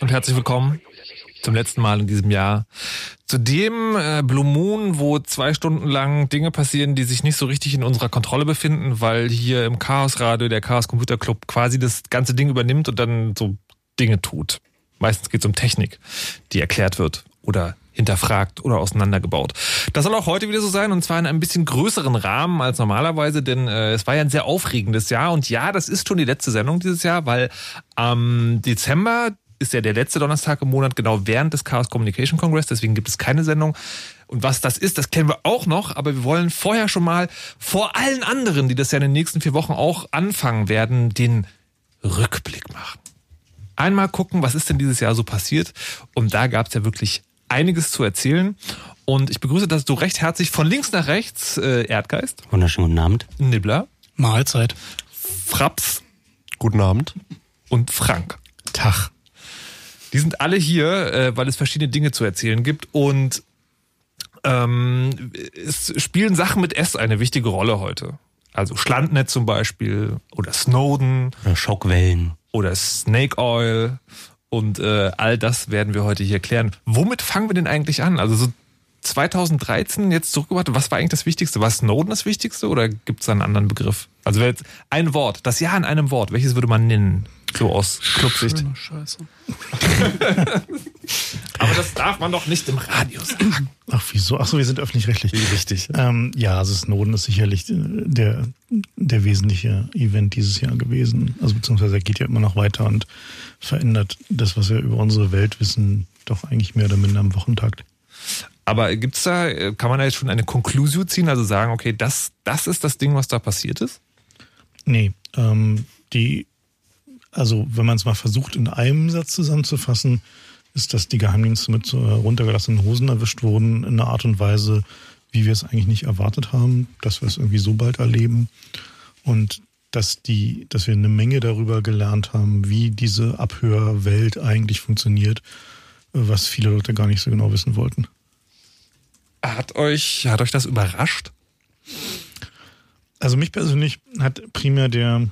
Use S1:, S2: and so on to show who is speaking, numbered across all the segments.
S1: und herzlich willkommen zum letzten Mal in diesem Jahr zu dem äh, Blue Moon, wo zwei Stunden lang Dinge passieren, die sich nicht so richtig in unserer Kontrolle befinden, weil hier im Chaos Radio der Chaos Computer Club quasi das ganze Ding übernimmt und dann so Dinge tut. Meistens geht es um Technik, die erklärt wird oder hinterfragt oder auseinandergebaut. Das soll auch heute wieder so sein und zwar in einem bisschen größeren Rahmen als normalerweise, denn äh, es war ja ein sehr aufregendes Jahr und ja, das ist schon die letzte Sendung dieses Jahr, weil am Dezember ist ja der letzte Donnerstag im Monat genau während des Chaos Communication Congress, deswegen gibt es keine Sendung. Und was das ist, das kennen wir auch noch, aber wir wollen vorher schon mal vor allen anderen, die das ja in den nächsten vier Wochen auch anfangen werden, den Rückblick machen. einmal gucken, was ist denn dieses Jahr so passiert. Und da gab es ja wirklich einiges zu erzählen. Und ich begrüße, dass du recht herzlich von links nach rechts äh, Erdgeist,
S2: Wunderschönen guten Abend.
S1: Nibbler,
S3: Mahlzeit.
S1: Fraps
S4: Guten Abend.
S1: und Frank.
S3: Tag.
S1: Die sind alle hier, äh, weil es verschiedene Dinge zu erzählen gibt und ähm, es spielen Sachen mit S eine wichtige Rolle heute. Also Schlandnet zum Beispiel oder Snowden
S2: Oder Schockwellen.
S1: oder Snake Oil und äh, all das werden wir heute hier klären. Womit fangen wir denn eigentlich an? Also so 2013 jetzt zurückgebracht, was war eigentlich das Wichtigste? War Snowden das Wichtigste oder gibt es einen anderen Begriff? Also jetzt ein Wort, das Jahr in einem Wort, welches würde man nennen? So aus Clubsicht.
S3: Scheiße.
S1: Aber das darf man doch nicht im Radio sagen.
S3: Ach, wieso? Ach so, wir sind öffentlich-rechtlich.
S1: Richtig.
S3: Ähm, ja, also Snowden ist sicherlich äh, der, der wesentliche Event dieses Jahr gewesen. Also beziehungsweise er geht ja immer noch weiter und verändert das, was wir über unsere Welt wissen, doch eigentlich mehr oder minder am Wochentakt.
S1: Aber gibt's da, äh, kann man da jetzt schon eine Conclusio ziehen, also sagen, okay, das, das ist das Ding, was da passiert ist?
S3: Nee, ähm, die, also wenn man es mal versucht in einem Satz zusammenzufassen, ist, dass die Geheimdienste mit so runtergelassenen Hosen erwischt wurden in einer Art und Weise, wie wir es eigentlich nicht erwartet haben, dass wir es irgendwie so bald erleben und dass die, dass wir eine Menge darüber gelernt haben, wie diese Abhörwelt eigentlich funktioniert, was viele Leute gar nicht so genau wissen wollten.
S1: Hat euch, hat euch das überrascht?
S3: Also mich persönlich hat primär der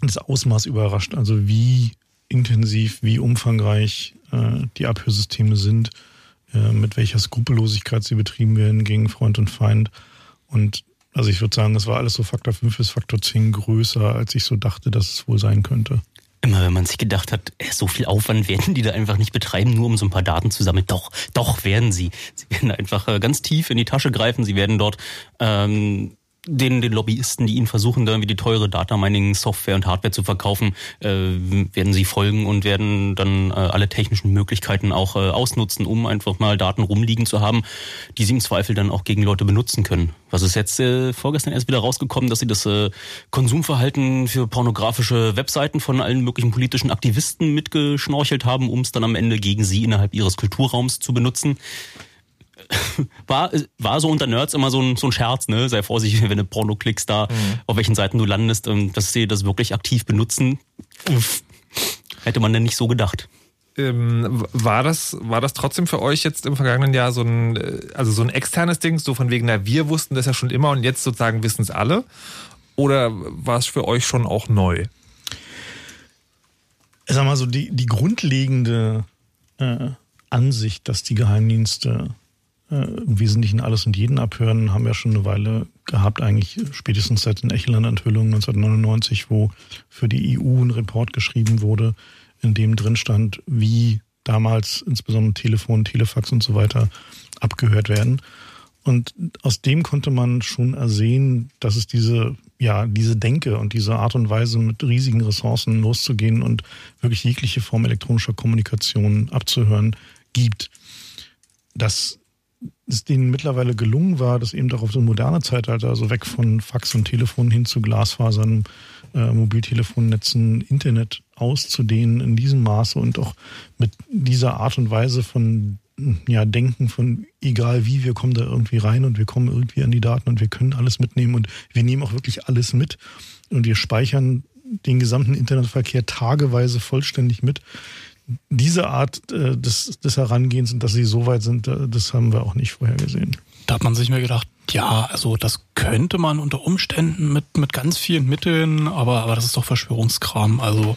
S3: das Ausmaß überrascht, also wie intensiv, wie umfangreich äh, die Abhörsysteme sind, äh, mit welcher Skrupellosigkeit sie betrieben werden gegen Freund und Feind. Und also ich würde sagen, das war alles so Faktor 5 bis Faktor 10 größer, als ich so dachte, dass es wohl sein könnte.
S2: Immer wenn man sich gedacht hat, äh, so viel Aufwand werden die da einfach nicht betreiben, nur um so ein paar Daten zu sammeln. Doch, doch werden sie. Sie werden einfach äh, ganz tief in die Tasche greifen. Sie werden dort ähm, den, den Lobbyisten, die ihnen versuchen, da irgendwie die teure Data-Mining-Software und Hardware zu verkaufen, äh, werden sie folgen und werden dann äh, alle technischen Möglichkeiten auch äh, ausnutzen, um einfach mal Daten rumliegen zu haben, die sie im Zweifel dann auch gegen Leute benutzen können. Was ist jetzt äh, vorgestern erst wieder rausgekommen, dass sie das äh, Konsumverhalten für pornografische Webseiten von allen möglichen politischen Aktivisten mitgeschnorchelt haben, um es dann am Ende gegen sie innerhalb ihres Kulturraums zu benutzen war, war so unter Nerds immer so ein, so ein Scherz, ne? Sei vorsichtig, wenn du Porno klickst da, auf welchen Seiten du landest, ähm, dass sie das wirklich aktiv benutzen. Uff. Hätte man denn nicht so gedacht.
S1: Ähm, war das, war das trotzdem für euch jetzt im vergangenen Jahr so ein, äh, also so ein externes Ding, so von wegen, na, wir wussten das ja schon immer und jetzt sozusagen wissen es alle? Oder war es für euch schon auch neu?
S3: Ich sag mal so, die, die grundlegende äh, Ansicht, dass die Geheimdienste im Wesentlichen alles und jeden abhören, haben wir schon eine Weile gehabt, eigentlich spätestens seit den Echeland-Enthüllungen 1999, wo für die EU ein Report geschrieben wurde, in dem drin stand, wie damals insbesondere Telefon, Telefax und so weiter abgehört werden. Und aus dem konnte man schon ersehen, dass es diese, ja, diese Denke und diese Art und Weise, mit riesigen Ressourcen loszugehen und wirklich jegliche Form elektronischer Kommunikation abzuhören, gibt. Dass es denen mittlerweile gelungen war, das eben doch auf so moderne Zeitalter, also weg von Fax und Telefon hin zu Glasfasern, äh, Mobiltelefonnetzen, Internet auszudehnen in diesem Maße und auch mit dieser Art und Weise von ja, Denken von egal wie, wir kommen da irgendwie rein und wir kommen irgendwie an die Daten und wir können alles mitnehmen und wir nehmen auch wirklich alles mit und wir speichern den gesamten Internetverkehr tageweise vollständig mit. Diese Art äh, des, des Herangehens und dass sie so weit sind, äh, das haben wir auch nicht vorher gesehen.
S5: Da hat man sich mir gedacht, ja, also das könnte man unter Umständen mit, mit ganz vielen Mitteln, aber, aber das ist doch Verschwörungskram. Also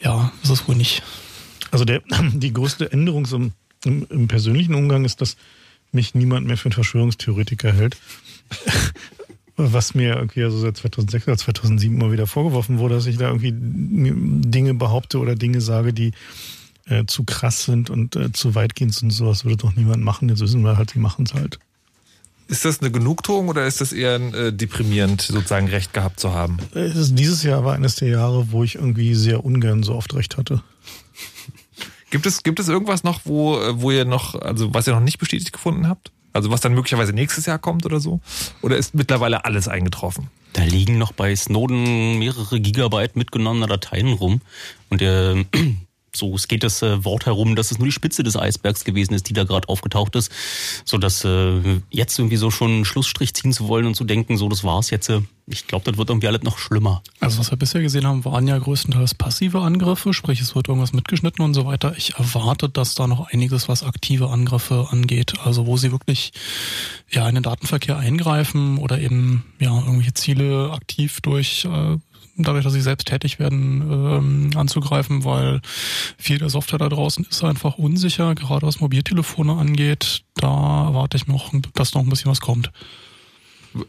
S5: ja, das ist wohl nicht.
S3: Also der, die größte Änderung so im, im, im persönlichen Umgang ist, dass mich niemand mehr für einen Verschwörungstheoretiker hält. Was mir irgendwie also seit 2006 oder 2007 mal wieder vorgeworfen wurde, dass ich da irgendwie Dinge behaupte oder Dinge sage, die äh, zu krass sind und äh, zu weitgehend sind. Sowas würde doch niemand machen. Jetzt wissen wir halt, die machen es halt.
S1: Ist das eine Genugtuung oder ist das eher äh, deprimierend, sozusagen Recht gehabt zu haben?
S3: Es ist- Dieses Jahr war eines der Jahre, wo ich irgendwie sehr ungern so oft recht hatte.
S1: Gibt es, gibt es irgendwas noch, wo, äh, wo ihr noch, also was ihr noch nicht bestätigt gefunden habt? Also was dann möglicherweise nächstes Jahr kommt oder so? Oder ist mittlerweile alles eingetroffen?
S2: Da liegen noch bei Snowden mehrere Gigabyte mitgenommener Dateien rum. Und der so, es geht das äh, Wort herum, dass es nur die Spitze des Eisbergs gewesen ist, die da gerade aufgetaucht ist, so dass äh, jetzt irgendwie so schon einen Schlussstrich ziehen zu wollen und zu denken, so das war's jetzt. Äh, ich glaube, das wird irgendwie alles noch schlimmer.
S5: Also was wir bisher gesehen haben, waren ja größtenteils passive Angriffe, sprich es wird irgendwas mitgeschnitten und so weiter. Ich erwarte, dass da noch einiges, was aktive Angriffe angeht, also wo sie wirklich ja in den Datenverkehr eingreifen oder eben ja irgendwelche Ziele aktiv durch äh, dadurch, dass sie selbst tätig werden, ähm, anzugreifen, weil viel der Software da draußen ist einfach unsicher, gerade was Mobiltelefone angeht. Da erwarte ich noch, dass noch ein bisschen was kommt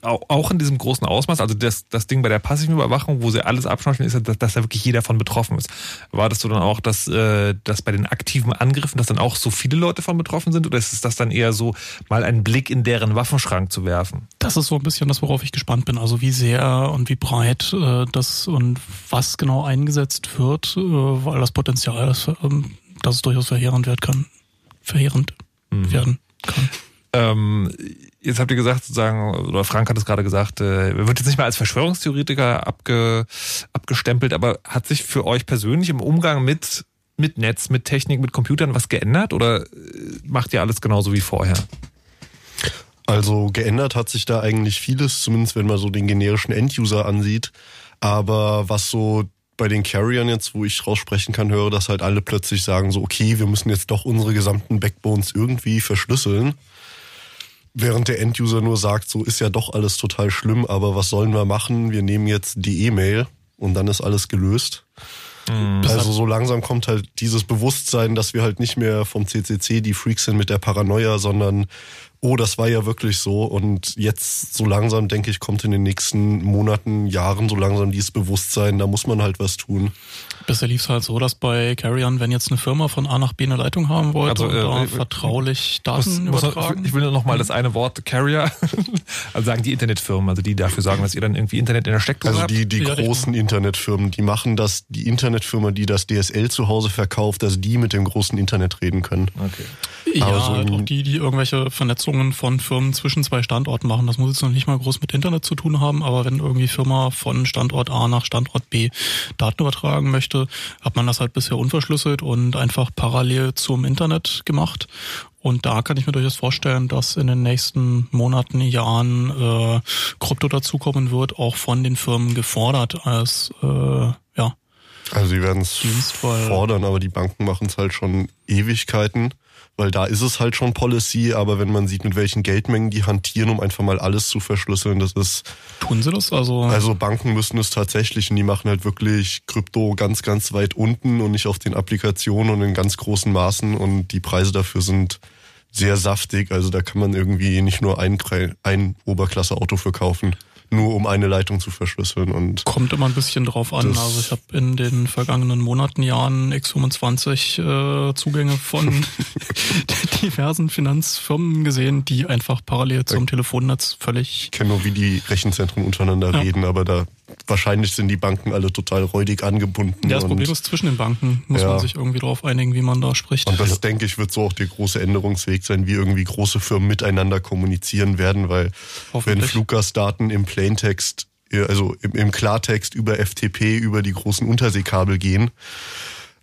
S1: auch in diesem großen Ausmaß, also das, das Ding bei der passiven Überwachung, wo sie alles abschneiden, ist, dass, dass da wirklich jeder von betroffen ist. Wartest du dann auch, dass, äh, dass bei den aktiven Angriffen, dass dann auch so viele Leute von betroffen sind? Oder ist es das dann eher so, mal einen Blick in deren Waffenschrank zu werfen?
S5: Das ist so ein bisschen das, worauf ich gespannt bin. Also wie sehr und wie breit äh, das und was genau eingesetzt wird, äh, weil das Potenzial ist, äh, dass es durchaus verheerend werden kann. Verheerend mhm. werden kann.
S1: Ähm, jetzt habt ihr gesagt, sozusagen, oder Frank hat es gerade gesagt, äh, wird jetzt nicht mehr als Verschwörungstheoretiker abge, abgestempelt, aber hat sich für euch persönlich im Umgang mit, mit Netz, mit Technik, mit Computern was geändert oder äh, macht ihr alles genauso wie vorher?
S4: Also geändert hat sich da eigentlich vieles, zumindest wenn man so den generischen Enduser ansieht. Aber was so bei den Carriern jetzt, wo ich raussprechen kann, höre, dass halt alle plötzlich sagen so, okay, wir müssen jetzt doch unsere gesamten Backbones irgendwie verschlüsseln. Während der Enduser nur sagt, so ist ja doch alles total schlimm, aber was sollen wir machen? Wir nehmen jetzt die E-Mail und dann ist alles gelöst. Mhm. Also so langsam kommt halt dieses Bewusstsein, dass wir halt nicht mehr vom CCC die Freaks sind mit der Paranoia, sondern oh, das war ja wirklich so. Und jetzt so langsam, denke ich, kommt in den nächsten Monaten, Jahren so langsam dieses Bewusstsein, da muss man halt was tun.
S5: Bisher lief es halt so, dass bei Carrion, wenn jetzt eine Firma von A nach B eine Leitung haben wollte, also, äh, da äh, vertraulich Daten muss, übertragen.
S1: Muss, ich will nur noch mal das eine Wort Carrier, also sagen die Internetfirmen, also die dafür sagen, dass ihr dann irgendwie Internet in der Steckdose
S4: also
S1: habt.
S4: Also die, die ja, großen Internetfirmen, die machen das, die Internetfirma, die das DSL zu Hause verkauft, dass die mit dem großen Internet reden können.
S5: Okay. Ja, also, halt auch die, die irgendwelche Vernetzungen von Firmen zwischen zwei Standorten machen. Das muss jetzt noch nicht mal groß mit Internet zu tun haben, aber wenn irgendwie Firma von Standort A nach Standort B Daten übertragen möchte, hat man das halt bisher unverschlüsselt und einfach parallel zum Internet gemacht. Und da kann ich mir durchaus vorstellen, dass in den nächsten Monaten, Jahren äh, Krypto dazukommen wird, auch von den Firmen gefordert als äh, ja.
S4: Also sie werden es fordern, aber die Banken machen es halt schon Ewigkeiten weil da ist es halt schon Policy, aber wenn man sieht, mit welchen Geldmengen die hantieren, um einfach mal alles zu verschlüsseln, das ist.
S5: Tun sie das? Also.
S4: Also Banken müssen es tatsächlich und die machen halt wirklich Krypto ganz, ganz weit unten und nicht auf den Applikationen und in ganz großen Maßen und die Preise dafür sind sehr saftig. Also da kann man irgendwie nicht nur ein, ein Oberklasse-Auto für kaufen nur um eine Leitung zu verschlüsseln. Und
S5: Kommt immer ein bisschen drauf an. Also ich habe in den vergangenen Monaten, Jahren X25 äh, Zugänge von diversen Finanzfirmen gesehen, die einfach parallel zum Telefonnetz völlig...
S4: Ich kenne nur, wie die Rechenzentren untereinander ja. reden, aber da wahrscheinlich sind die Banken alle total räudig angebunden.
S5: Ja, das Problem ist zwischen den Banken. Muss ja. man sich irgendwie darauf einigen, wie man da spricht.
S4: Und das, denke ich, wird so auch der große Änderungsweg sein, wie irgendwie große Firmen miteinander kommunizieren werden, weil wenn Fluggastdaten im Plaintext, also im, im Klartext über FTP, über die großen Unterseekabel gehen,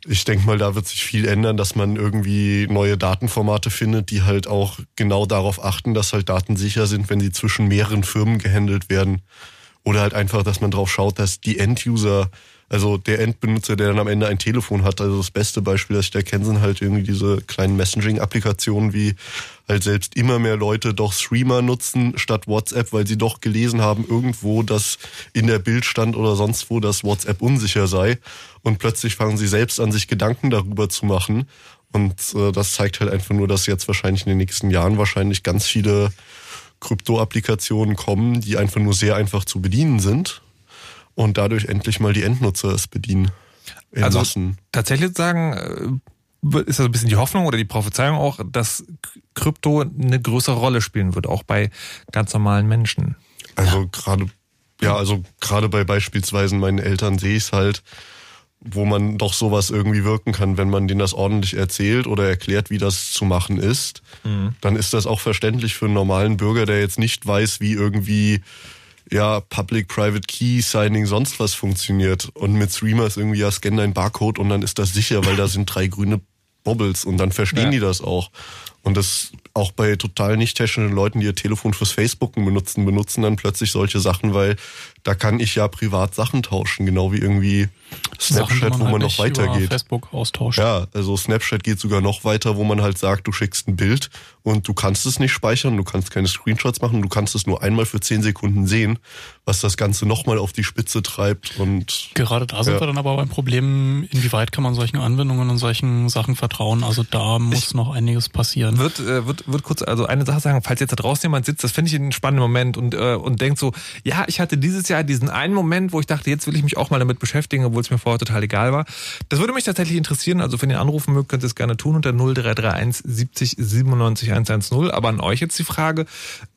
S4: ich denke mal, da wird sich viel ändern, dass man irgendwie neue Datenformate findet, die halt auch genau darauf achten, dass halt Daten sicher sind, wenn sie zwischen mehreren Firmen gehandelt werden. Oder halt einfach, dass man drauf schaut, dass die End-User, also der Endbenutzer, der dann am Ende ein Telefon hat, also das beste Beispiel, das ich da kenne, sind halt irgendwie diese kleinen Messaging-Applikationen, wie halt selbst immer mehr Leute doch Streamer nutzen statt WhatsApp, weil sie doch gelesen haben irgendwo, dass in der Bildstand oder sonst wo, dass WhatsApp unsicher sei. Und plötzlich fangen sie selbst an, sich Gedanken darüber zu machen. Und äh, das zeigt halt einfach nur, dass jetzt wahrscheinlich in den nächsten Jahren wahrscheinlich ganz viele Krypto-Applikationen kommen, die einfach nur sehr einfach zu bedienen sind und dadurch endlich mal die Endnutzer es bedienen.
S1: also Massen. tatsächlich sagen, äh, ist das ein bisschen die Hoffnung oder die Prophezeiung auch, dass Krypto eine größere Rolle spielen wird, auch bei ganz normalen Menschen.
S4: Also ja. gerade, ja, also gerade bei beispielsweise meinen Eltern sehe ich es halt, wo man doch sowas irgendwie wirken kann, wenn man denen das ordentlich erzählt oder erklärt, wie das zu machen ist, mhm. dann ist das auch verständlich für einen normalen Bürger, der jetzt nicht weiß, wie irgendwie ja, Public-Private Key Signing sonst was funktioniert. Und mit Streamer ist irgendwie ja, scan dein Barcode und dann ist das sicher, weil da sind drei grüne Bobbles und dann verstehen ja. die das auch. Und das auch bei total nicht technischen Leuten, die ihr Telefon fürs Facebooken benutzen, benutzen dann plötzlich solche Sachen, weil da kann ich ja privat Sachen tauschen, genau wie irgendwie Snapchat, man wo man halt noch weitergeht.
S5: Facebook austauscht.
S4: Ja, also Snapchat geht sogar noch weiter, wo man halt sagt, du schickst ein Bild und du kannst es nicht speichern, du kannst keine Screenshots machen, du kannst es nur einmal für zehn Sekunden sehen, was das Ganze nochmal auf die Spitze treibt und.
S5: Gerade da sind ja. wir dann aber beim Problem, inwieweit kann man solchen Anwendungen und solchen Sachen vertrauen? Also da muss ich noch einiges passieren.
S1: Wird, äh, wird, wird kurz, also eine Sache sagen, falls jetzt da draußen jemand sitzt, das finde ich einen spannenden Moment und, äh, und denkt so, ja, ich hatte dieses Jahr diesen einen Moment, wo ich dachte, jetzt will ich mich auch mal damit beschäftigen, obwohl es mir vorher total egal war. Das würde mich tatsächlich interessieren. Also wenn ihr anrufen mögt, könnt ihr es gerne tun unter 0331 70 97 110. Aber an euch jetzt die Frage,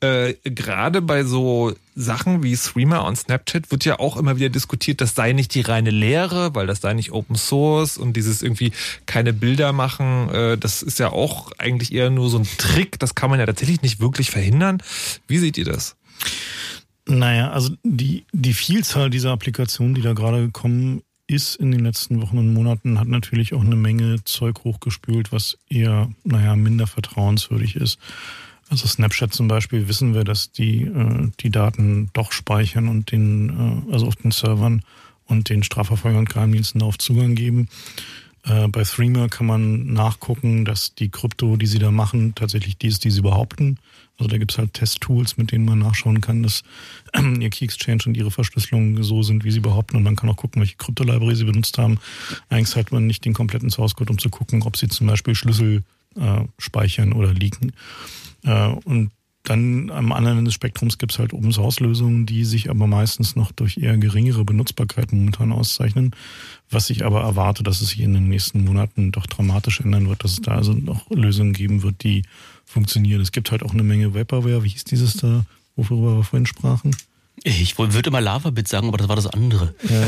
S1: äh, gerade bei so Sachen wie Streamer und Snapchat wird ja auch immer wieder diskutiert, das sei nicht die reine Lehre, weil das sei nicht Open Source und dieses irgendwie keine Bilder machen, äh, das ist ja auch eigentlich eher nur so ein Trick, das kann man ja tatsächlich nicht wirklich verhindern. Wie seht ihr das?
S3: Naja, also die, die Vielzahl dieser Applikationen, die da gerade kommen, ist in den letzten Wochen und Monaten, hat natürlich auch eine Menge Zeug hochgespült, was eher, naja, minder vertrauenswürdig ist. Also Snapchat zum Beispiel wissen wir, dass die äh, die Daten doch speichern und den, äh, also auf den Servern und den Strafverfolgern und Geheimdiensten darauf Zugang geben. Äh, bei Threema kann man nachgucken, dass die Krypto, die sie da machen, tatsächlich die ist, die sie behaupten. Also da gibt's halt Testtools, mit denen man nachschauen kann, dass ihr Key Exchange und ihre Verschlüsselung so sind, wie sie behaupten. Und man kann auch gucken, welche Krypto-Library sie benutzt haben. Eigentlich hat man nicht den kompletten Source Code, um zu gucken, ob sie zum Beispiel Schlüssel äh, speichern oder leaken. Äh, und dann am anderen Ende des Spektrums gibt es halt Open Source Lösungen, die sich aber meistens noch durch eher geringere Benutzbarkeit momentan auszeichnen. Was ich aber erwarte, dass es sich in den nächsten Monaten doch dramatisch ändern wird, dass es da also noch Lösungen geben wird, die funktionieren. Es gibt halt auch eine Menge Vaporware. Wie hieß dieses da, worüber wir vorhin sprachen?
S2: Ich würde immer Lavabit sagen, aber das war das andere.
S3: Ja.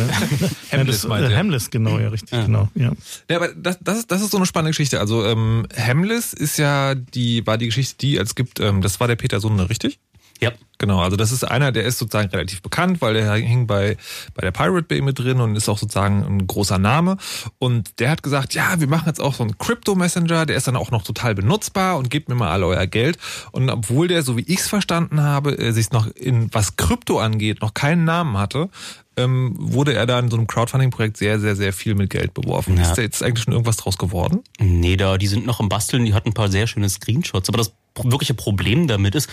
S3: Hamless, ja, das, äh, Hamless, genau, ja, richtig, ja. genau. Ja.
S1: ja, aber das, das, ist, das ist so eine spannende Geschichte. Also ähm, Hamless ist ja die, war die Geschichte, die es gibt, ähm, das war der Peter Sohne, richtig?
S2: Ja.
S1: Genau, also das ist einer, der ist sozusagen relativ bekannt, weil der hing bei, bei der Pirate Bay mit drin und ist auch sozusagen ein großer Name. Und der hat gesagt, ja, wir machen jetzt auch so einen Crypto-Messenger, der ist dann auch noch total benutzbar und gebt mir mal alle euer Geld. Und obwohl der, so wie ich es verstanden habe, äh, sich noch in was Krypto angeht, noch keinen Namen hatte, ähm, wurde er da in so einem Crowdfunding-Projekt sehr, sehr, sehr viel mit Geld beworfen. Ja. Ist da jetzt eigentlich schon irgendwas draus geworden?
S2: Nee, da, die sind noch im Basteln, die hatten ein paar sehr schöne Screenshots. Aber das wirkliche Problem damit ist,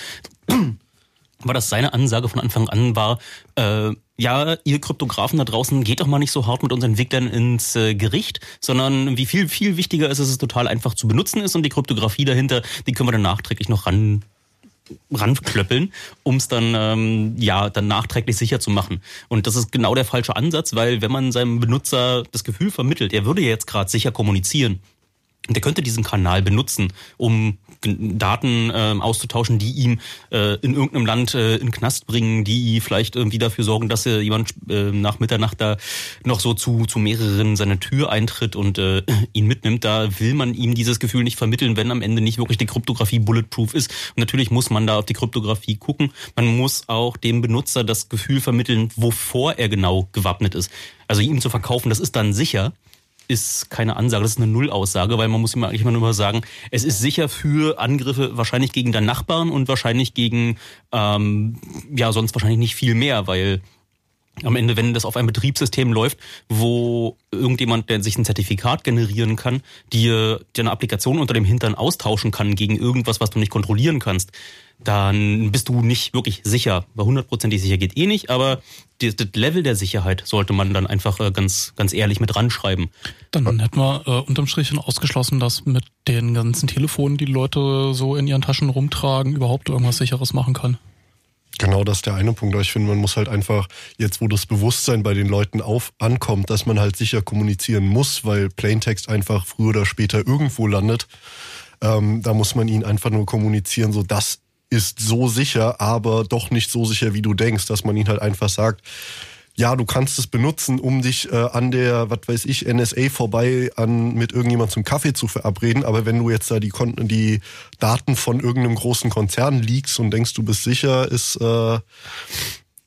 S2: war das seine Ansage von Anfang an war, äh, ja, ihr Kryptografen da draußen, geht doch mal nicht so hart mit unseren Entwicklern ins äh, Gericht, sondern wie viel, viel wichtiger ist, dass es total einfach zu benutzen ist und die Kryptographie dahinter, die können wir dann nachträglich noch ran ranklöppeln, um es dann ähm, ja dann nachträglich sicher zu machen. Und das ist genau der falsche Ansatz, weil wenn man seinem Benutzer das Gefühl vermittelt, er würde jetzt gerade sicher kommunizieren, der könnte diesen Kanal benutzen, um Daten äh, auszutauschen, die ihm äh, in irgendeinem Land äh, in Knast bringen, die vielleicht irgendwie dafür sorgen, dass äh, jemand äh, nach Mitternacht da noch so zu, zu mehreren seiner Tür eintritt und äh, ihn mitnimmt. Da will man ihm dieses Gefühl nicht vermitteln, wenn am Ende nicht wirklich die Kryptographie bulletproof ist. Und natürlich muss man da auf die Kryptographie gucken. Man muss auch dem Benutzer das Gefühl vermitteln, wovor er genau gewappnet ist. Also ihm zu verkaufen, das ist dann sicher ist keine Ansage, das ist eine Nullaussage, weil man muss immer eigentlich immer nur sagen, es ist sicher für Angriffe wahrscheinlich gegen deinen Nachbarn und wahrscheinlich gegen, ähm, ja, sonst wahrscheinlich nicht viel mehr, weil am Ende, wenn das auf einem Betriebssystem läuft, wo irgendjemand, der sich ein Zertifikat generieren kann, dir, eine Applikation unter dem Hintern austauschen kann gegen irgendwas, was du nicht kontrollieren kannst, dann bist du nicht wirklich sicher. Bei hundertprozentig sicher geht eh nicht, aber das, das, Level der Sicherheit sollte man dann einfach äh, ganz, ganz ehrlich mit ranschreiben.
S5: Dann hätten wir äh, unterm Strich ausgeschlossen, dass mit den ganzen Telefonen, die Leute so in ihren Taschen rumtragen, überhaupt irgendwas Sicheres machen kann.
S4: Genau, das ist der eine Punkt. Ich finde, man muss halt einfach, jetzt wo das Bewusstsein bei den Leuten auf ankommt, dass man halt sicher kommunizieren muss, weil Plaintext einfach früher oder später irgendwo landet, ähm, da muss man ihn einfach nur kommunizieren, so das ist so sicher, aber doch nicht so sicher, wie du denkst, dass man ihn halt einfach sagt, ja, du kannst es benutzen, um dich äh, an der, was weiß ich, NSA vorbei an mit irgendjemand zum Kaffee zu verabreden. Aber wenn du jetzt da die, Kon die Daten von irgendeinem großen Konzern liegst und denkst, du bist sicher, ist äh,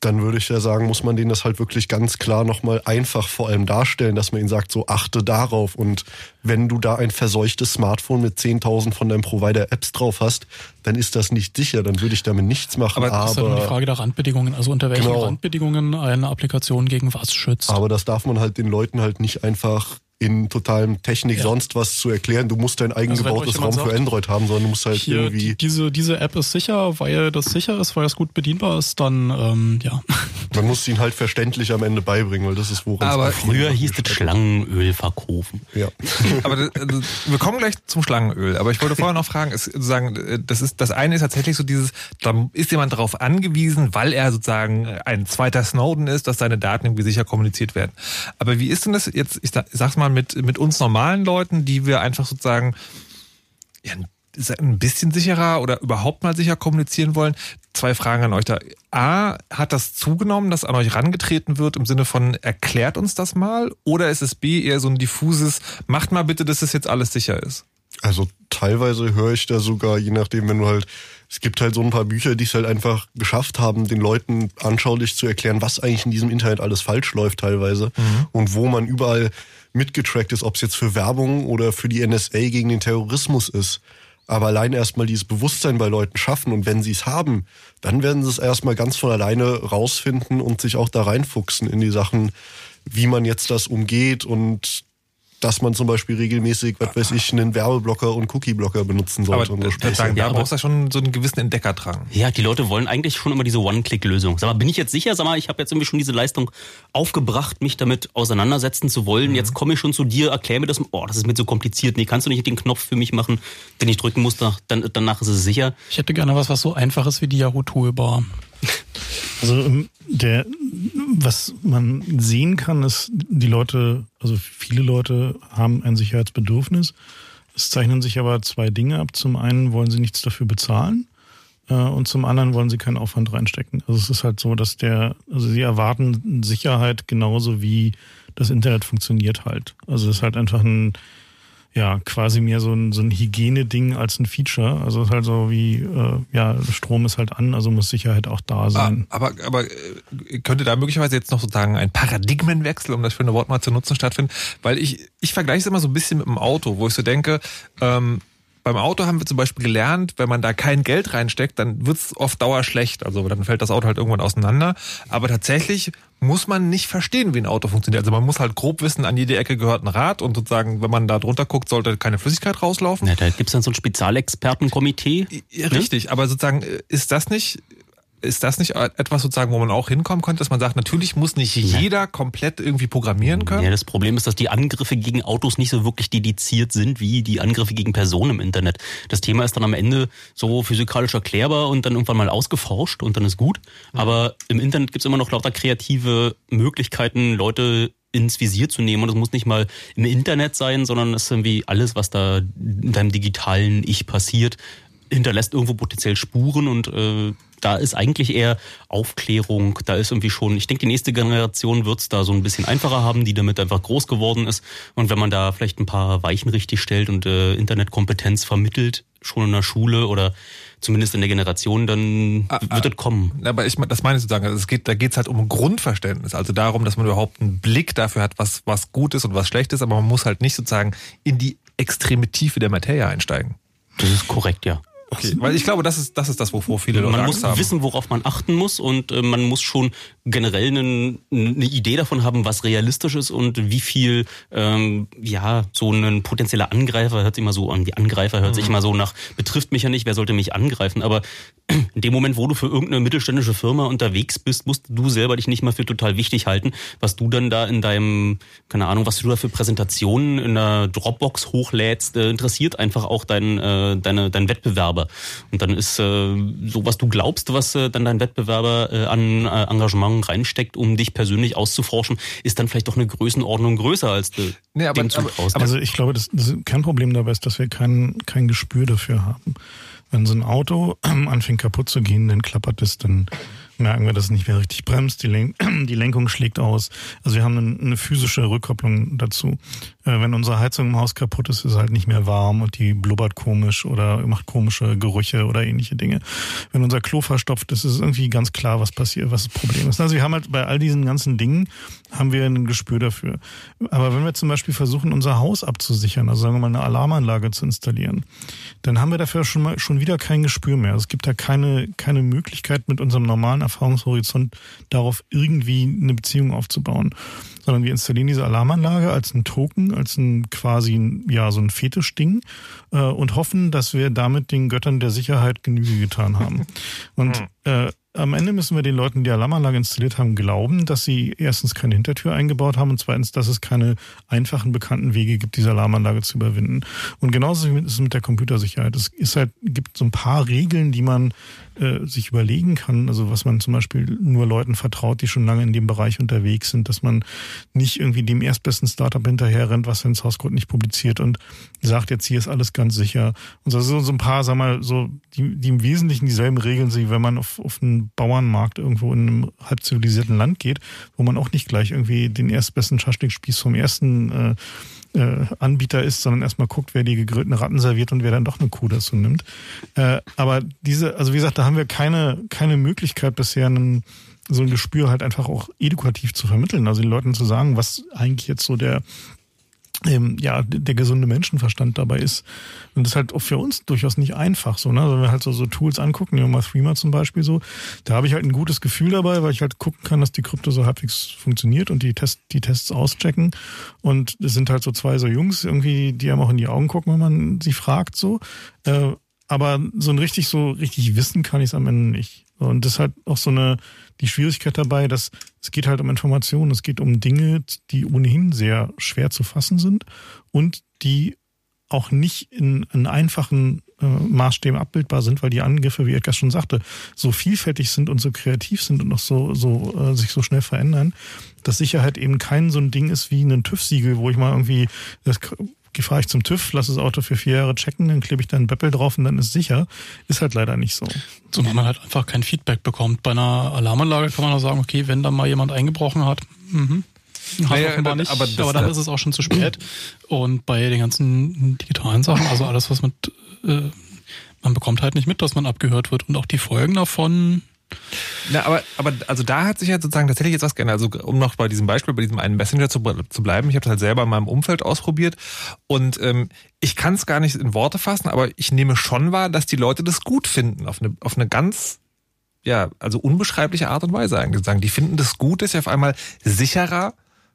S4: dann würde ich ja sagen, muss man denen das halt wirklich ganz klar nochmal einfach vor allem darstellen, dass man ihnen sagt, so achte darauf. Und wenn du da ein verseuchtes Smartphone mit 10.000 von deinem Provider Apps drauf hast, dann ist das nicht sicher, dann würde ich damit nichts machen.
S5: Aber das ist ja nur die Frage der Randbedingungen, also unter welchen genau. Randbedingungen eine Applikation gegen was schützt.
S4: Aber das darf man halt den Leuten halt nicht einfach in totalem Technik ja. sonst was zu erklären. Du musst dein eigengebautes also Raum sagt, für Android haben, sondern du musst halt hier, irgendwie.
S5: Die, diese, diese App ist sicher, weil das sicher ist, weil es gut bedienbar ist, dann ähm, ja.
S4: Man muss ihn halt verständlich am Ende beibringen, weil das ist woran
S2: Aber früher hieß es Schlangenöl verkaufen.
S1: Ja. aber das, also, wir kommen gleich zum Schlangenöl. Aber ich wollte vorher noch fragen, ist sozusagen, das ist das eine ist tatsächlich so dieses, da ist jemand darauf angewiesen, weil er sozusagen ein zweiter Snowden ist, dass seine Daten irgendwie sicher kommuniziert werden. Aber wie ist denn das jetzt? Ich sag's mal mal mit, mit uns normalen Leuten, die wir einfach sozusagen ja, ein bisschen sicherer oder überhaupt mal sicher kommunizieren wollen. Zwei Fragen an euch da. A, hat das zugenommen, dass an euch rangetreten wird im Sinne von erklärt uns das mal? Oder ist es B eher so ein diffuses, macht mal bitte, dass es jetzt alles sicher ist?
S4: Also teilweise höre ich da sogar, je nachdem, wenn du halt, es gibt halt so ein paar Bücher, die es halt einfach geschafft haben, den Leuten anschaulich zu erklären, was eigentlich in diesem Internet alles falsch läuft teilweise mhm. und wo man überall mitgetrackt ist, ob es jetzt für Werbung oder für die NSA gegen den Terrorismus ist. Aber allein erstmal dieses Bewusstsein bei Leuten schaffen und wenn sie es haben, dann werden sie es erstmal ganz von alleine rausfinden und sich auch da reinfuchsen in die Sachen, wie man jetzt das umgeht und dass man zum Beispiel regelmäßig, was weiß ich, einen Werbeblocker und Cookie-Blocker benutzen sollte.
S1: Aber, und sagen, da ja, brauchst du ja schon so einen gewissen Entdeckerdrang.
S2: Ja, die Leute wollen eigentlich schon immer diese One-Click-Lösung. Sag mal, bin ich jetzt sicher? Sag mal, ich habe jetzt irgendwie schon diese Leistung aufgebracht, mich damit auseinandersetzen zu wollen. Mhm. Jetzt komme ich schon zu dir, erklär mir das. Oh, das ist mir so kompliziert. Nee, kannst du nicht den Knopf für mich machen, den ich drücken muss, dann, danach ist es sicher.
S5: Ich hätte gerne was, was so einfach ist wie die Yahoo-Toolbar.
S3: Also ähm, der, was man sehen kann, ist, die Leute, also viele Leute haben ein Sicherheitsbedürfnis. Es zeichnen sich aber zwei Dinge ab. Zum einen wollen sie nichts dafür bezahlen äh, und zum anderen wollen sie keinen Aufwand reinstecken. Also es ist halt so, dass der, also sie erwarten Sicherheit genauso wie das Internet funktioniert halt. Also es ist halt einfach ein ja, quasi mehr so ein, so ein Hygieneding als ein Feature. Also es ist halt so wie, äh, ja, Strom ist halt an, also muss Sicherheit auch da sein.
S1: Ah, aber, aber äh, könnte da möglicherweise jetzt noch sozusagen ein Paradigmenwechsel, um das schöne Wort mal zu nutzen, stattfinden? Weil ich, ich vergleiche es immer so ein bisschen mit dem Auto, wo ich so denke, ähm, beim Auto haben wir zum Beispiel gelernt, wenn man da kein Geld reinsteckt, dann wird's oft dauerschlecht. Also dann fällt das Auto halt irgendwann auseinander. Aber tatsächlich muss man nicht verstehen, wie ein Auto funktioniert. Also man muss halt grob wissen, an jede Ecke gehört ein Rad und sozusagen, wenn man da drunter guckt, sollte keine Flüssigkeit rauslaufen.
S2: Ja, da gibt's dann so ein Spezialexpertenkomitee.
S1: Richtig, aber sozusagen ist das nicht ist das nicht etwas sozusagen, wo man auch hinkommen könnte, dass man sagt, natürlich muss nicht jeder komplett irgendwie programmieren können?
S2: Ja, das Problem ist, dass die Angriffe gegen Autos nicht so wirklich dediziert sind wie die Angriffe gegen Personen im Internet. Das Thema ist dann am Ende so physikalisch erklärbar und dann irgendwann mal ausgeforscht und dann ist gut. Mhm. Aber im Internet gibt's immer noch lauter kreative Möglichkeiten, Leute ins Visier zu nehmen. Und es muss nicht mal im Internet sein, sondern es ist irgendwie alles, was da in deinem digitalen Ich passiert, hinterlässt irgendwo potenziell Spuren und äh, da ist eigentlich eher Aufklärung, da ist irgendwie schon, ich denke, die nächste Generation wird's da so ein bisschen einfacher haben, die damit einfach groß geworden ist. Und wenn man da vielleicht ein paar Weichen richtig stellt und äh, Internetkompetenz vermittelt, schon in der Schule oder zumindest in der Generation, dann ah, wird ah, es kommen.
S1: Aber ich, das meine ich sozusagen, also es geht, da geht's halt um Grundverständnis, also darum, dass man überhaupt einen Blick dafür hat, was, was gut ist und was schlecht ist, aber man muss halt nicht sozusagen in die extreme Tiefe der Materie einsteigen.
S2: Das ist korrekt, ja.
S1: Okay, weil ich glaube, das ist das, ist das wovor viele Leute
S2: Man
S1: Angst
S2: muss wissen, worauf man achten muss und äh, man muss schon generell eine, eine Idee davon haben, was realistisch ist und wie viel, ähm, ja, so ein potenzieller Angreifer hört sich immer so an, die Angreifer hört mhm. sich immer so nach, betrifft mich ja nicht, wer sollte mich angreifen, aber in dem Moment, wo du für irgendeine mittelständische Firma unterwegs bist, musst du selber dich nicht mal für total wichtig halten, was du dann da in deinem, keine Ahnung, was du da für Präsentationen in der Dropbox hochlädst, äh, interessiert einfach auch dein, äh, deine, dein Wettbewerber. Und dann ist äh, so, was du glaubst, was äh, dann dein Wettbewerber äh, an äh, Engagement reinsteckt, um dich persönlich auszuforschen, ist dann vielleicht doch eine Größenordnung größer als du
S3: nee, aber, dem aber, aber, Also ich glaube, das, das Kernproblem dabei ist, dass wir kein, kein Gespür dafür haben. Wenn so ein Auto anfängt kaputt zu gehen, dann klappert es, dann merken wir, dass es nicht mehr richtig bremst, die, Len die Lenkung schlägt aus. Also wir haben eine, physische Rückkopplung dazu. Äh, wenn unsere Heizung im Haus kaputt ist, ist es halt nicht mehr warm und die blubbert komisch oder macht komische Gerüche oder ähnliche Dinge. Wenn unser Klo verstopft ist, ist es irgendwie ganz klar, was passiert, was das Problem ist. Also wir haben halt bei all diesen ganzen Dingen haben wir ein Gespür dafür. Aber wenn wir zum Beispiel versuchen, unser Haus abzusichern, also sagen wir mal eine Alarmanlage zu installieren, dann haben wir dafür schon mal schon wieder kein Gespür mehr. Es gibt da keine, keine Möglichkeit mit unserem normalen Erfahrungshorizont darauf irgendwie eine Beziehung aufzubauen. Sondern wir installieren diese Alarmanlage als ein Token, als ein quasi ja so ein Fetischding äh, und hoffen, dass wir damit den Göttern der Sicherheit Genüge getan haben. Und hm. äh, am Ende müssen wir den Leuten, die Alarmanlage installiert haben, glauben, dass sie erstens keine Hintertür eingebaut haben und zweitens, dass es keine einfachen bekannten Wege gibt, diese Alarmanlage zu überwinden. Und genauso ist es mit der Computersicherheit. Es ist halt, gibt so ein paar Regeln, die man äh, sich überlegen kann, also was man zum Beispiel nur Leuten vertraut, die schon lange in dem Bereich unterwegs sind, dass man nicht irgendwie dem erstbesten Startup hinterher rennt, was Source Code nicht publiziert und sagt, jetzt hier ist alles ganz sicher. Und so, so ein paar, sag mal, so, die, die im Wesentlichen dieselben Regeln sind, wenn man auf, auf einen Bauernmarkt irgendwo in einem halb zivilisierten Land geht, wo man auch nicht gleich irgendwie den erstbesten Schaschlikspieß vom ersten äh, äh, Anbieter ist, sondern erstmal guckt, wer die gegrillten Ratten serviert und wer dann doch eine Kuh dazu nimmt. Äh, aber diese, also wie gesagt, da haben wir keine, keine Möglichkeit bisher einen, so ein Gespür halt einfach auch edukativ zu vermitteln. Also den Leuten zu sagen, was eigentlich jetzt so der, ähm, ja, der gesunde Menschenverstand dabei ist. Und das ist halt auch für uns durchaus nicht einfach so, ne? Also wenn wir halt so, so Tools angucken, nehmen mal Threema zum Beispiel so, da habe ich halt ein gutes Gefühl dabei, weil ich halt gucken kann, dass die Krypto so halbwegs funktioniert und die, Test, die Tests auschecken. Und es sind halt so zwei so Jungs irgendwie, die einem auch in die Augen gucken, wenn man sie fragt so. Äh, aber so ein richtig, so richtig wissen kann ich es am Ende nicht. Und das ist halt auch so eine, die Schwierigkeit dabei, dass es geht halt um Informationen, es geht um Dinge, die ohnehin sehr schwer zu fassen sind und die auch nicht in, in einfachen äh, Maßstäben abbildbar sind, weil die Angriffe, wie Edgar schon sagte, so vielfältig sind und so kreativ sind und auch so, so äh, sich so schnell verändern, dass Sicherheit eben kein so ein Ding ist wie ein TÜV-Siegel, wo ich mal irgendwie das fahre ich zum TÜV, lasse das Auto für vier Jahre checken, dann klebe ich da einen Beppel drauf und dann ist sicher. Ist halt leider nicht so.
S5: Zumal man halt einfach kein Feedback bekommt. Bei einer Alarmanlage kann man auch sagen, okay, wenn da mal jemand eingebrochen hat, mhm. Hat naja, offenbar nicht, aber, aber dann ist es auch schon zu spät. Und bei den ganzen digitalen Sachen, also alles, was mit, äh, man bekommt halt nicht mit, dass man abgehört wird. Und auch die Folgen davon,
S1: na, aber, aber also da hat sich ja sozusagen tatsächlich jetzt was geändert. Also um noch bei diesem Beispiel, bei diesem einen Messenger zu, zu bleiben, ich habe das halt selber in meinem Umfeld ausprobiert und ähm, ich kann es gar nicht in Worte fassen, aber ich nehme schon wahr, dass die Leute das gut finden auf eine, auf eine ganz ja, also unbeschreibliche Art und Weise eigentlich sagen. Die finden das gut, dass sie auf einmal sicherer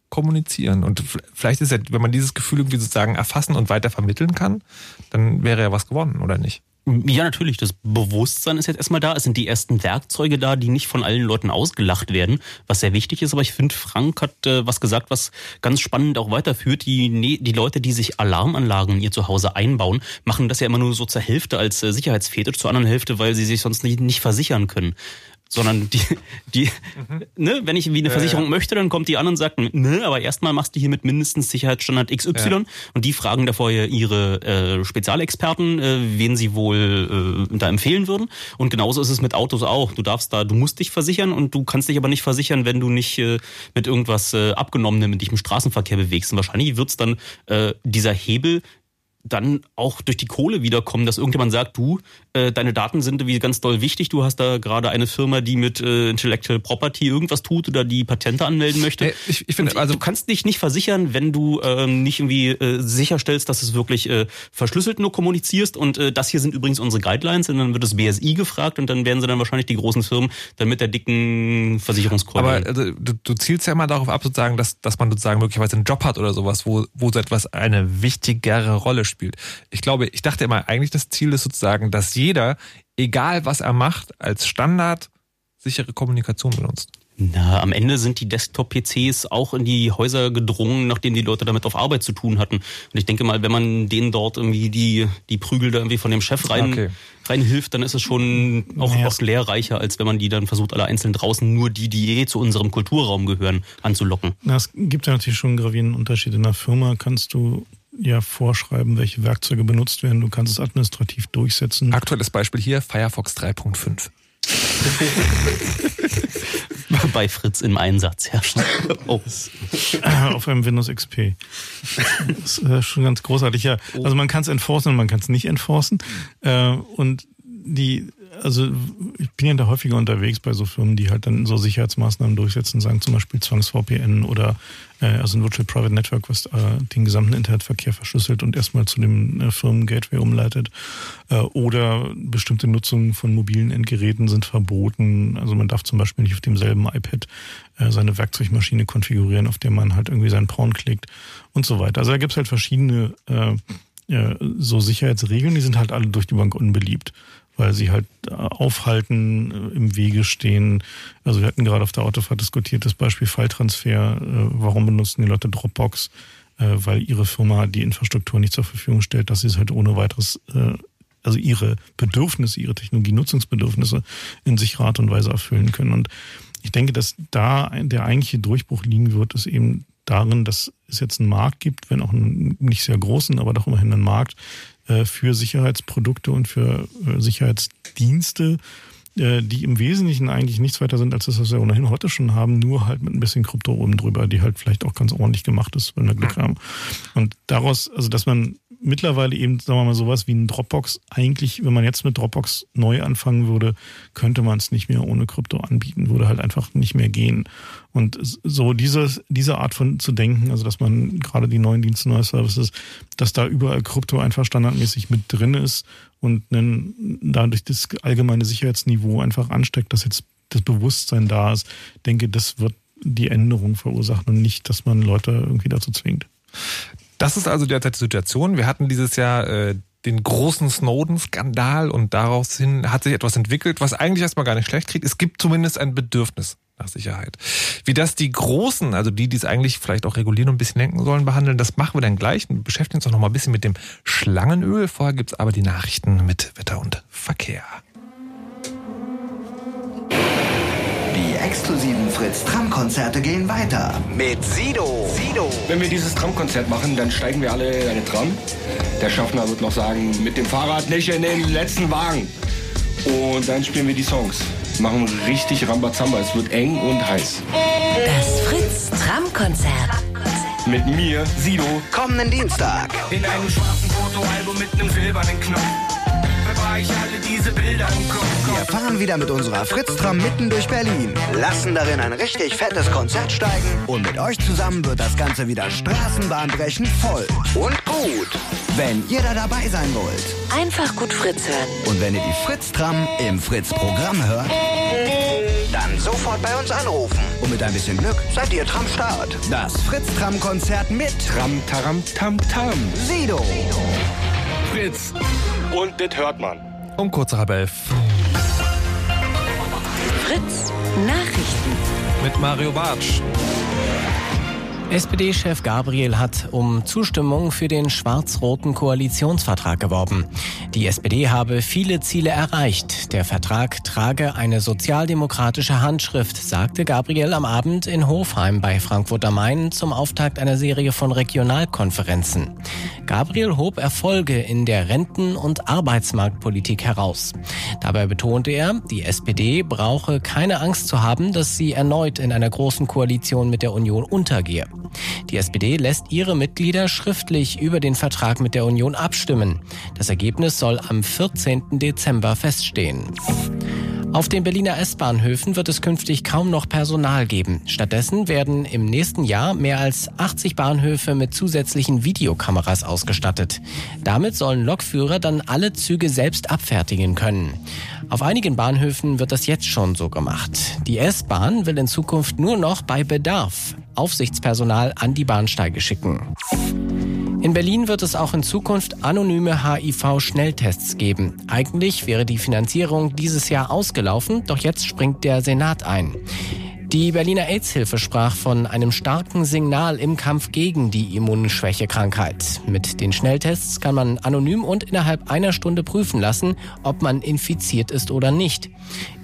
S1: kommunizieren. Und vielleicht ist ja, wenn man dieses Gefühl irgendwie sozusagen erfassen und weiter vermitteln kann, dann wäre ja was gewonnen, oder nicht?
S2: Ja, natürlich. Das Bewusstsein ist jetzt erstmal da. Es sind die ersten Werkzeuge da, die nicht von allen Leuten ausgelacht werden, was sehr wichtig ist. Aber ich finde, Frank hat äh, was gesagt, was ganz spannend auch weiterführt. Die, ne, die Leute, die sich Alarmanlagen in ihr Zuhause einbauen, machen das ja immer nur so zur Hälfte als äh, Sicherheitsfetisch, zur anderen Hälfte, weil sie sich sonst nicht, nicht versichern können sondern die, die, mhm. ne, wenn ich wie eine Versicherung ja, ja. möchte, dann kommt die an und sagt, ne, aber erstmal machst du hier mit mindestens Sicherheitsstandard XY ja. und die fragen davor ihre äh, Spezialexperten, äh, wen sie wohl äh, da empfehlen würden. Und genauso ist es mit Autos auch. Du darfst da, du musst dich versichern und du kannst dich aber nicht versichern, wenn du nicht äh, mit irgendwas äh, abgenommenem mit dich im Straßenverkehr bewegst. Und wahrscheinlich wird's dann äh, dieser Hebel dann auch durch die Kohle wiederkommen, dass irgendjemand sagt, du, äh, deine Daten sind wie ganz doll wichtig, du hast da gerade eine Firma, die mit äh, Intellectual Property irgendwas tut oder die Patente anmelden möchte. Hey,
S1: ich, ich finde, also
S2: du kannst dich nicht versichern, wenn du ähm, nicht irgendwie äh, sicherstellst, dass es wirklich äh, verschlüsselt nur kommunizierst und äh, das hier sind übrigens unsere Guidelines und dann wird das BSI gefragt und dann werden sie dann wahrscheinlich die großen Firmen dann mit der dicken Versicherungskeule.
S1: Aber also, du, du zielst ja immer darauf ab, sozusagen, dass, dass man sozusagen möglicherweise einen Job hat oder sowas, wo, wo so etwas eine wichtigere Rolle spielt spielt. Ich glaube, ich dachte immer, eigentlich das Ziel ist sozusagen, dass jeder, egal was er macht, als Standard sichere Kommunikation benutzt.
S2: Na, am Ende sind die Desktop-PCs auch in die Häuser gedrungen, nachdem die Leute damit auf Arbeit zu tun hatten. Und ich denke mal, wenn man denen dort irgendwie die, die Prügel da irgendwie von dem Chef rein, okay. reinhilft, dann ist es schon auch naja. oft lehrreicher, als wenn man die dann versucht, alle einzeln draußen nur die, die eh zu unserem Kulturraum gehören, anzulocken.
S3: Na, es gibt ja natürlich schon einen gravierenden Unterschied. In der Firma kannst du ja vorschreiben, welche Werkzeuge benutzt werden. Du kannst es administrativ durchsetzen.
S1: Aktuelles Beispiel hier, Firefox 3.5.
S2: Bei Fritz im Einsatz, ja.
S3: Oh. Auf einem Windows XP. Das ist äh, schon ganz großartig, ja. Also man kann es enforcen und man kann es nicht enforcen. Äh, und die also ich bin ja da häufiger unterwegs bei so Firmen, die halt dann so Sicherheitsmaßnahmen durchsetzen, sagen zum Beispiel Zwangs-VPN oder also ein Virtual Private Network, was äh, den gesamten Internetverkehr verschlüsselt und erstmal zu dem äh, Firmen-Gateway umleitet. Äh, oder bestimmte Nutzungen von mobilen Endgeräten sind verboten. Also man darf zum Beispiel nicht auf demselben iPad äh, seine Werkzeugmaschine konfigurieren, auf der man halt irgendwie seinen Porn klickt und so weiter. Also da gibt's halt verschiedene äh, so Sicherheitsregeln, die sind halt alle durch die Bank unbeliebt weil sie halt äh, aufhalten, äh, im Wege stehen. Also wir hatten gerade auf der Autofahrt diskutiert, das Beispiel Falltransfer. Äh, warum benutzen die Leute Dropbox? Weil ihre Firma die Infrastruktur nicht zur Verfügung stellt, dass sie es halt ohne weiteres, also ihre Bedürfnisse, ihre Technologienutzungsbedürfnisse in sich Art und Weise erfüllen können. Und ich denke, dass da der eigentliche Durchbruch liegen wird, ist eben darin, dass es jetzt einen Markt gibt, wenn auch einen nicht sehr großen, aber doch immerhin einen Markt, für Sicherheitsprodukte und für äh, Sicherheitsdienste, äh, die im Wesentlichen eigentlich nichts weiter sind, als das, was wir ohnehin heute schon haben, nur halt mit ein bisschen Krypto oben drüber, die halt vielleicht auch ganz ordentlich gemacht ist, wenn wir Glück haben. Und daraus, also dass man mittlerweile eben, sagen wir mal, sowas wie ein Dropbox, eigentlich, wenn man jetzt mit Dropbox neu anfangen würde, könnte man es nicht mehr ohne Krypto anbieten, würde halt einfach nicht mehr gehen. Und so diese, diese Art von zu denken, also dass man gerade die neuen Dienste, neue Services, dass da überall Krypto einfach standardmäßig mit drin ist und dann dadurch das allgemeine Sicherheitsniveau einfach ansteckt, dass jetzt das Bewusstsein da ist, denke, das wird die Änderung verursachen und nicht, dass man Leute irgendwie dazu zwingt.
S1: Das ist also derzeit die Situation. Wir hatten dieses Jahr äh, den großen Snowden-Skandal und daraus hin hat sich etwas entwickelt, was eigentlich erstmal gar nicht schlecht kriegt. Es gibt zumindest ein Bedürfnis nach Sicherheit. Wie das die Großen, also die, die es eigentlich vielleicht auch regulieren und ein bisschen lenken sollen, behandeln, das machen wir dann gleich und beschäftigen uns auch noch mal ein bisschen mit dem Schlangenöl. Vorher gibt's aber die Nachrichten mit Wetter und Verkehr.
S6: Die exklusiven Fritz-Tram-Konzerte gehen weiter. Mit Sido. Sido.
S7: Wenn wir dieses Tram-Konzert machen, dann steigen wir alle in eine Tram. Der Schaffner wird noch sagen, mit dem Fahrrad nicht in den letzten Wagen. Und dann spielen wir die Songs. Machen richtig Rambazamba. Es wird eng und heiß.
S8: Das Fritz-Tram-Konzert.
S7: Mit mir, Sido.
S6: Kommenden Dienstag.
S7: In einem schwarzen Fotoalbum mit einem silbernen Knopf ich alle diese Bilder im Kopf.
S6: Wir fahren wieder mit unserer Fritz-Tram mitten durch Berlin, lassen darin ein richtig fettes Konzert steigen und mit euch zusammen wird das Ganze wieder straßenbahnbrechend voll und gut. Wenn ihr da dabei sein wollt,
S8: Einfach gut Fritz hören.
S6: und wenn ihr die Fritz-Tram im Fritz-Programm hört, dann sofort bei uns anrufen. Und mit ein bisschen Glück seid ihr Tram-Start. Das Fritz-Tram-Konzert mit
S7: Tram, taram, tam, tam.
S6: Sido.
S7: Fritz. Und das hört man.
S1: Um kurz nach elf.
S8: Fritz Nachrichten.
S1: Mit Mario Bartsch.
S9: SPD-Chef Gabriel hat um Zustimmung für den schwarz-roten Koalitionsvertrag geworben. Die SPD habe viele Ziele erreicht. Der Vertrag trage eine sozialdemokratische Handschrift, sagte Gabriel am Abend in Hofheim bei Frankfurt am Main zum Auftakt einer Serie von Regionalkonferenzen. Gabriel hob Erfolge in der Renten- und Arbeitsmarktpolitik heraus. Dabei betonte er, die SPD brauche keine Angst zu haben, dass sie erneut in einer großen Koalition mit der Union untergehe. Die SPD lässt ihre Mitglieder schriftlich über den Vertrag mit der Union abstimmen. Das Ergebnis soll am 14. Dezember feststehen. Auf den Berliner S-Bahnhöfen wird es künftig kaum noch Personal geben. Stattdessen werden im nächsten Jahr mehr als 80 Bahnhöfe mit zusätzlichen Videokameras ausgestattet. Damit sollen Lokführer dann alle Züge selbst abfertigen können. Auf einigen Bahnhöfen wird das jetzt schon so gemacht. Die S-Bahn will in Zukunft nur noch bei Bedarf Aufsichtspersonal an die Bahnsteige schicken. In Berlin wird es auch in Zukunft anonyme HIV-Schnelltests geben. Eigentlich wäre die Finanzierung dieses Jahr ausgelaufen, doch jetzt springt der Senat ein. Die Berliner AIDS-Hilfe sprach von einem starken Signal im Kampf gegen die Immunschwächekrankheit. Mit den Schnelltests kann man anonym und innerhalb einer Stunde prüfen lassen, ob man infiziert ist oder nicht.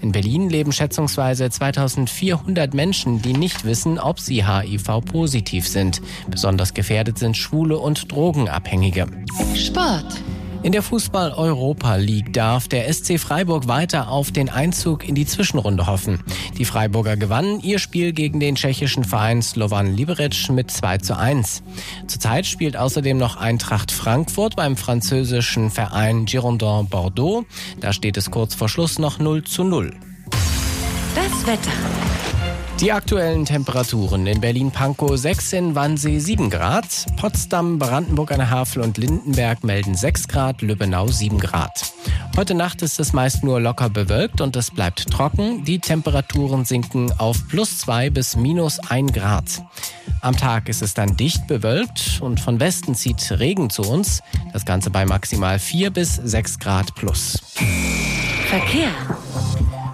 S9: In Berlin leben schätzungsweise 2400 Menschen, die nicht wissen, ob sie HIV-positiv sind. Besonders gefährdet sind Schwule und Drogenabhängige.
S8: Sport.
S9: In der Fußball-Europa League darf der SC Freiburg weiter auf den Einzug in die Zwischenrunde hoffen. Die Freiburger gewannen ihr Spiel gegen den tschechischen Verein Slovan Liberec mit 2 zu 1. Zurzeit spielt außerdem noch Eintracht Frankfurt beim französischen Verein Girondin Bordeaux. Da steht es kurz vor Schluss noch 0 zu 0.
S8: Das Wetter.
S9: Die aktuellen Temperaturen in Berlin-Pankow 6, in Wannsee 7 Grad, Potsdam, Brandenburg an der Havel und Lindenberg melden 6 Grad, Lübbenau 7 Grad. Heute Nacht ist es meist nur locker bewölkt und es bleibt trocken. Die Temperaturen sinken auf plus 2 bis minus 1 Grad. Am Tag ist es dann dicht bewölkt und von Westen zieht Regen zu uns. Das Ganze bei maximal 4 bis 6 Grad plus.
S8: Verkehr.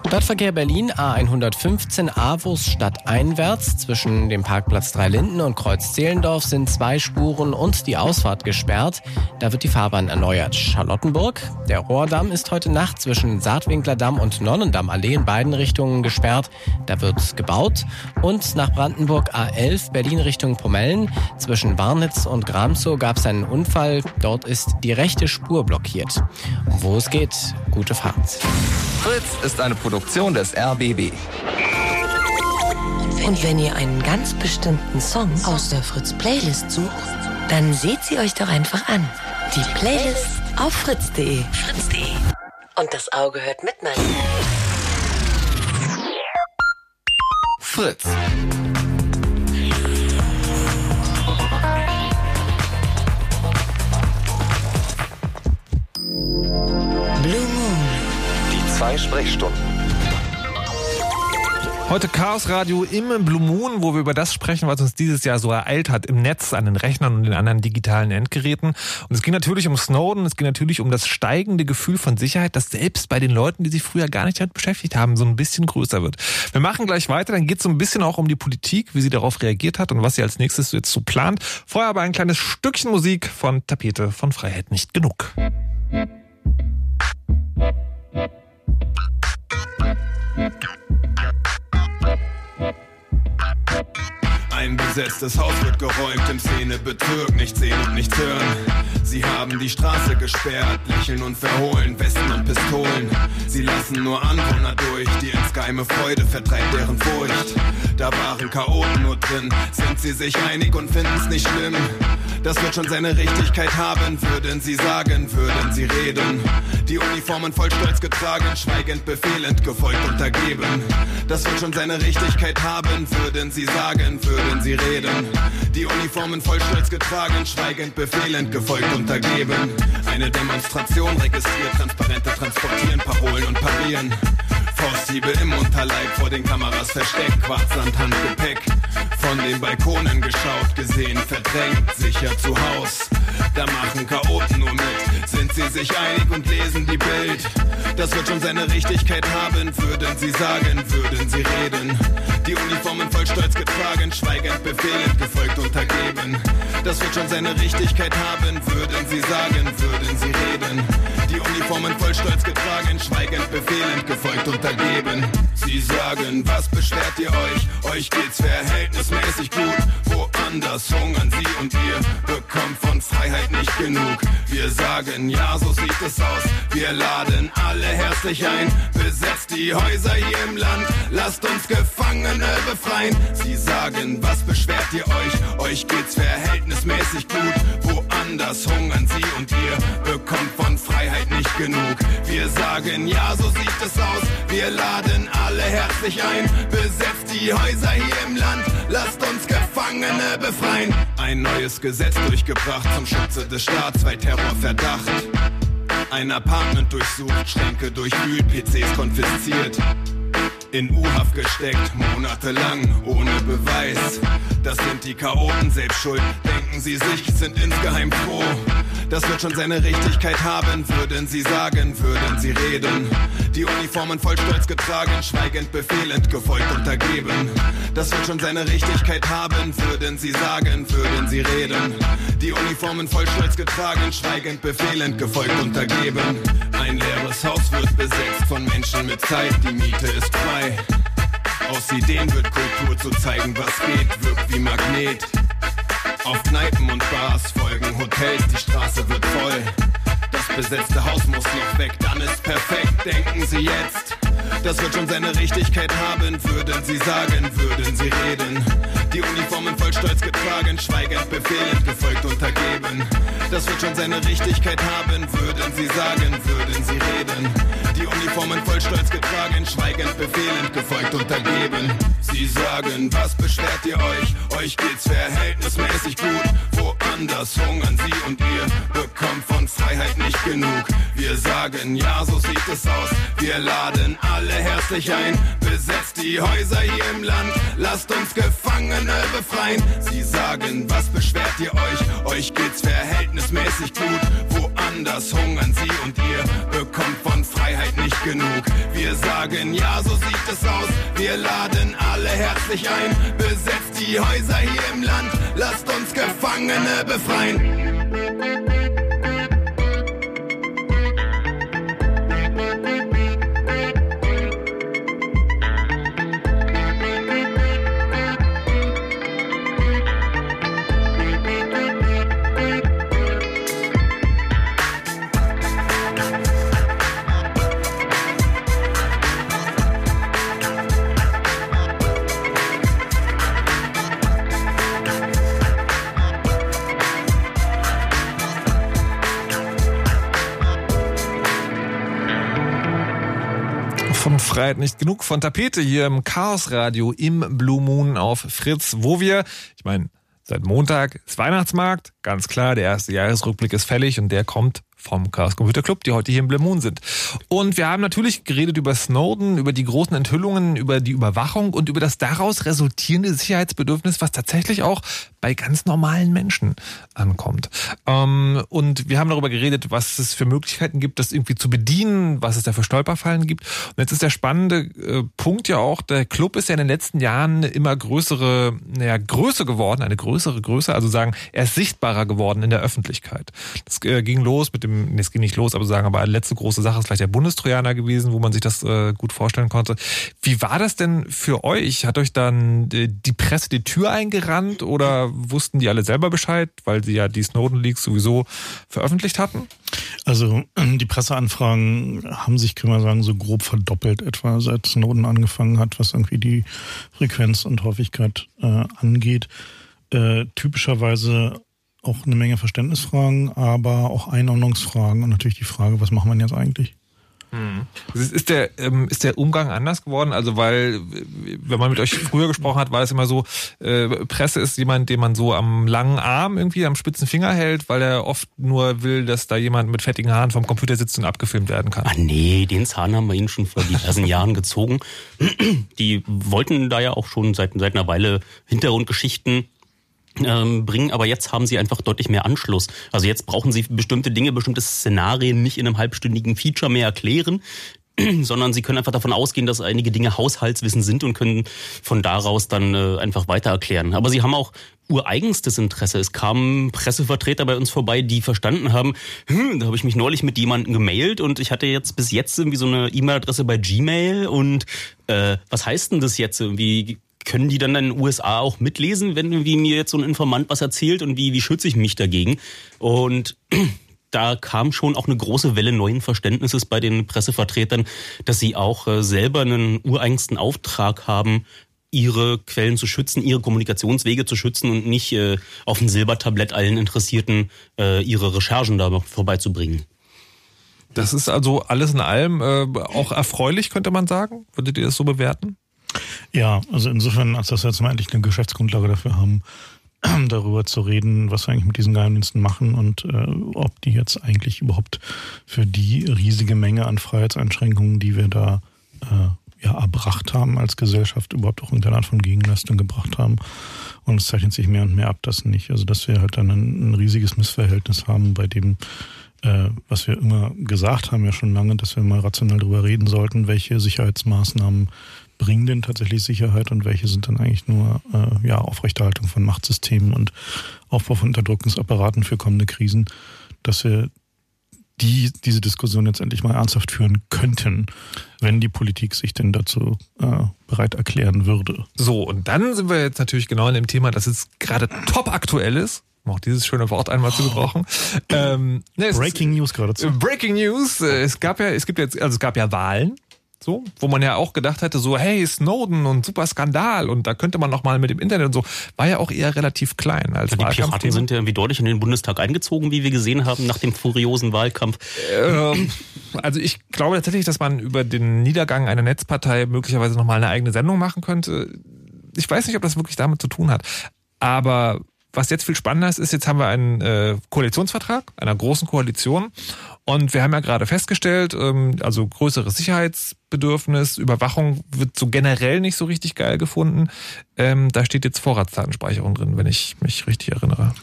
S9: Stadtverkehr Berlin A115 Avus stadteinwärts zwischen dem Parkplatz Dreilinden und Kreuz Zehlendorf sind zwei Spuren und die Ausfahrt gesperrt. Da wird die Fahrbahn erneuert. Charlottenburg. Der Rohrdamm ist heute Nacht zwischen Saatwinklerdamm und Nonnendammallee in beiden Richtungen gesperrt. Da wird gebaut. Und nach Brandenburg A11 Berlin Richtung Pomellen. Zwischen Warnitz und Gramzow gab es einen Unfall. Dort ist die rechte Spur blockiert. Wo es geht, gute Fahrt.
S10: Fritz ist eine Produktion des RBB.
S8: Und wenn ihr einen ganz bestimmten Song aus der Fritz-Playlist sucht, dann seht sie euch doch einfach an. Die Playlist auf fritz.de. Fritz.de. Und das Auge hört mit, Mann.
S10: Fritz.
S8: Blue Moon.
S10: Die zwei Sprechstunden.
S1: Heute Chaos Radio im Blue Moon, wo wir über das sprechen, was uns dieses Jahr so ereilt hat im Netz, an den Rechnern und den anderen digitalen Endgeräten. Und es ging natürlich um Snowden, es ging natürlich um das steigende Gefühl von Sicherheit, das selbst bei den Leuten, die sich früher gar nicht damit beschäftigt haben, so ein bisschen größer wird. Wir machen gleich weiter, dann geht es so ein bisschen auch um die Politik, wie sie darauf reagiert hat und was sie als nächstes jetzt so plant. Vorher aber ein kleines Stückchen Musik von Tapete von Freiheit nicht genug.
S11: Ein besetztes Haus wird geräumt im Szenebezirk, nichts sehen und nichts hören. Sie haben die Straße gesperrt, lächeln und verholen, Westen und Pistolen. Sie lassen nur Anwohner durch, die insgeheime Freude vertreibt deren Furcht. Da waren Chaoten nur drin, sind sie sich einig und finden's nicht schlimm. Das wird schon seine Richtigkeit haben, würden sie sagen, würden sie reden. Die Uniformen voll Stolz getragen, schweigend, befehlend, gefolgt, untergeben. Das wird schon seine Richtigkeit haben, würden sie sagen, würden sie reden. Die Uniformen voll Stolz getragen, schweigend, befehlend, gefolgt, untergeben. Eine Demonstration registriert, Transparente transportieren, Parolen und parieren. Fausthiebe im Unterleib, vor den Kameras versteckt, Quarzsand, Handgepäck. Von den Balkonen geschaut, gesehen, verdrängt, sicher zu Haus. Da machen Chaoten nur mit, sie sich einig und lesen die Bild. Das wird schon seine Richtigkeit haben, würden sie sagen, würden sie reden. Die Uniformen voll Stolz getragen, schweigend, befehlend, gefolgt, untergeben. Das wird schon seine Richtigkeit haben, würden sie sagen, würden sie reden. Die Uniformen voll Stolz getragen, schweigend, befehlend, gefolgt, untergeben. Sie sagen, was beschwert ihr euch? Euch geht's verhältnismäßig gut. Woanders hungern sie und ihr bekommt von Freiheit nicht genug. Wir sagen, ja, so sieht es aus. Wir laden alle herzlich ein. Besetzt die Häuser hier im Land. Lasst uns Gefangene befreien. Sie sagen, was beschwert ihr euch? Euch geht's verhältnismäßig gut. Woanders hungern sie und ihr bekommt von Freiheit nicht genug. Wir sagen, ja, so sieht es aus. Wir laden alle herzlich ein. Besetzt die Häuser hier im Land. Lasst uns Gefangene befreien. Ein neues Gesetz durchgebracht zum Schutze des Staats bei Terrorverdacht. Ein Apartment durchsucht, Schränke durchwühlt, PCs konfisziert. In U-Haft gesteckt, monatelang, ohne Beweis. Das sind die Chaoten selbst schuld, denken sie sich, sind insgeheim froh. Das wird schon seine Richtigkeit haben, würden sie sagen, würden sie reden. Die Uniformen voll Stolz getragen, schweigend, befehlend, gefolgt, untergeben. Das wird schon seine Richtigkeit haben, würden sie sagen, würden sie reden. Die Uniformen voll Stolz getragen, schweigend, befehlend, gefolgt, untergeben. Ein leeres Haus wird besetzt von Menschen mit Zeit, die Miete ist frei. Aus Ideen wird Kultur zu zeigen, was geht, wirkt wie Magnet. Auf Kneipen und Bars folgen Hotels, die Straße wird voll. Das Besetzte Haus muss noch weg, dann ist perfekt, denken Sie jetzt. Das wird schon seine Richtigkeit haben, würden Sie sagen, würden Sie reden. Die Uniformen voll stolz getragen, schweigend, befehlend, gefolgt, untergeben. Das wird schon seine Richtigkeit haben, würden Sie sagen, würden Sie reden. Die Uniformen voll stolz getragen, schweigend, befehlend, gefolgt, untergeben. Sie sagen, was beschwert ihr euch? Euch geht's verhältnismäßig gut. Woanders hungern Sie und ihr bekommt von Freiheit nicht genug. Wir sagen, ja, so sieht es aus. Wir laden alle herzlich ein. Besetzt die Häuser hier im Land. Lasst uns Gefangene befreien. Sie sagen, was beschwert ihr euch? Euch geht's verhältnismäßig gut. Woanders hungern Sie und ihr bekommt von Freiheit nicht genug. Wir sagen, ja, so sieht es aus. Wir laden alle herzlich ein. Besetzt die Häuser hier im Land. Lasst uns Gefangene befreien.
S1: Freiheit nicht genug von Tapete hier im Chaos Radio im Blue Moon auf Fritz, wo wir, ich meine, seit Montag ist Weihnachtsmarkt, ganz klar, der erste Jahresrückblick ist fällig und der kommt vom Chaos Computer Club, die heute hier im Blemon sind. Und wir haben natürlich geredet über Snowden, über die großen Enthüllungen, über die Überwachung und über das daraus resultierende Sicherheitsbedürfnis, was tatsächlich auch bei ganz normalen Menschen ankommt. Ähm, und wir haben darüber geredet, was es für Möglichkeiten gibt, das irgendwie zu bedienen, was es da für Stolperfallen gibt. Und jetzt ist der spannende äh, Punkt ja auch, der Club ist ja in den letzten Jahren immer größere, naja, Größe geworden, eine größere Größe, also sagen, er ist sichtbarer geworden in der Öffentlichkeit. Das äh, ging los mit dem nee, es ging nicht los, aber sagen, aber letzte große Sache ist vielleicht der Bundestrojaner gewesen, wo man sich das äh, gut vorstellen konnte. Wie war das denn für euch? Hat euch dann die Presse die Tür eingerannt oder wussten die alle selber Bescheid, weil sie ja die Snowden Leaks sowieso veröffentlicht hatten?
S3: Also die Presseanfragen haben sich, können wir sagen, so grob verdoppelt etwa, seit Snowden angefangen hat, was irgendwie die Frequenz und Häufigkeit äh, angeht. Äh, typischerweise auch eine Menge Verständnisfragen, aber auch Einordnungsfragen und natürlich die Frage, was machen wir jetzt eigentlich?
S1: Hm. Ist der, ähm, ist der Umgang anders geworden? Also, weil, wenn man mit euch früher gesprochen hat, war es immer so, äh, Presse ist jemand, den man so am langen Arm irgendwie, am spitzen Finger hält, weil er oft nur will, dass da jemand mit fettigen Haaren vom Computer sitzt und abgefilmt werden kann.
S2: Ah, nee, den Zahn haben wir ihnen schon vor diversen Jahren gezogen. Die wollten da ja auch schon seit, seit einer Weile Hintergrundgeschichten bringen, aber jetzt haben sie einfach deutlich mehr Anschluss. Also jetzt brauchen sie bestimmte Dinge, bestimmte Szenarien nicht in einem halbstündigen Feature mehr erklären, sondern sie können einfach davon ausgehen, dass einige Dinge Haushaltswissen sind und können von daraus dann äh, einfach weiter erklären. Aber sie haben auch ureigenstes Interesse. Es kamen Pressevertreter bei uns vorbei, die verstanden haben, hm, da habe ich mich neulich mit jemandem gemailt und ich hatte jetzt bis jetzt irgendwie so eine E-Mail-Adresse bei Gmail und äh, was heißt denn das jetzt? Irgendwie können die dann in den USA auch mitlesen, wenn wie mir jetzt so ein Informant was erzählt und wie, wie schütze ich mich dagegen? Und da kam schon auch eine große Welle neuen Verständnisses bei den Pressevertretern, dass sie auch äh, selber einen ureigensten Auftrag haben, ihre Quellen zu schützen, ihre Kommunikationswege zu schützen und nicht äh, auf dem Silbertablett allen Interessierten äh, ihre Recherchen da vorbeizubringen.
S1: Das ist also alles in allem äh, auch erfreulich, könnte man sagen. Würdet ihr das so bewerten?
S3: Ja, also insofern, als dass wir jetzt mal endlich eine Geschäftsgrundlage dafür haben, darüber zu reden, was wir eigentlich mit diesen Geheimdiensten machen und äh, ob die jetzt eigentlich überhaupt für die riesige Menge an Freiheitseinschränkungen, die wir da äh, ja erbracht haben als Gesellschaft, überhaupt auch irgendeine Art von Gegenleistung gebracht haben. Und es zeichnet sich mehr und mehr ab, dass nicht. Also dass wir halt dann ein, ein riesiges Missverhältnis haben, bei dem äh, was wir immer gesagt haben, ja schon lange, dass wir mal rational darüber reden sollten, welche Sicherheitsmaßnahmen bringen denn tatsächlich Sicherheit und welche sind dann eigentlich nur äh, ja, Aufrechterhaltung von Machtsystemen und Aufbau von Unterdrückungsapparaten für kommende Krisen, dass wir die diese Diskussion jetzt endlich mal ernsthaft führen könnten, wenn die Politik sich denn dazu äh, bereit erklären würde.
S1: So, und dann sind wir jetzt natürlich genau in dem Thema, das jetzt gerade top aktuell ist um auch dieses schöne Wort einmal zu gebrauchen. Ähm,
S3: ne, Breaking News geradezu.
S1: Breaking News. Äh, es gab ja, es gibt jetzt, also es gab ja Wahlen so, wo man ja auch gedacht hätte, so, hey, Snowden und super Skandal und da könnte man noch mal mit dem Internet und so, war ja auch eher relativ klein. Als
S2: die Piraten sind ja irgendwie deutlich in den Bundestag eingezogen, wie wir gesehen haben, nach dem furiosen Wahlkampf.
S1: Ähm, also ich glaube tatsächlich, dass man über den Niedergang einer Netzpartei möglicherweise noch mal eine eigene Sendung machen könnte. Ich weiß nicht, ob das wirklich damit zu tun hat, aber was jetzt viel spannender ist, ist, jetzt haben wir einen äh, Koalitionsvertrag einer großen Koalition und wir haben ja gerade festgestellt, ähm, also größeres Sicherheitsbedürfnis, Überwachung wird so generell nicht so richtig geil gefunden. Ähm, da steht jetzt Vorratsdatenspeicherung drin, wenn ich mich richtig erinnere.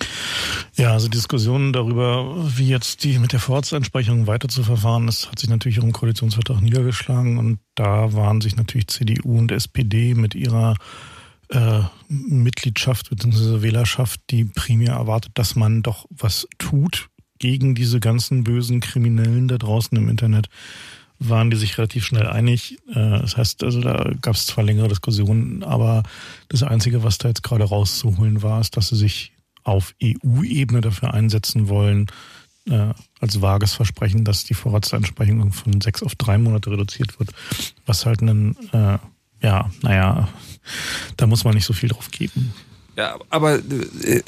S3: Ja, also Diskussionen darüber, wie jetzt die mit der Vorratsdatenspeicherung weiter zu verfahren ist, hat sich natürlich auch im Koalitionsvertrag niedergeschlagen und da waren sich natürlich CDU und SPD mit ihrer äh, Mitgliedschaft bzw. Wählerschaft, die primär erwartet, dass man doch was tut gegen diese ganzen bösen Kriminellen da draußen im Internet, waren die sich relativ schnell einig. Äh, das heißt, also da gab es zwar längere Diskussionen, aber das Einzige, was da jetzt gerade rauszuholen war, ist, dass sie sich auf EU-Ebene dafür einsetzen wollen, äh, als vages Versprechen, dass die Vorratsdatenspeicherung von sechs auf drei Monate reduziert wird, was halt ein äh, ja, naja, da muss man nicht so viel drauf geben.
S1: Ja, aber äh,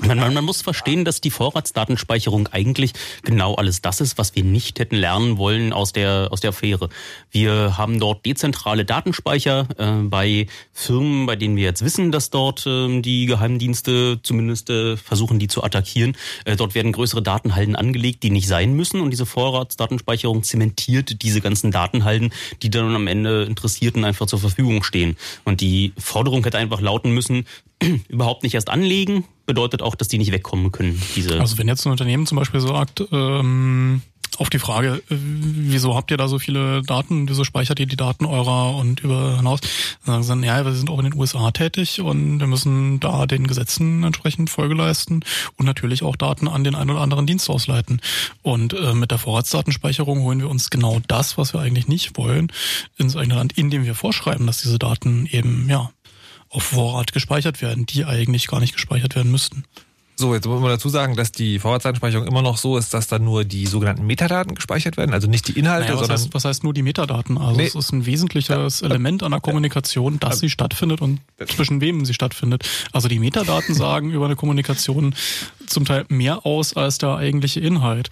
S2: man, man, man, muss verstehen, dass die Vorratsdatenspeicherung eigentlich genau alles das ist, was wir nicht hätten lernen wollen aus der, aus der Affäre. Wir haben dort dezentrale Datenspeicher äh, bei Firmen, bei denen wir jetzt wissen, dass dort äh, die Geheimdienste zumindest äh, versuchen, die zu attackieren. Äh, dort werden größere Datenhalden angelegt, die nicht sein müssen. Und diese Vorratsdatenspeicherung zementiert diese ganzen Datenhalden, die dann am Ende Interessierten einfach zur Verfügung stehen. Und die Forderung hätte einfach lauten müssen, überhaupt nicht erst anlegen, bedeutet auch, dass die nicht wegkommen können. Diese
S5: also wenn jetzt ein Unternehmen zum Beispiel sagt, ähm, auf die Frage, äh, wieso habt ihr da so viele Daten, wieso speichert ihr die Daten eurer und über hinaus, dann sagen sie, ja, wir sind auch in den USA tätig und wir müssen da den Gesetzen entsprechend Folge leisten und natürlich auch Daten an den einen oder anderen Dienst ausleiten. Und äh, mit der Vorratsdatenspeicherung holen wir uns genau das, was wir eigentlich nicht wollen, ins eigene Land, indem wir vorschreiben, dass diese Daten eben, ja, auf Vorrat gespeichert werden, die eigentlich gar nicht gespeichert werden müssten.
S1: So, jetzt muss man dazu sagen, dass die Vorratsdatenspeicherung immer noch so ist, dass da nur die sogenannten Metadaten gespeichert werden, also nicht die Inhalte,
S5: naja, was
S1: sondern.
S5: Heißt, was heißt nur die Metadaten? Also nee. es ist ein wesentliches ja. Element an der Kommunikation, dass sie stattfindet und zwischen wem sie stattfindet. Also die Metadaten sagen über eine Kommunikation zum Teil mehr aus als der eigentliche Inhalt.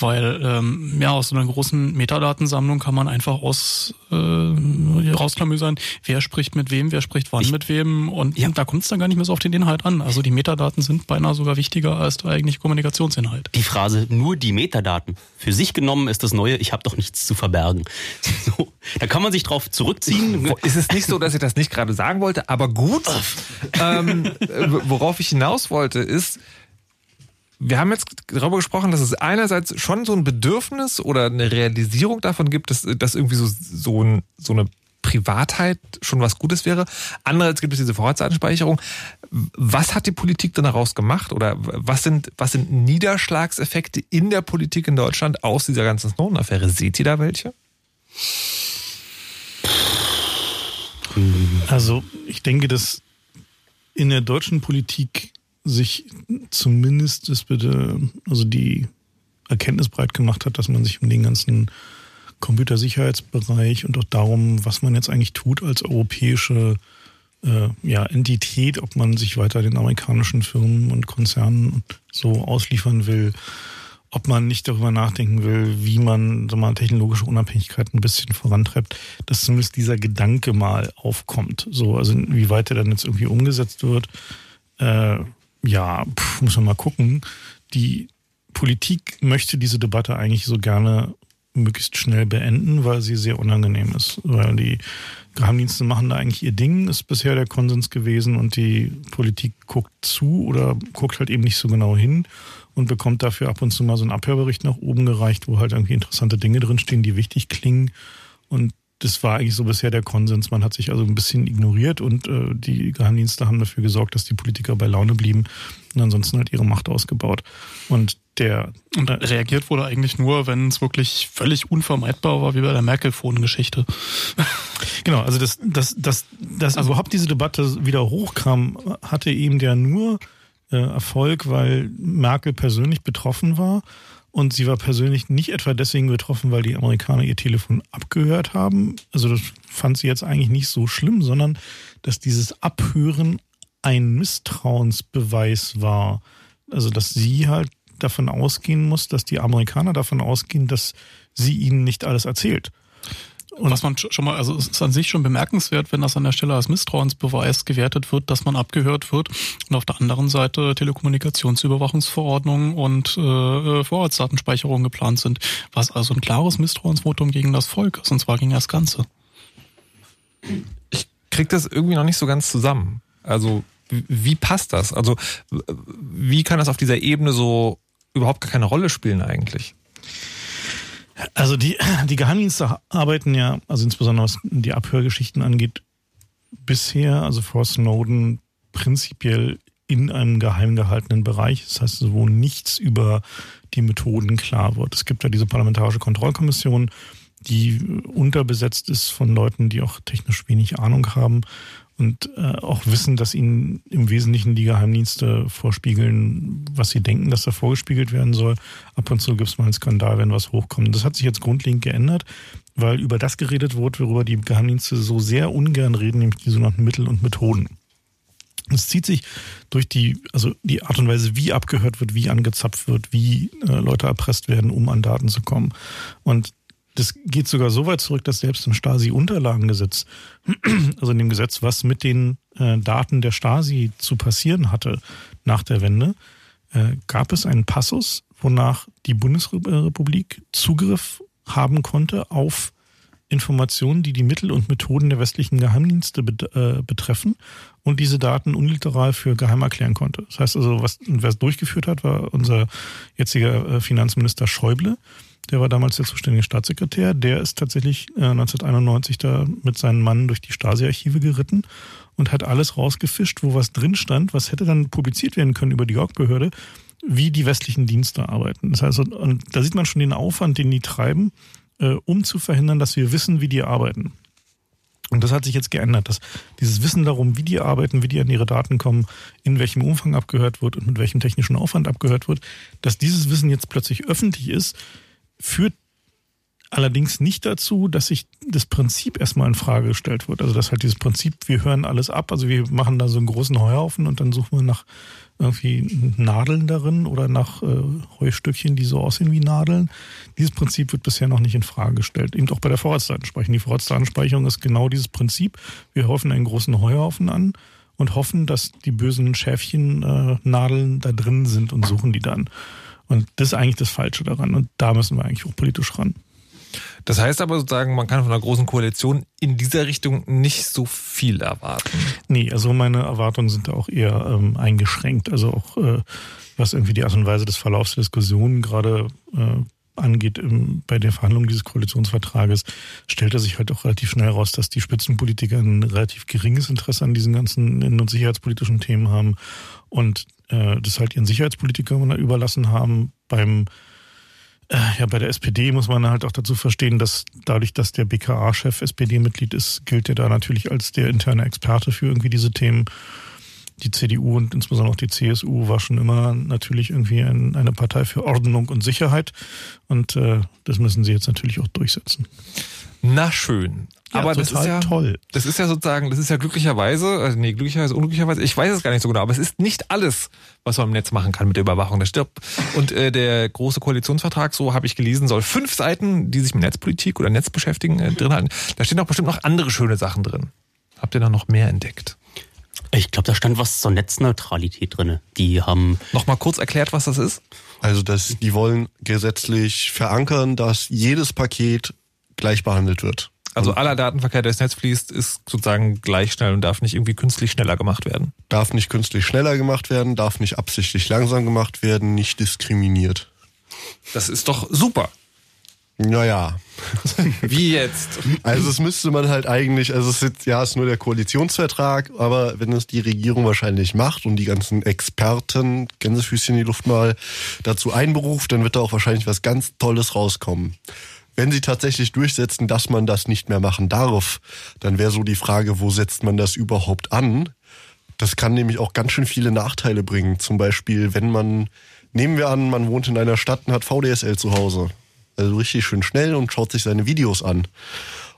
S5: Weil ähm, ja, aus so einer großen Metadatensammlung kann man einfach aus äh, rausklamüsern, wer spricht mit wem, wer spricht wann ich, mit wem und ja. da kommt es dann gar nicht mehr so auf den Inhalt an. Also die Metadaten sind beinahe sogar wichtiger als der eigentliche Kommunikationsinhalt.
S2: Die Phrase nur die Metadaten. Für sich genommen ist das Neue, ich habe doch nichts zu verbergen. So, da kann man sich drauf zurückziehen.
S1: Ist es nicht so, dass ich das nicht gerade sagen wollte, aber gut. ähm, worauf ich hinaus wollte, ist, wir haben jetzt darüber gesprochen, dass es einerseits schon so ein Bedürfnis oder eine Realisierung davon gibt, dass, dass irgendwie so, so, ein, so eine Privatheit schon was Gutes wäre. Andererseits gibt es diese Vorratsdatenspeicherung. Was hat die Politik denn daraus gemacht oder was sind, was sind Niederschlagseffekte in der Politik in Deutschland aus dieser ganzen Snowden-Affäre? Seht ihr da welche?
S3: Also ich denke, dass in der deutschen Politik sich zumindest das bitte, also die Erkenntnis breit gemacht hat, dass man sich um den ganzen Computersicherheitsbereich und auch darum, was man jetzt eigentlich tut als europäische äh, ja, Entität, ob man sich weiter den amerikanischen Firmen und Konzernen so ausliefern will, ob man nicht darüber nachdenken will, wie man so mal technologische Unabhängigkeit ein bisschen vorantreibt, dass zumindest dieser Gedanke mal aufkommt. So, also wie weit er dann jetzt irgendwie umgesetzt wird, äh, ja, pff, muss man mal gucken. Die Politik möchte diese Debatte eigentlich so gerne möglichst schnell beenden, weil sie sehr unangenehm ist. Weil die Geheimdienste machen da eigentlich ihr Ding, ist bisher der Konsens gewesen und die Politik guckt zu oder guckt halt eben nicht so genau hin und bekommt dafür ab und zu mal so einen Abhörbericht nach oben gereicht, wo halt irgendwie interessante Dinge drinstehen, die wichtig klingen. Und das war eigentlich so bisher der Konsens. Man hat sich also ein bisschen ignoriert und äh, die Geheimdienste haben dafür gesorgt, dass die Politiker bei Laune blieben und ansonsten halt ihre Macht ausgebaut. Und der
S5: und reagiert wurde eigentlich nur, wenn es wirklich völlig unvermeidbar war, wie bei der Merkel-Phone-Geschichte.
S3: Genau, also dass, dass, dass, dass also überhaupt diese Debatte wieder hochkam, hatte eben der nur äh, Erfolg, weil Merkel persönlich betroffen war. Und sie war persönlich nicht etwa deswegen betroffen, weil die Amerikaner ihr Telefon abgehört haben. Also das fand sie jetzt eigentlich nicht so schlimm, sondern dass dieses Abhören ein Misstrauensbeweis war. Also dass sie halt davon ausgehen muss, dass die Amerikaner davon ausgehen, dass sie ihnen nicht alles erzählt.
S5: Und was man schon mal, also es ist an sich schon bemerkenswert, wenn das an der Stelle als Misstrauensbeweis gewertet wird, dass man abgehört wird und auf der anderen Seite Telekommunikationsüberwachungsverordnungen und äh, Vorratsdatenspeicherung geplant sind, was also ein klares Misstrauensvotum gegen das Volk ist, und zwar gegen das Ganze.
S1: Ich krieg das irgendwie noch nicht so ganz zusammen. Also wie passt das? Also wie kann das auf dieser Ebene so überhaupt gar keine Rolle spielen eigentlich?
S3: Also die, die Geheimdienste arbeiten ja, also insbesondere was die Abhörgeschichten angeht, bisher, also vor Snowden, prinzipiell in einem geheim gehaltenen Bereich. Das heißt, wo nichts über die Methoden klar wird. Es gibt ja diese parlamentarische Kontrollkommission, die unterbesetzt ist von Leuten, die auch technisch wenig Ahnung haben und äh, auch wissen, dass ihnen im Wesentlichen die Geheimdienste vorspiegeln, was sie denken, dass da vorgespiegelt werden soll. Ab und zu gibt es mal einen Skandal, wenn was hochkommt. Das hat sich jetzt grundlegend geändert, weil über das geredet wurde, worüber die Geheimdienste so sehr ungern reden, nämlich die sogenannten Mittel und Methoden. Es zieht sich durch die, also die Art und Weise, wie abgehört wird, wie angezapft wird, wie äh, Leute erpresst werden, um an Daten zu kommen. Und das geht sogar so weit zurück, dass selbst im Stasi-Unterlagengesetz, also in dem Gesetz, was mit den äh, Daten der Stasi zu passieren hatte nach der Wende, äh, gab es einen Passus, wonach die Bundesrepublik Zugriff haben konnte auf Informationen, die die Mittel und Methoden der westlichen Geheimdienste äh, betreffen und diese Daten unliteral für geheim erklären konnte. Das heißt also, was, wer es durchgeführt hat, war unser jetziger äh, Finanzminister Schäuble der war damals der zuständige Staatssekretär, der ist tatsächlich äh, 1991 da mit seinen Mann durch die Stasi-Archive geritten und hat alles rausgefischt, wo was drin stand, was hätte dann publiziert werden können über die York-Behörde, wie die westlichen Dienste arbeiten. Das heißt, und da sieht man schon den Aufwand, den die treiben, äh, um zu verhindern, dass wir wissen, wie die arbeiten. Und das hat sich jetzt geändert, dass dieses Wissen darum, wie die arbeiten, wie die an ihre Daten kommen, in welchem Umfang abgehört wird und mit welchem technischen Aufwand abgehört wird, dass dieses Wissen jetzt plötzlich öffentlich ist, führt allerdings nicht dazu, dass sich das Prinzip erstmal in Frage gestellt wird. Also dass halt dieses Prinzip, wir hören alles ab, also wir machen da so einen großen Heuhaufen und dann suchen wir nach irgendwie Nadeln darin oder nach äh, Heustückchen, die so aussehen wie Nadeln. Dieses Prinzip wird bisher noch nicht in Frage gestellt. Eben auch bei der Vorratsdatenspeicherung. Die Vorratsdatenspeicherung ist genau dieses Prinzip. Wir häufen einen großen Heuhaufen an und hoffen, dass die bösen Schäfchen äh, Nadeln da drin sind und suchen die dann. Und das ist eigentlich das Falsche daran. Und da müssen wir eigentlich auch politisch ran.
S1: Das heißt aber sozusagen, man kann von einer großen Koalition in dieser Richtung nicht so viel erwarten.
S3: Nee, also meine Erwartungen sind da auch eher ähm, eingeschränkt. Also auch äh, was irgendwie die Art und Weise des Verlaufs der Diskussionen gerade äh, angeht im, bei der Verhandlung dieses Koalitionsvertrages, stellte sich halt auch relativ schnell raus, dass die Spitzenpolitiker ein relativ geringes Interesse an diesen ganzen innen- und sicherheitspolitischen Themen haben und äh, das halt ihren Sicherheitspolitikern überlassen haben. Beim äh, ja, bei der SPD muss man halt auch dazu verstehen, dass dadurch, dass der BKA-Chef SPD-Mitglied ist, gilt er da natürlich als der interne Experte für irgendwie diese Themen. Die CDU und insbesondere auch die CSU war schon immer natürlich irgendwie ein, eine Partei für Ordnung und Sicherheit. Und äh, das müssen sie jetzt natürlich auch durchsetzen.
S1: Na schön. Ja, aber das ist ja
S3: toll.
S1: Das ist ja sozusagen, das ist ja glücklicherweise, also nee, glücklicherweise, unglücklicherweise, ich weiß es gar nicht so genau, aber es ist nicht alles, was man im Netz machen kann mit der Überwachung. Das stirbt. Und äh, der große Koalitionsvertrag, so habe ich gelesen, soll fünf Seiten, die sich mit Netzpolitik oder Netz beschäftigen, äh, drin halten. Da stehen auch bestimmt noch andere schöne Sachen drin. Habt ihr da noch mehr entdeckt?
S2: Ich glaube, da stand was zur Netzneutralität drin. Die haben.
S1: Nochmal kurz erklärt, was das ist?
S4: Also, dass die wollen gesetzlich verankern, dass jedes Paket gleich behandelt wird.
S1: Also aller Datenverkehr, der ins Netz fließt, ist sozusagen gleich schnell und darf nicht irgendwie künstlich schneller gemacht werden.
S4: Darf nicht künstlich schneller gemacht werden, darf nicht absichtlich langsam gemacht werden, nicht diskriminiert.
S1: Das ist doch super.
S4: Naja.
S1: Wie jetzt?
S4: Also es müsste man halt eigentlich, also es ist ja es ist nur der Koalitionsvertrag, aber wenn es die Regierung wahrscheinlich macht und die ganzen Experten, Gänsefüßchen in die Luft mal, dazu einberuft, dann wird da auch wahrscheinlich was ganz Tolles rauskommen wenn sie tatsächlich durchsetzen, dass man das nicht mehr machen darf, dann wäre so die Frage, wo setzt man das überhaupt an? das kann nämlich auch ganz schön viele Nachteile bringen. Zum Beispiel, wenn man, nehmen wir an, man wohnt in einer Stadt und hat VDSL zu Hause. Also richtig schön schnell und schaut sich seine Videos an.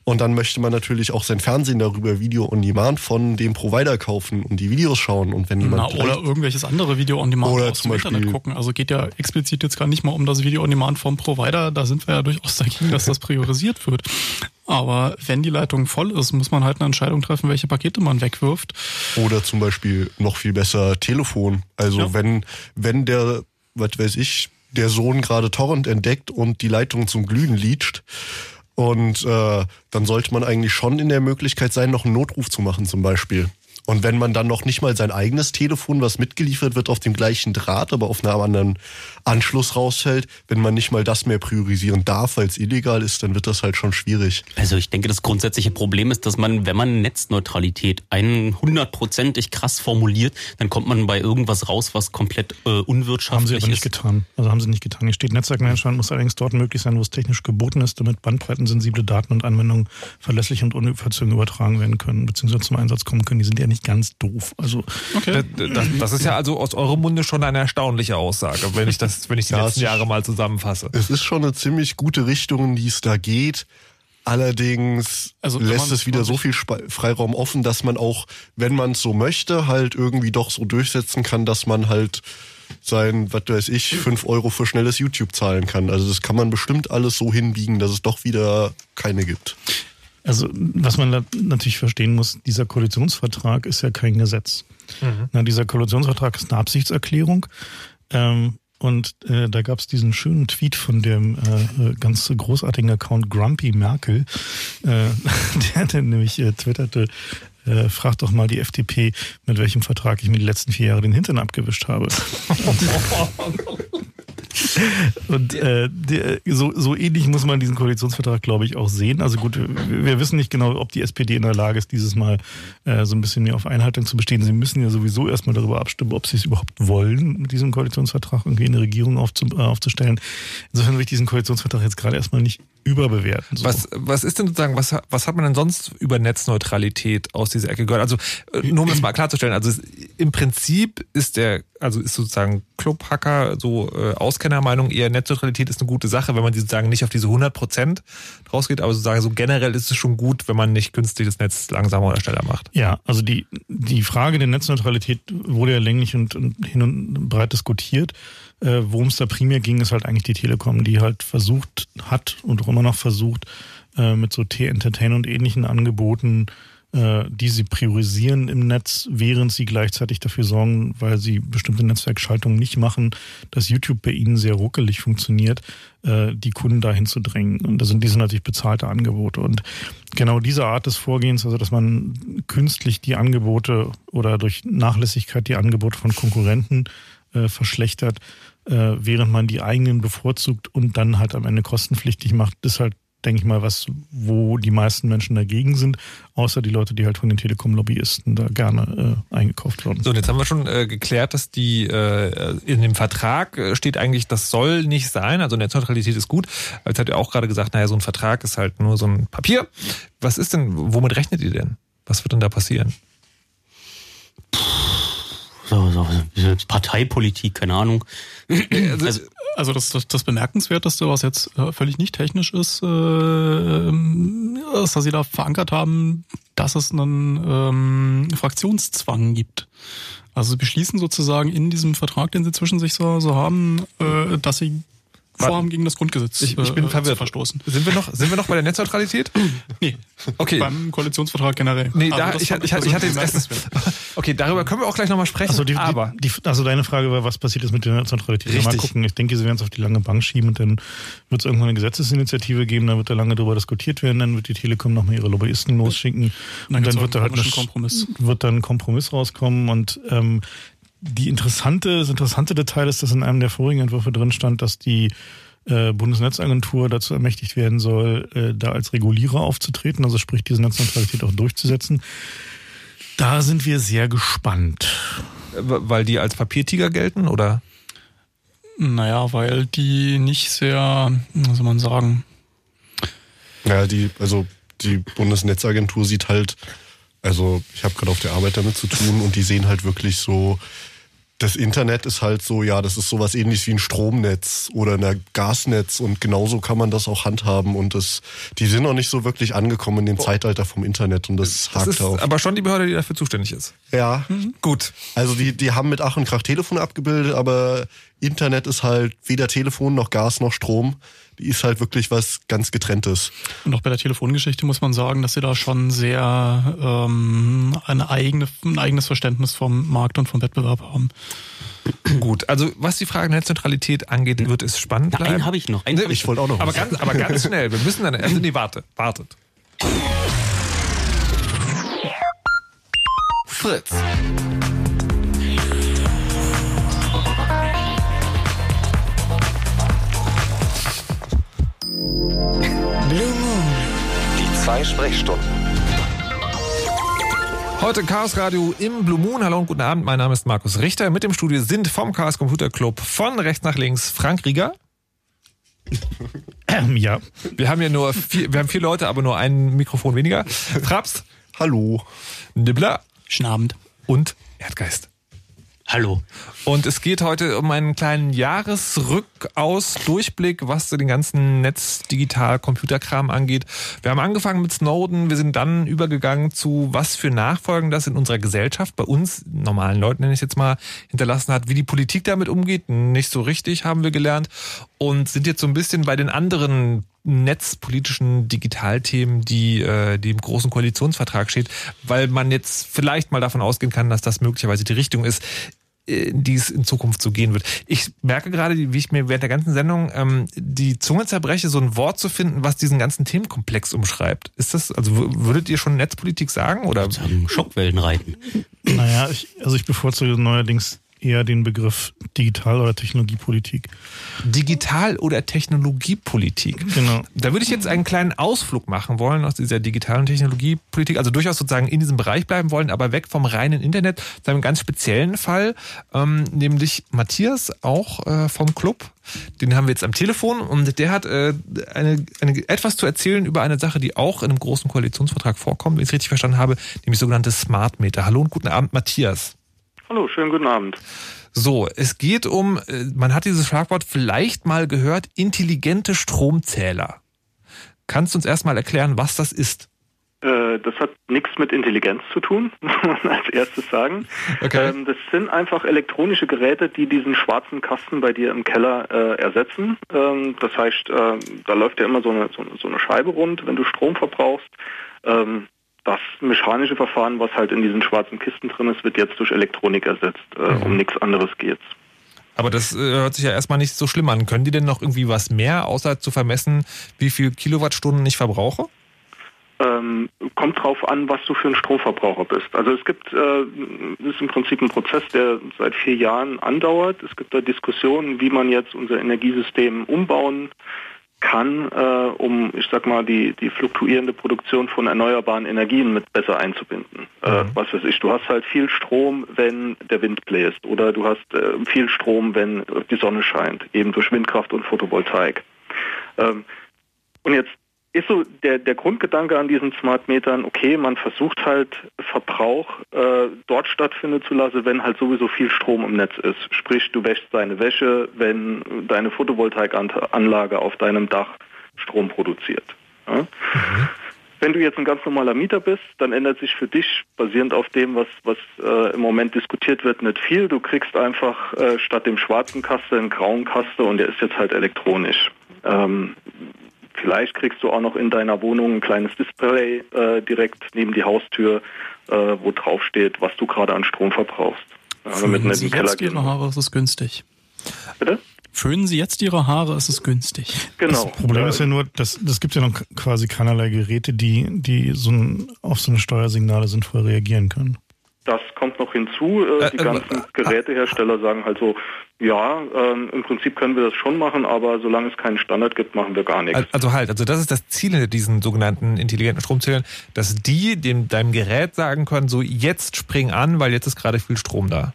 S4: Und dann möchte man natürlich auch sein Fernsehen darüber Video on Demand von dem Provider kaufen und die Videos schauen. Und wenn jemand
S5: Na, oder irgendwelches andere Video on Demand
S4: Oder
S5: aus
S4: zum
S5: dem
S4: Beispiel-
S5: Internet gucken. Also geht ja explizit jetzt gar nicht mal um das Video on Demand vom Provider. Da sind wir ja durchaus dagegen, dass das priorisiert wird. Aber wenn die Leitung voll ist, muss man halt eine Entscheidung treffen, welche Pakete man wegwirft.
S4: Oder zum Beispiel noch viel besser Telefon. Also
S5: Ja.
S4: wenn, wenn der, was weiß ich, der Sohn gerade Torrent entdeckt und die Leitung zum Glühen lietscht. Und äh, dann sollte man eigentlich schon in der Möglichkeit sein, noch einen Notruf zu machen zum Beispiel. Und wenn man dann noch nicht mal sein eigenes Telefon, was mitgeliefert wird, auf dem gleichen Draht, aber auf einem anderen Anschluss rausfällt, wenn man nicht mal das mehr priorisieren darf, weil es illegal ist, dann wird das halt schon schwierig.
S2: Also ich denke, das grundsätzliche Problem ist, dass man, wenn man Netzneutralität einen hundertprozentig krass formuliert, dann kommt man bei irgendwas raus, was komplett äh,
S3: Haben
S2: unwirtschaftlich
S3: sie aber nicht
S2: ist.
S3: getan. Also haben sie nicht getan. Hier steht, Netzwerkmanagement muss allerdings dort möglich sein, wo es technisch geboten ist, damit bandbreitensensible Daten und Anwendungen verlässlich und unverzögert übertragen werden können, beziehungsweise zum Einsatz kommen können. Die sind ja nicht ganz doof. Also
S5: Okay.
S1: Das, das ist ja also aus eurem Munde schon eine erstaunliche Aussage, wenn ich das, wenn ich die
S4: Ja,
S1: letzten Jahre mal zusammenfasse.
S4: Es ist schon eine ziemlich gute Richtung, in die es da geht. Allerdings
S5: Also
S4: lässt es wieder so viel Freiraum offen, dass man auch, wenn man es so möchte, halt irgendwie doch so durchsetzen kann, dass man halt sein, was weiß ich, fünf Euro für schnelles YouTube zahlen kann. Also das kann man bestimmt alles so hinbiegen, dass es doch wieder keine gibt.
S3: Also, was man da natürlich verstehen muss, dieser Koalitionsvertrag ist ja kein Gesetz. Na, dieser Koalitionsvertrag ist eine Absichtserklärung. Ähm, und äh, da gab es diesen schönen Tweet von dem äh, äh, ganz großartigen Account Grumpy Merkel, äh, der, der nämlich äh, twitterte, äh, frag doch mal die FDP, mit welchem Vertrag ich mir die letzten vier Jahre den Hintern abgewischt habe. Und äh, so, so ähnlich muss man diesen Koalitionsvertrag, glaube ich, auch sehen. Also gut, wir, wissen nicht genau, ob die SPD in der Lage ist, dieses Mal äh, so ein bisschen mehr auf Einhaltung zu bestehen. Sie müssen ja sowieso erstmal darüber abstimmen, ob sie es überhaupt wollen, mit diesem Koalitionsvertrag irgendwie eine Regierung aufzu, äh, aufzustellen. Insofern will ich diesen Koalitionsvertrag jetzt gerade erstmal nicht überbewerten. So.
S1: Was, was ist denn sozusagen, was, was hat man denn sonst über Netzneutralität aus dieser Ecke gehört? Also, äh, nur um das mal klarzustellen, also es, im Prinzip ist der, also ist sozusagen Clubhacker so äh, Auskennermeinung eher Netzneutralität ist eine gute Sache, wenn man sozusagen nicht auf diese 100 Prozent rausgeht, aber sozusagen so generell ist es schon gut, wenn man nicht künstlich das Netz langsamer oder schneller macht.
S3: Ja, also die, die Frage der Netzneutralität wurde ja länglich und, und hin und breit diskutiert. Äh, Worum es da primär ging, ist halt eigentlich die Telekom, die halt versucht hat und auch immer noch versucht, äh, mit so T-Entertain und ähnlichen Angeboten, die sie priorisieren im Netz, während sie gleichzeitig dafür sorgen, weil sie bestimmte Netzwerkschaltungen nicht machen, dass YouTube bei ihnen sehr ruckelig funktioniert, äh, die Kunden dahin zu drängen. Und das sind diese natürlich bezahlte Angebote. Und genau diese Art des Vorgehens, also dass man künstlich die Angebote oder durch Nachlässigkeit die Angebote von Konkurrenten äh, verschlechtert, äh, während man die eigenen bevorzugt und dann halt am Ende kostenpflichtig macht, ist halt, denke ich mal, was, wo die meisten Menschen dagegen sind, außer die Leute, die halt von den Telekom-Lobbyisten da gerne äh, eingekauft werden.
S1: So, und jetzt haben wir schon äh, geklärt, dass die äh, in dem Vertrag äh, steht eigentlich, das soll nicht sein. Also Netzneutralität ist gut. Jetzt hat ihr auch gerade gesagt, naja, so ein Vertrag ist halt nur so ein Papier. Was ist denn, womit rechnet ihr denn? Was wird denn da passieren?
S2: So, so, Parteipolitik, keine Ahnung.
S5: Also, also das, das, das Bemerkenswerteste, was jetzt äh, völlig nicht technisch ist, äh, ähm, ist, dass sie da verankert haben, dass es einen ähm, Fraktionszwang gibt. Also sie beschließen sozusagen in diesem Vertrag, den sie zwischen sich so, so haben, äh, dass sie Vorhaben gegen das Grundgesetz
S1: Ich, ich bin
S5: äh,
S1: verwirrt.
S5: verstoßen.
S1: Sind wir noch, sind wir noch bei der Netzneutralität?
S5: Nee,
S1: Okay.
S5: beim Koalitionsvertrag generell.
S1: Nee,
S5: Aber
S1: da, ich, ich, ich, hatte jetzt erst. Okay, darüber können wir auch gleich nochmal sprechen.
S3: Also, die,
S1: aber
S3: die, die, also deine Frage war, was passiert ist mit der Netzneutralität? Ja, Mal
S1: Richtig.
S3: gucken. Ich denke, sie werden es auf die lange Bank schieben und dann wird es irgendwann eine Gesetzesinitiative geben, dann wird da lange darüber diskutiert werden, dann wird die Telekom nochmal ihre Lobbyisten losschicken
S5: Dann
S3: und dann wird da halt
S5: komischen Kompromiss.
S3: wird dann ein Kompromiss rauskommen und ähm, die interessante, das interessante Detail ist, dass in einem der vorigen Entwürfe drin stand, dass die äh, Bundesnetzagentur dazu ermächtigt werden soll, äh, da als Regulierer aufzutreten, also sprich diese Netzneutralität auch durchzusetzen. Da sind wir sehr gespannt.
S1: weil die als Papiertiger gelten, oder?
S5: Naja, weil die nicht sehr, was soll man sagen,
S4: Ja, die, also die Bundesnetzagentur sieht halt Also ich habe gerade auf der Arbeit damit zu tun und die sehen halt wirklich so, das Internet ist halt so, ja, das ist sowas ähnliches wie ein Stromnetz oder ein Gasnetz und genauso kann man das auch handhaben und das, die sind noch nicht so wirklich angekommen in dem Zeitalter vom Internet und das,
S1: das
S4: hakt
S1: ist
S4: auf.
S1: aber schon die Behörde, die dafür zuständig ist.
S4: Ja.
S1: Gut.
S4: Also die, die haben mit Ach und Krach Telefone abgebildet, aber Internet ist halt weder Telefon noch Gas noch Strom. Die ist halt wirklich was ganz getrenntes.
S5: Und auch bei der Telefongeschichte muss man sagen, dass sie da schon sehr ähm, eine eigene, ein eigenes Verständnis vom Markt und vom Wettbewerb haben.
S1: Gut, also was die Frage Netzneutralität angeht, wird es spannend
S2: Na,
S1: bleiben.
S2: einen habe ich noch. Einen
S1: Nee,
S2: hab ich
S1: wollte auch noch. Aber
S2: was.
S1: ganz, aber ganz schnell. Wir müssen dann. Also nee, warte, wartet.
S10: Fritz.
S8: Blue Moon.
S10: Die zwei Sprechstunden.
S1: Heute Chaos Radio im Blue Moon. Hallo und guten Abend. Mein Name ist Markus Richter. Mit im Studio sind vom Chaos Computer Club von rechts nach links Frank Rieger.
S3: Ähm, ja.
S1: Wir haben ja nur vier, wir haben vier Leute, aber nur ein Mikrofon weniger. Fraps.
S4: Hallo.
S1: Nibbler.
S5: Schnabend.
S1: Und Erdgeist.
S2: Hallo.
S1: Und es geht heute um einen kleinen Jahresrückaus, Durchblick, was den ganzen Netz, Digital, Computerkram angeht. Wir haben angefangen mit Snowden, wir sind dann übergegangen zu, was für Nachfolgen das in unserer Gesellschaft, bei uns, normalen Leuten nenne ich jetzt mal, hinterlassen hat, wie die Politik damit umgeht. Nicht so richtig, haben wir gelernt. Und sind jetzt so ein bisschen bei den anderen netzpolitischen Digitalthemen, die, äh, die im großen Koalitionsvertrag steht, weil man jetzt vielleicht mal davon ausgehen kann, dass das möglicherweise die Richtung ist, in die es in Zukunft so gehen wird. Ich merke gerade, wie ich mir während der ganzen Sendung ähm, die Zunge zerbreche, so ein Wort zu finden, was diesen ganzen Themenkomplex umschreibt. Ist das, also würdet ihr schon Netzpolitik sagen oder?
S2: Schockwellen reiten.
S3: Naja, ich, also ich bevorzuge neuerdings eher den Begriff Digital- oder Technologiepolitik.
S1: Digital- oder Technologiepolitik.
S3: Genau.
S1: Da würde ich jetzt einen kleinen Ausflug machen wollen aus dieser digitalen Technologiepolitik, also durchaus sozusagen in diesem Bereich bleiben wollen, aber weg vom reinen Internet, zu einem ganz speziellen Fall, ähm, nämlich Matthias, auch äh, vom Club. Den haben wir jetzt am Telefon und der hat äh, eine, eine, etwas zu erzählen über eine Sache, die auch in einem großen Koalitionsvertrag vorkommt, wenn ich es richtig verstanden habe, nämlich sogenannte Smart Meter. Hallo und guten Abend, Matthias.
S12: Hallo, schönen guten Abend.
S1: So, es geht um, äh, man hat dieses Schlagwort vielleicht mal gehört, intelligente Stromzähler. Kannst du uns erstmal erklären, was das ist?
S12: Äh, das hat nichts mit Intelligenz zu tun, muss man als erstes sagen.
S1: Okay.
S12: Ähm, das sind einfach elektronische Geräte, die diesen schwarzen Kasten bei dir im Keller äh, ersetzen. Ähm, das heißt, äh, da läuft ja immer so eine, so, eine- so eine Scheibe rund, wenn du Strom verbrauchst. Ähm, das mechanische Verfahren, was halt in diesen schwarzen Kisten drin ist, wird jetzt durch Elektronik ersetzt. Äh, Um nichts anderes geht's.
S1: Aber das äh, hört sich ja erstmal nicht so schlimm an. Können die denn noch irgendwie was mehr, außer zu vermessen, wie viel Kilowattstunden ich verbrauche?
S12: Ähm, kommt drauf an, was du für ein Stromverbraucher bist. Also es gibt, äh, ist im Prinzip ein Prozess, der seit vier Jahren andauert. Es gibt da Diskussionen, wie man jetzt unser Energiesystem umbauen kann, äh, um, ich sag mal, die, die fluktuierende Produktion von erneuerbaren Energien mit besser einzubinden. Äh, was weiß ich, du hast halt viel Strom, wenn der Wind bläst oder du hast äh, viel Strom, wenn die Sonne scheint, eben durch Windkraft und Photovoltaik. Ähm, und jetzt ist so der, der Grundgedanke an diesen Smart Metern, okay, man versucht halt Verbrauch äh, dort stattfinden zu lassen, wenn halt sowieso viel Strom im Netz ist. Sprich, du wäschst deine Wäsche, wenn deine Photovoltaikanlage auf deinem Dach Strom produziert. Ja? Wenn du jetzt ein ganz normaler Mieter bist, dann ändert sich für dich, basierend auf dem, was, was äh, im Moment diskutiert wird, nicht viel. Du kriegst einfach äh, statt dem schwarzen Kasten einen grauen Kasten und der ist jetzt halt elektronisch. Ähm, Vielleicht kriegst du auch noch in deiner Wohnung ein kleines Display äh, direkt neben die Haustür, äh, wo drauf steht, was du gerade an Strom verbrauchst. Ja, damit
S5: Föhnen
S12: nicht
S5: Sie
S12: in den Keller
S5: jetzt
S12: gehen.
S5: Ihre Haare, ist es günstig.
S12: Bitte?
S5: Föhnen Sie jetzt Ihre Haare, ist es günstig.
S12: Genau.
S3: Das Problem ist ja nur, dass das gibt ja noch quasi keinerlei Geräte, die, die so ein, auf so eine Steuersignale sinnvoll reagieren können.
S12: Das kommt noch hinzu. Äh, die ganzen Gerätehersteller sagen halt so, ja, ähm, im Prinzip können wir das schon machen, aber solange es keinen Standard gibt, machen wir gar nichts.
S1: Al- Also halt, also das ist das Ziel hinter diesen sogenannten intelligenten Stromzählern, dass die dem deinem Gerät sagen können, so jetzt spring an, weil jetzt ist gerade viel Strom da.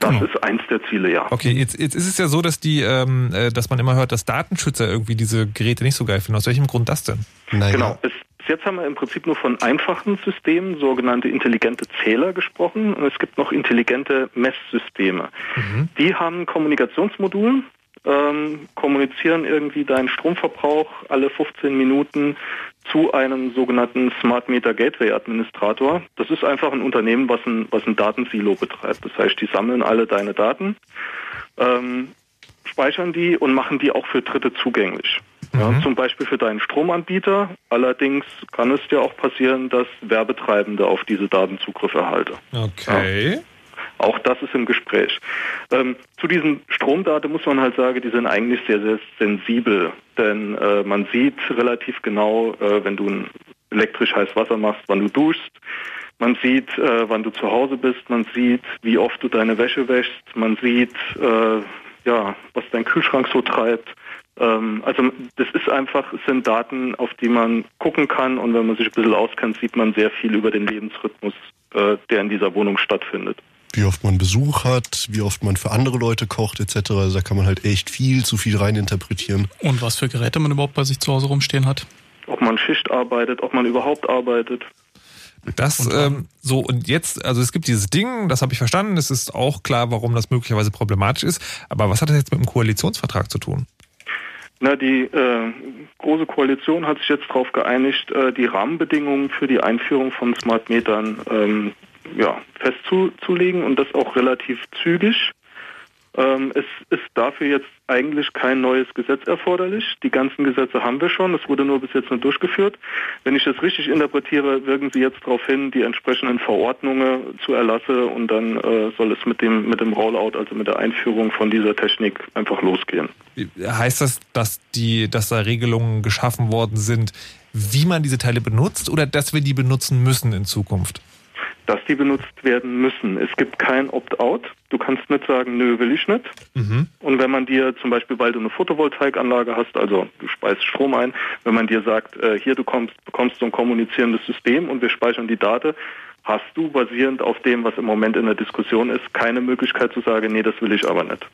S12: Das ist eins der Ziele, ja.
S1: Okay, jetzt, jetzt ist es ja so, dass die, ähm, äh, dass man immer hört, dass Datenschützer irgendwie diese Geräte nicht so geil finden. Aus welchem Grund das denn?
S12: Genau. Es jetzt haben wir im Prinzip nur von einfachen Systemen, sogenannte intelligente Zähler gesprochen. Und es gibt noch intelligente Messsysteme. Mhm. Die haben Kommunikationsmodul, ähm, kommunizieren irgendwie deinen Stromverbrauch alle 15 Minuten zu einem sogenannten Smart Meter Gateway Administrator. Das ist einfach ein Unternehmen, was ein, was ein Datensilo betreibt. Das heißt, die sammeln alle deine Daten, ähm, speichern die und machen die auch für Dritte zugänglich. Ja, mhm. Zum Beispiel für deinen Stromanbieter. Allerdings kann es dir auch passieren, dass Werbetreibende auf diese Daten Zugriff erhalten.
S1: Okay. Ja.
S12: Auch das ist im Gespräch. Ähm, zu diesen Stromdaten muss man halt sagen, die sind eigentlich sehr, sehr sensibel. Denn äh, man sieht relativ genau, äh, wenn du ein elektrisch heiß Wasser machst, wann du duschst. Man sieht, äh, wann du zu Hause bist. Man sieht, wie oft du deine Wäsche wäschst. Man sieht, äh, ja, was dein Kühlschrank so treibt. Ähm, also das ist einfach, es sind Daten, auf die man gucken kann und wenn man sich ein bisschen auskennt, sieht man sehr viel über den Lebensrhythmus, äh, der in dieser Wohnung stattfindet.
S4: Wie oft man Besuch hat, wie oft man für andere Leute kocht etc. Also da kann man halt echt viel zu viel reininterpretieren.
S5: Und was für Geräte man überhaupt bei sich zu Hause rumstehen hat.
S12: Ob man Schicht arbeitet, ob man überhaupt arbeitet.
S1: Das und, ähm, so und jetzt, also es gibt dieses Ding, das habe ich verstanden. Es ist auch klar, warum das möglicherweise problematisch ist. Aber was hat das jetzt mit dem Koalitionsvertrag zu tun?
S12: Na, die äh, große Koalition hat sich jetzt darauf geeinigt, äh, die Rahmenbedingungen für die Einführung von Smart Metern ähm, ja, festzulegen und das auch relativ zügig. Ähm, es ist dafür jetzt eigentlich kein neues Gesetz erforderlich. Die ganzen Gesetze haben wir schon. Es wurde nur bis jetzt nur durchgeführt. Wenn ich das richtig interpretiere, wirken Sie jetzt darauf hin, die entsprechenden Verordnungen zu erlassen und dann äh, soll es mit dem, mit dem Rollout, also mit der Einführung von dieser Technik einfach losgehen.
S1: Heißt das, dass die, dass da Regelungen geschaffen worden sind, wie man diese Teile benutzt oder dass wir die benutzen müssen in Zukunft?
S12: Dass die benutzt werden müssen. Es gibt kein Opt-out. Du kannst nicht sagen, nö, will ich nicht. Mhm. Und wenn man dir zum Beispiel, weil du eine Photovoltaikanlage hast, also du speist Strom ein, wenn man dir sagt, äh, hier du kommst, bekommst so ein kommunizierendes System und wir speichern die Daten, hast du basierend auf dem, was im Moment in der Diskussion ist, keine Möglichkeit zu sagen, nee, das will ich aber nicht.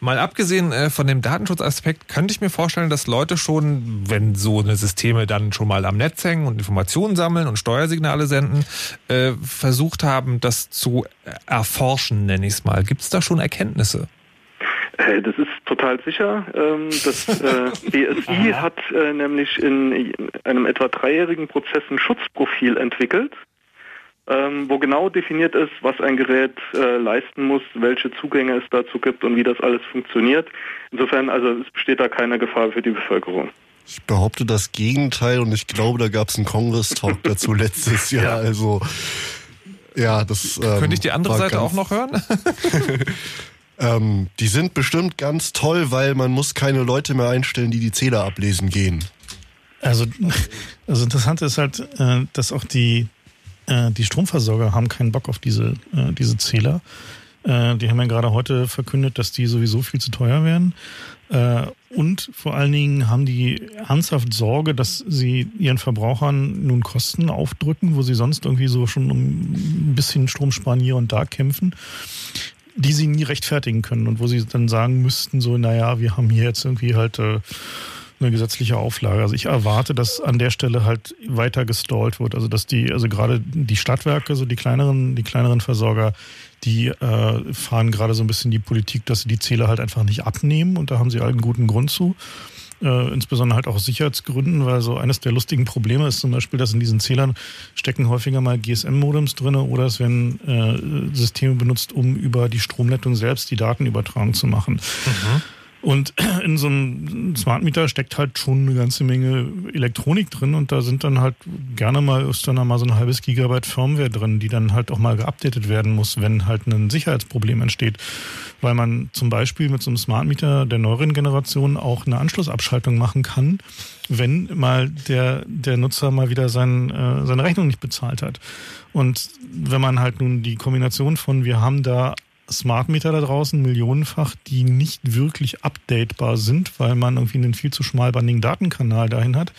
S1: Mal abgesehen äh, von dem Datenschutzaspekt könnte ich mir vorstellen, dass Leute schon, wenn so eine Systeme dann schon mal am Netz hängen und Informationen sammeln und Steuersignale senden, äh, versucht haben, das zu erforschen, nenne ich es mal. Gibt es da schon Erkenntnisse?
S12: Äh, das ist total sicher. Ähm, das BSI hat nämlich in einem etwa dreijährigen Prozess ein Schutzprofil entwickelt ähm, wo genau definiert ist, was ein Gerät äh, leisten muss, welche Zugänge es dazu gibt und wie das alles funktioniert. Insofern, also es besteht da keine Gefahr für die Bevölkerung.
S4: Ich behaupte das Gegenteil und ich glaube, da gab es einen Kongress-Talk dazu letztes Jahr. Ja. Also ja, das.
S1: Ähm, Könnte ich die andere Seite auch noch hören?
S4: ähm, die sind bestimmt ganz toll, weil man muss keine Leute mehr einstellen, die die Zähler ablesen gehen.
S3: Also, also interessant ist halt, äh, dass auch die äh, die Stromversorger haben keinen Bock auf diese, äh, diese Zähler. Äh, die haben ja gerade heute verkündet, dass die sowieso viel zu teuer werden. Äh, und vor allen Dingen haben die ernsthaft Sorge, dass sie ihren Verbrauchern nun Kosten aufdrücken, wo sie sonst irgendwie so schon um ein bisschen Strom sparen hier und da kämpfen die sie nie rechtfertigen können und wo sie dann sagen müssten, so, naja, wir haben hier jetzt irgendwie halt äh, eine gesetzliche Auflage. Also ich erwarte, dass an der Stelle halt weiter gestallt wird. Also dass die, also gerade die Stadtwerke, so die kleineren, die kleineren Versorger, die äh, fahren gerade so ein bisschen die Politik, dass sie die Zähler halt einfach nicht abnehmen und da haben sie einen guten Grund zu. Äh, insbesondere halt auch Sicherheitsgründen, weil so eines der lustigen Probleme ist zum Beispiel, dass in diesen Zählern stecken häufiger mal GSM-Modems drin oder es werden äh, Systeme benutzt, um über die Stromleitung selbst die Daten übertragen zu machen. Mhm. Und in so einem Smart Meter steckt halt schon eine ganze Menge Elektronik drin und da sind dann halt gerne mal ist dann mal so ein halbes Gigabyte Firmware drin, die dann halt auch mal geupdatet werden muss, wenn halt ein Sicherheitsproblem entsteht. Weil man zum Beispiel mit so einem Smart Meter der neueren Generation auch eine Anschlussabschaltung machen kann, wenn mal der, der Nutzer mal wieder sein, äh, seine Rechnung nicht bezahlt hat. Und wenn man halt nun die Kombination von, wir haben da Smart Meter da draußen, millionenfach, die nicht wirklich updatebar sind, weil man irgendwie einen viel zu schmalbandigen Datenkanal dahin hat.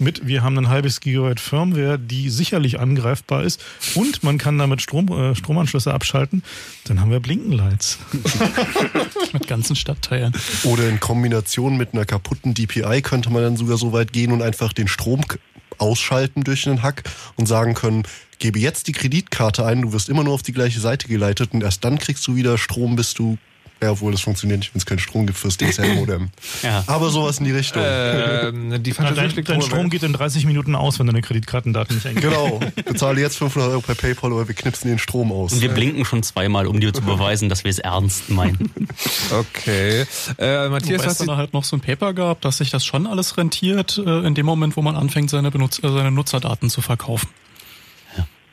S3: Mit, wir haben ein halbes Gigabyte Firmware, die sicherlich angreifbar ist und man kann damit Strom, äh, Stromanschlüsse abschalten, dann haben wir Blinkenlights.
S5: mit ganzen Stadtteilen.
S4: Oder in Kombination mit einer kaputten DPI könnte man dann sogar so weit gehen und einfach den Strom ausschalten durch einen Hack und sagen können, gebe jetzt die Kreditkarte ein, du wirst immer nur auf die gleiche Seite geleitet und erst dann kriegst du wieder Strom, bis du ja, obwohl das funktioniert nicht, wenn es keinen Strom gibt fürs DSL-Modem. ja. Aber sowas in die Richtung.
S3: Äh, die Na, dein, dein Strom geht in 30 Minuten aus, wenn deine Kreditkartendaten nicht eingibst.
S4: Genau. Bezahle jetzt 500 Euro per PayPal oder wir knipsen den Strom aus.
S2: Und wir blinken schon zweimal, um dir zu beweisen, dass wir es ernst meinen.
S1: okay. Äh, Matthias,
S5: Wobei es dann halt noch so ein Paper gab, dass sich das schon alles rentiert, äh, in dem Moment, wo man anfängt, seine, Benutzer, äh, seine Nutzerdaten zu verkaufen.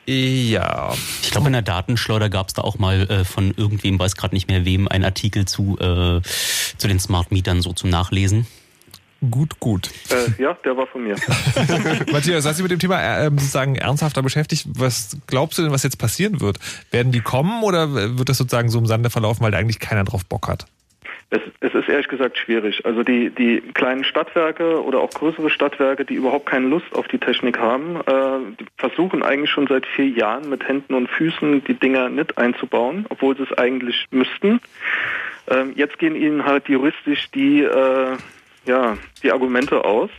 S1: Ja.
S2: Ich glaube, in der Datenschleuder gab es da auch mal äh, von irgendwem, weiß gerade nicht mehr wem, einen Artikel zu, äh, zu den Smart Mietern so zum Nachlesen.
S1: Gut, gut.
S12: Äh, ja, der war von mir.
S1: Matthias, hast du mit dem Thema äh, sozusagen ernsthafter beschäftigt? Was glaubst du denn, was jetzt passieren wird? Werden die kommen oder wird das sozusagen so im Sande verlaufen, weil da eigentlich keiner drauf Bock hat?
S12: Es, es, ist ehrlich gesagt schwierig. Also die, die kleinen Stadtwerke oder auch größere Stadtwerke, die überhaupt keine Lust auf die Technik haben, äh, versuchen eigentlich schon seit vier Jahren mit Händen und Füßen die Dinger nicht einzubauen, obwohl sie es eigentlich müssten. Ähm, jetzt gehen ihnen halt juristisch die, äh, ja, die Argumente aus.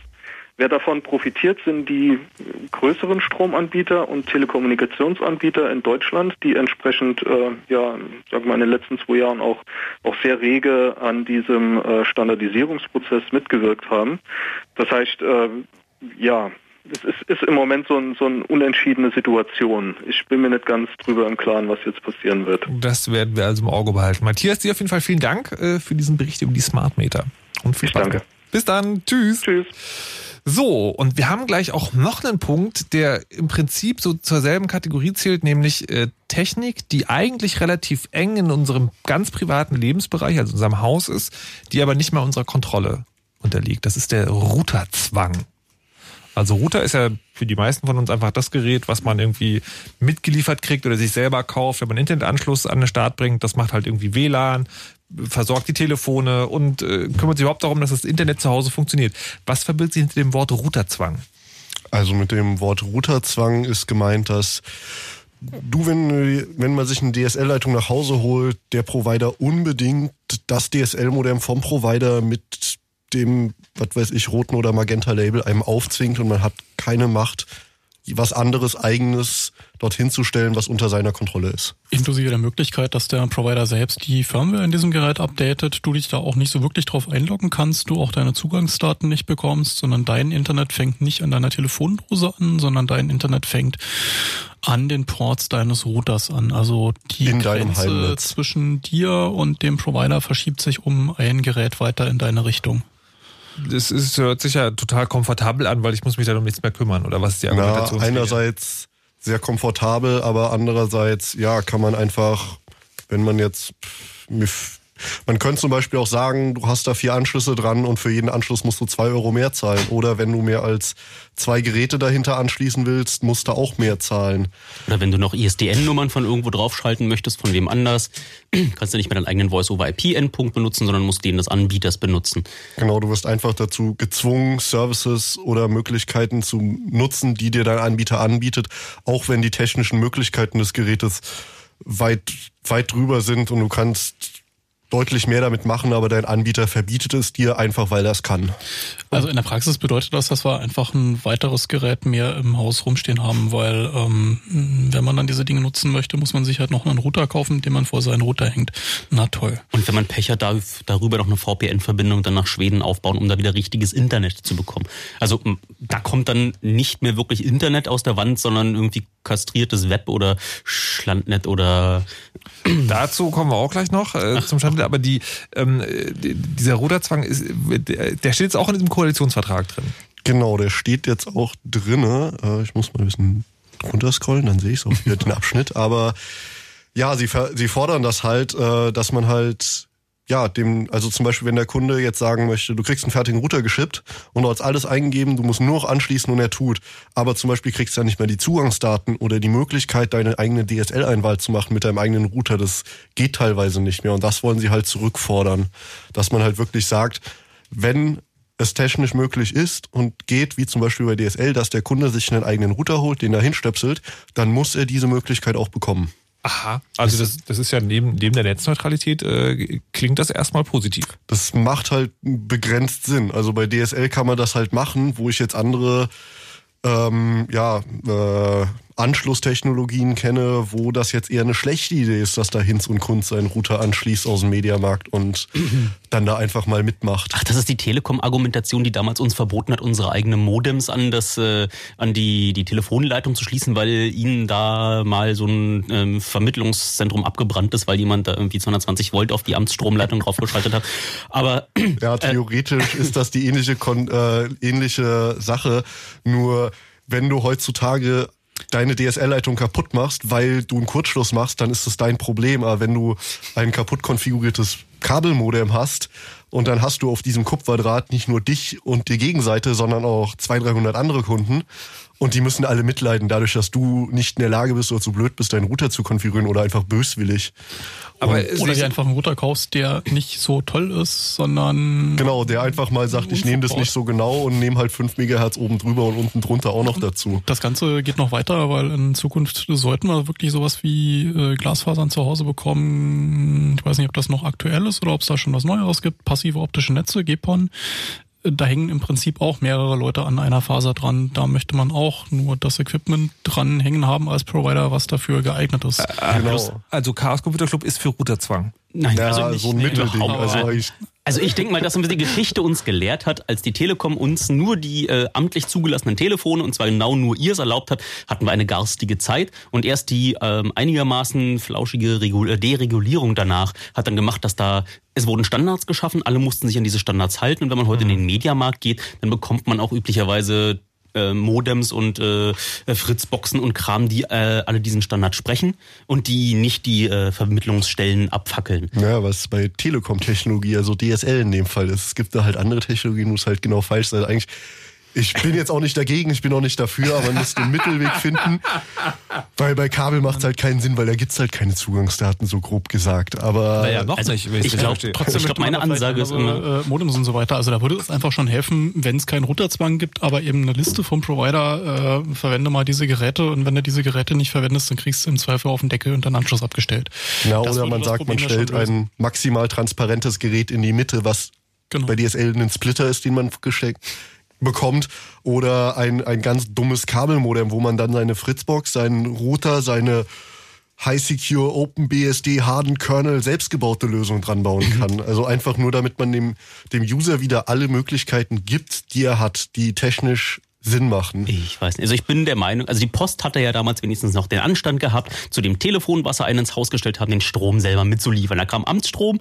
S12: Wer davon profitiert, sind die größeren Stromanbieter und Telekommunikationsanbieter in Deutschland, die entsprechend, äh, ja, sag mal, in den letzten zwei Jahren auch, auch sehr rege an diesem äh, Standardisierungsprozess mitgewirkt haben. Das heißt, äh, ja, es ist, ist im Moment so, ein, so eine unentschiedene Situation. Ich bin mir nicht ganz drüber im Klaren, was jetzt passieren wird.
S1: Das werden wir also im Auge behalten. Matthias, dir auf jeden Fall vielen Dank äh, für diesen Bericht über die Smart Meter. Und viel Spaß. Danke. Bis dann. Tschüss.
S12: Tschüss.
S1: So, und wir haben gleich auch noch einen Punkt, der im Prinzip so zur selben Kategorie zählt, nämlich äh, Technik, die eigentlich relativ eng in unserem ganz privaten Lebensbereich, also unserem Haus ist, die aber nicht mehr unserer Kontrolle unterliegt. Das ist der Routerzwang. Also Router ist ja für die meisten von uns einfach das Gerät, was man irgendwie mitgeliefert kriegt oder sich selber kauft, wenn man Internetanschluss an den Start bringt. Das macht halt irgendwie WLAN, versorgt die Telefone und äh, kümmert sich überhaupt darum, dass das Internet zu Hause funktioniert. Was verbirgt sich hinter dem Wort Routerzwang?
S4: Also mit dem Wort Routerzwang ist gemeint, dass du, wenn, wenn man sich eine DSL-Leitung nach Hause holt, der Provider unbedingt das DSL-Modem vom Provider mit dem, was weiß ich, roten oder Magenta-Label einem aufzwingt und man hat keine Macht, was anderes eigenes dorthin zu stellen, was unter seiner Kontrolle ist.
S5: Inklusive der Möglichkeit, dass der Provider selbst die Firmware in diesem Gerät updatet, du dich da auch nicht so wirklich drauf einloggen kannst, du auch deine Zugangsdaten nicht bekommst, sondern dein Internet fängt nicht an deiner Telefondose an, sondern dein Internet fängt an den Ports deines Routers an. Also die
S4: in
S5: Grenze zwischen dir und dem Provider verschiebt sich um ein Gerät weiter in deine Richtung
S1: das ist, hört sich ja total komfortabel an, weil ich muss mich da um nichts mehr kümmern. Oder was ist die
S4: Argumentation? Na, einerseits sehr komfortabel, aber andererseits, ja, kann man einfach, wenn man jetzt man könnte zum Beispiel auch sagen, du hast da vier Anschlüsse dran und für jeden Anschluss musst du zwei Euro mehr zahlen. Oder wenn du mehr als zwei Geräte dahinter anschließen willst, musst du auch mehr zahlen.
S2: Oder wenn du noch ISDN-Nummern von irgendwo draufschalten möchtest, von wem anders, kannst du nicht mehr deinen eigenen Voice-over-IP-Endpunkt benutzen, sondern musst den des Anbieters benutzen.
S4: Genau, du wirst einfach dazu gezwungen, Services oder Möglichkeiten zu nutzen, die dir dein Anbieter anbietet, auch wenn die technischen Möglichkeiten des Gerätes weit, weit drüber sind und du kannst deutlich mehr damit machen, aber dein Anbieter verbietet es dir einfach, weil er es kann.
S5: Also in der Praxis bedeutet das, dass wir einfach ein weiteres Gerät mehr im Haus rumstehen haben, weil ähm, wenn man dann diese Dinge nutzen möchte, muss man sich halt noch einen Router kaufen, den man vor seinen Router hängt. Na toll.
S2: Und wenn man Pech hat, darf darüber noch eine VPN-Verbindung dann nach Schweden aufbauen, um da wieder richtiges Internet zu bekommen. Also da kommt dann nicht mehr wirklich Internet aus der Wand, sondern irgendwie kastriertes Web oder Schlandnet oder
S1: Dazu kommen wir auch gleich noch äh, zum Stand, aber die, ähm, die, dieser Ruderzwang ist, der steht jetzt auch in diesem Koalitionsvertrag drin.
S4: Genau, der steht jetzt auch drinne. Äh, ich muss mal ein bisschen runterscrollen, dann sehe ich auch wieder den Abschnitt. Aber ja, sie, sie fordern das halt, äh, dass man halt ja, dem, also zum Beispiel, wenn der Kunde jetzt sagen möchte, du kriegst einen fertigen Router geschippt und du hast alles eingegeben, du musst nur noch anschließen und er tut. Aber zum Beispiel kriegst du ja nicht mehr die Zugangsdaten oder die Möglichkeit, deine eigene DSL-Einwahl zu machen mit deinem eigenen Router. Das geht teilweise nicht mehr. Und das wollen sie halt zurückfordern. Dass man halt wirklich sagt, wenn es technisch möglich ist und geht, wie zum Beispiel bei DSL, dass der Kunde sich einen eigenen Router holt, den er hinstöpselt, dann muss er diese Möglichkeit auch bekommen.
S1: Aha, also das, das ist ja neben, neben der Netzneutralität, äh, klingt das erstmal positiv.
S4: Das macht halt begrenzt Sinn. Also bei DSL kann man das halt machen, wo ich jetzt andere ähm, ja, äh, Anschlusstechnologien kenne, wo das jetzt eher eine schlechte Idee ist, dass da Hinz und Kunz seinen Router anschließt aus dem Mediamarkt und dann da einfach mal mitmacht.
S2: Ach, das ist die Telekom-Argumentation, die damals uns verboten hat, unsere eigenen Modems an das, äh, an die, die Telefonleitung zu schließen, weil ihnen da mal so ein ähm, Vermittlungszentrum abgebrannt ist, weil jemand da irgendwie 220 Volt auf die Amtsstromleitung draufgeschaltet hat. Aber
S4: ja, theoretisch äh, ist das die ähnliche, äh, ähnliche Sache, nur wenn du heutzutage deine DSL-Leitung kaputt machst, weil du einen Kurzschluss machst, dann ist das dein Problem. Aber wenn du ein kaputt konfiguriertes Kabelmodem hast und dann hast du auf diesem Kupferdraht nicht nur dich und die Gegenseite, sondern auch 200, 300 andere Kunden und die müssen alle mitleiden, dadurch, dass du nicht in der Lage bist oder zu blöd bist, deinen Router zu konfigurieren oder einfach böswillig.
S5: Aber oder dir einfach einen Router kaufst, der nicht so toll ist, sondern.
S4: Genau, der einfach mal sagt, ich nehme das nicht so genau und nehme halt 5 Megahertz oben drüber und unten drunter auch noch dazu.
S5: Das Ganze geht noch weiter, weil in Zukunft sollten wir wirklich sowas wie äh, Glasfasern zu Hause bekommen. Ich weiß nicht, ob das noch aktuell ist oder ob es da schon was Neues gibt. Passive optische Netze, GPON da hängen im Prinzip auch mehrere Leute an einer Faser dran. Da möchte man auch nur das Equipment dran hängen haben als Provider, was dafür geeignet ist.
S1: Äh, genau. Also Chaos Computer Club ist für Routerzwang.
S2: Nein,
S4: ja,
S2: also nicht,
S4: so ein Mittelding.
S2: Also ich also ich denke mal, dass die Geschichte uns gelehrt hat, als die Telekom uns nur die äh, amtlich zugelassenen Telefone, und zwar genau nur ihrs erlaubt hat, hatten wir eine garstige Zeit. Und erst die ähm, einigermaßen flauschige Regul äh, Deregulierung danach hat dann gemacht, dass da es wurden Standards geschaffen, alle mussten sich an diese Standards halten. Und wenn man heute mhm. in den Mediamarkt geht, dann bekommt man auch üblicherweise äh, Modems und äh, Fritzboxen und Kram, die äh, alle diesen Standard sprechen und die nicht die äh, Vermittlungsstellen abfackeln.
S4: Ja, was bei Telekom-Technologie, also DSL in dem Fall ist. Es gibt da halt andere Technologien, wo es halt genau falsch ist. eigentlich ich bin jetzt auch nicht dagegen, ich bin auch nicht dafür, aber man muss den Mittelweg finden. Weil bei Kabel macht es halt keinen Sinn, weil da gibt es halt keine Zugangsdaten, so grob gesagt. Aber
S2: naja, noch also, nicht, ich glaube, trotzdem, ich glaube, meine Ansage ist immer.
S5: Äh, Modems und so weiter. Also da würde es einfach schon helfen, wenn es keinen Routerzwang gibt, aber eben eine Liste vom Provider, äh, verwende mal diese Geräte und wenn du diese Geräte nicht verwendest, dann kriegst du im Zweifel auf den Deckel und dann Anschluss abgestellt.
S4: Ja, oder man sagt, Problem man stellt ein maximal transparentes Gerät in die Mitte, was genau. bei DSL ein Splitter ist, den man geschenkt bekommt oder ein, ein ganz dummes Kabelmodem, wo man dann seine Fritzbox, seinen Router, seine High Secure Open BSD Harden Kernel selbstgebaute Lösung dran bauen mhm. kann. Also einfach nur, damit man dem, dem User wieder alle Möglichkeiten gibt, die er hat, die technisch Sinn machen.
S2: Ich weiß nicht. Also ich bin der Meinung, also die Post hatte ja damals wenigstens noch den Anstand gehabt, zu dem Telefon, was sie einen ins Haus gestellt haben, den Strom selber mitzuliefern. Da kam Amtsstrom,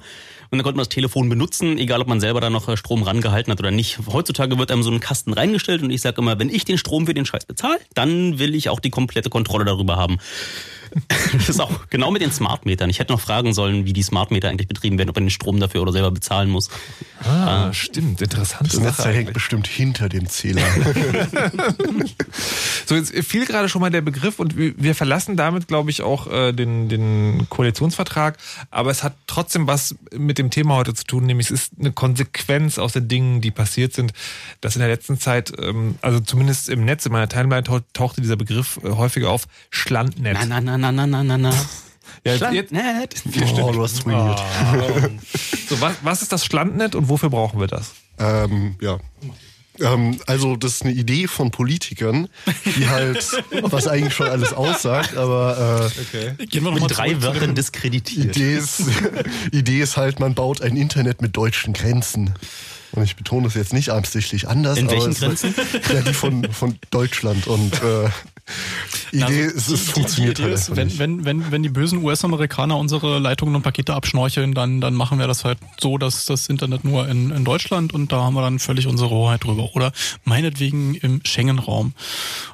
S2: und dann konnte man das Telefon benutzen, egal ob man selber da noch äh, Strom rangehalten hat oder nicht. Heutzutage wird einem so ein Kasten reingestellt und ich sage immer, wenn ich den Strom für den Scheiß bezahle, dann will ich auch die komplette Kontrolle darüber haben. Das ist auch genau mit den Smartmetern. Ich hätte noch fragen sollen, wie die Smartmeter eigentlich betrieben werden, ob man den Strom dafür oder selber bezahlen muss.
S1: Ah, äh, stimmt. Interessant.
S4: Das Netz hängt bestimmt hinter dem Zähler.
S1: so, jetzt fiel gerade schon mal der Begriff und wir verlassen damit, glaube ich, auch äh, den, den Koalitionsvertrag. Aber es hat trotzdem was mit dem Thema heute zu tun, nämlich es ist eine Konsequenz aus den Dingen, die passiert sind, dass in der letzten Zeit, ähm, also zumindest im Netz, in meiner Timeline tauchte dieser Begriff äh, häufiger auf, Schlandnetz.
S2: Nein, nein, nein na, na, na, na, na.
S1: Ja, jetzt, jetzt, oh, du hast trainiert. so, was, was ist das Standnet und wofür brauchen wir das?
S4: Ähm, ja. Ähm, also, das ist eine Idee von Politikern, die halt, was eigentlich schon alles aussagt, aber
S2: äh, okay. Gehen wir noch mit drei Wörtern diskreditiert.
S4: Idee ist, Idee ist halt, man baut ein Internet mit deutschen Grenzen. Und ich betone das jetzt nicht absichtlich anders.
S2: In welchen Grenzen?
S4: ja, die von, von Deutschland. Und äh, Idee, also, es, es funktioniert halt
S5: ist, wenn, wenn, wenn, wenn die bösen US-Amerikaner unsere Leitungen und Pakete abschnorcheln, dann, dann machen wir das halt so, dass das Internet nur in, in Deutschland und da haben wir dann völlig unsere Hoheit drüber. Oder meinetwegen im Schengen-Raum.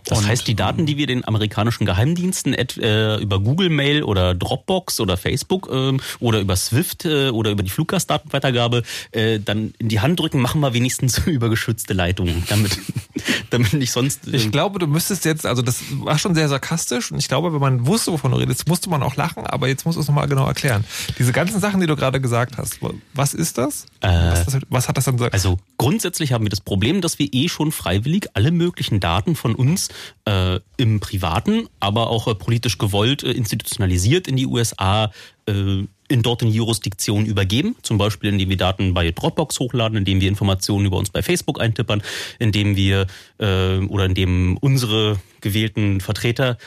S2: Das und, heißt, die Daten, die wir den amerikanischen Geheimdiensten äh, über Google Mail oder Dropbox oder Facebook äh, oder über Swift äh, oder über die Fluggastdatenweitergabe äh, dann in die Hand drücken, machen wir wenigstens über geschützte Leitungen, damit, damit nicht sonst.
S1: ich glaube, du müsstest jetzt, also das war schon sehr sarkastisch und ich glaube, wenn man wusste, wovon du redest, musste man auch lachen, aber jetzt musst du es nochmal genau erklären. Diese ganzen Sachen, die du gerade gesagt hast, was ist das? Äh, was, das was, hat das dann gesagt?
S2: Also grundsätzlich haben wir das Problem, dass wir eh schon freiwillig alle möglichen Daten von uns äh, im Privaten, aber auch äh, politisch gewollt äh, institutionalisiert in die USA äh, in dort in Jurisdiktion übergeben, zum Beispiel indem wir Daten bei Dropbox hochladen, indem wir Informationen über uns bei Facebook eintippern, indem wir äh, oder indem unsere gewählten Vertreter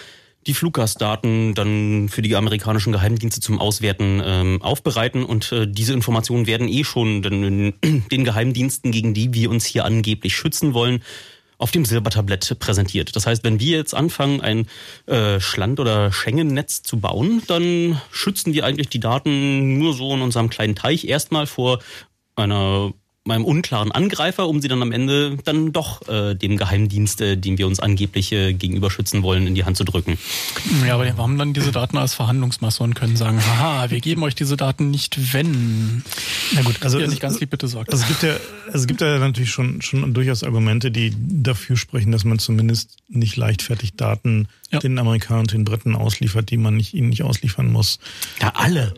S2: die Fluggastdaten dann für die amerikanischen Geheimdienste zum Auswerten ähm, aufbereiten und äh, diese Informationen werden eh schon den, den Geheimdiensten, gegen die wir uns hier angeblich schützen wollen, auf dem Silbertablett präsentiert. Das heißt, wenn wir jetzt anfangen, ein äh, Schland- oder Schengen-Netz zu bauen, dann schützen wir eigentlich die Daten nur so in unserem kleinen Teich erstmal vor einer einem unklaren Angreifer, um sie dann am Ende dann doch äh, dem Geheimdienst, äh, dem wir uns angeblich äh, gegenüber schützen wollen, in die Hand zu drücken.
S5: Ja, aber wir haben dann diese Daten als Verhandlungsmasse und können sagen, haha, wir geben euch diese Daten nicht, wenn.
S3: Na gut, also
S5: ja, nicht ganz lieb bitte sagt.
S3: Also es gibt ja, es gibt ja natürlich schon schon durchaus Argumente, die dafür sprechen, dass man zumindest nicht leichtfertig Daten ja. den Amerikanern und den Briten ausliefert, die man nicht ihnen nicht ausliefern muss.
S2: Ja, alle.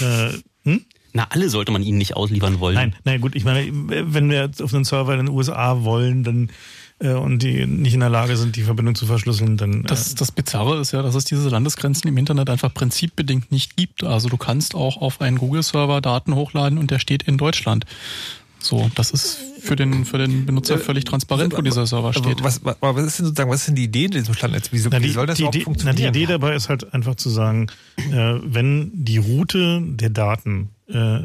S2: äh, hm? Na, alle sollte man ihnen nicht ausliefern wollen.
S3: Nein, na gut, ich meine, wenn wir jetzt auf einen Server in den USA wollen, dann äh, und die nicht in der Lage sind, die Verbindung zu verschlüsseln, dann.
S5: Äh das, das Bizarre ist ja, dass es diese Landesgrenzen im Internet einfach prinzipbedingt nicht gibt. Also du kannst auch auf einen Google-Server Daten hochladen und der steht in Deutschland. So, das ist für den, für den Benutzer äh, völlig transparent, wo dieser Server steht.
S1: Was, was, was ist denn sozusagen, was ist denn die Idee in diesem Standnetz? Wieso,
S3: na, die,
S1: wie soll das
S3: die
S1: überhaupt
S3: Idee,
S1: funktionieren?
S3: Na, die Idee dabei ist halt einfach zu sagen, äh, wenn die Route der Daten äh,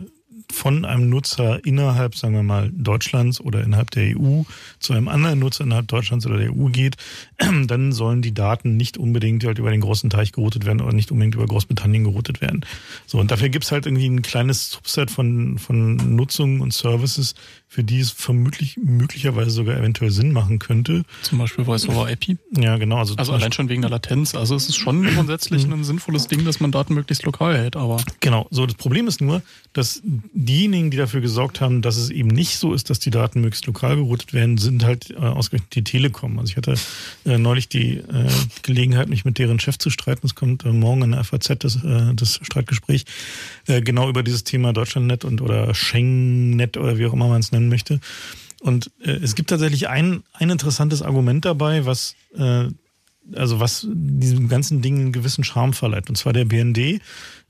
S3: von einem Nutzer innerhalb, sagen wir mal, Deutschlands oder innerhalb der EU zu einem anderen Nutzer innerhalb Deutschlands oder der EU geht, dann sollen die Daten nicht unbedingt halt über den großen Teich geroutet werden oder nicht unbedingt über Großbritannien geroutet werden. So, und dafür gibt's halt irgendwie ein kleines Subset von, von Nutzungen und Services, für die es vermutlich möglicherweise sogar eventuell Sinn machen könnte.
S5: Zum Beispiel Voice over IP.
S3: Ja, genau.
S5: Also, also allein schon wegen der Latenz. Also es ist schon grundsätzlich ein sinnvolles Ding, dass man Daten möglichst lokal hält, aber.
S3: Genau. So, das Problem ist nur, dass diejenigen, die dafür gesorgt haben, dass es eben nicht so ist, dass die Daten möglichst lokal geroutet werden, sind halt äh, ausgerechnet die Telekom. Also ich hatte äh, neulich die äh, Gelegenheit, mich mit deren Chef zu streiten. Es kommt äh, morgen in der FAZ das, äh, das Streitgespräch äh, genau über dieses Thema Deutschlandnet und oder Schengen-Net oder wie auch immer man es nennen möchte. Und äh, es gibt tatsächlich ein, ein interessantes Argument dabei, was äh, also was diesem ganzen Ding einen gewissen Charme verleiht. Und zwar der BND äh,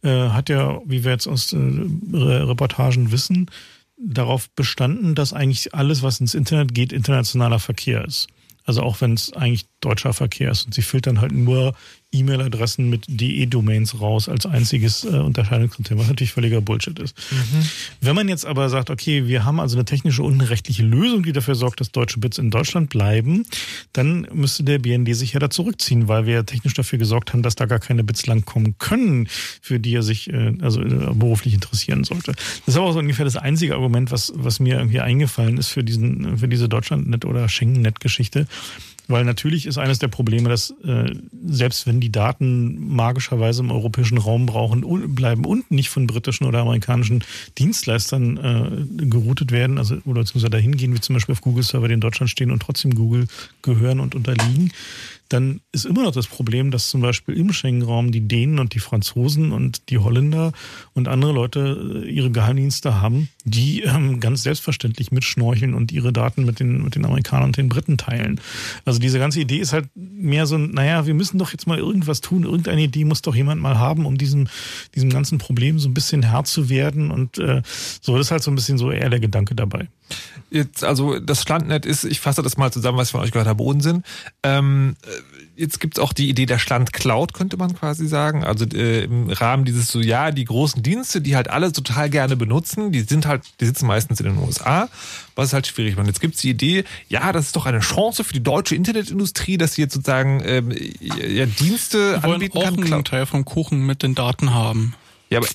S3: hat ja, wie wir jetzt aus äh, Reportagen wissen, darauf bestanden, dass eigentlich alles, was ins Internet geht, internationaler Verkehr ist. Also auch wenn es eigentlich deutscher Verkehr ist. Und sie filtern halt nur E-Mail-Adressen mit DE-Domains raus als einziges äh, Unterscheidungskriterium, was natürlich völliger Bullshit ist. Mhm. Wenn man jetzt aber sagt, okay, wir haben also eine technische und eine rechtliche Lösung, die dafür sorgt, dass deutsche Bits in Deutschland bleiben, dann müsste der BND sich ja da zurückziehen, weil wir technisch dafür gesorgt haben, dass da gar keine Bits langkommen können, für die er sich äh, also äh, beruflich interessieren sollte. Das ist aber auch so ungefähr das einzige Argument, was, was mir irgendwie eingefallen ist für diesen, für diese Deutschlandnet oder Schengen-Net-Geschichte. Weil natürlich ist eines der Probleme, dass äh, selbst wenn die Daten magischerweise im europäischen Raum brauchen, bleiben und nicht von britischen oder amerikanischen Dienstleistern äh, geroutet werden, also oder beziehungsweise dahin gehen, wie zum Beispiel auf Google-Server, die in Deutschland stehen und trotzdem Google gehören und unterliegen, dann ist immer noch das Problem, dass zum Beispiel im Schengen-Raum die Dänen und die Franzosen und die Holländer und andere Leute äh, ihre Geheimdienste haben, die ähm, ganz selbstverständlich mitschnorcheln und ihre Daten mit den, mit den Amerikanern und den Briten teilen. Also diese ganze Idee ist halt mehr so, naja, wir müssen doch jetzt mal irgendwas tun, irgendeine Idee muss doch jemand mal haben, um diesem, diesem ganzen Problem so ein bisschen Herr zu werden und äh, so, das ist halt so ein bisschen so eher der Gedanke dabei.
S1: Jetzt, also das Standnet ist, ich fasse das mal zusammen, was ich von euch gehört habe, Unsinn. Ähm, jetzt gibt's auch die Idee der Stand Cloud, könnte man quasi sagen. Also äh, im Rahmen dieses so, ja, die großen Dienste, die halt alle total gerne benutzen, die sind halt, die sitzen meistens in den USA, was ist halt schwierig macht. Jetzt gibt's die Idee, ja, das ist doch eine Chance für die deutsche Internetindustrie, dass sie jetzt sozusagen ähm, ja, Dienste
S5: Wir wollen
S1: anbieten
S5: auch
S1: kann.
S5: einen Teil vom Kuchen mit den Daten haben.
S1: Ja, aber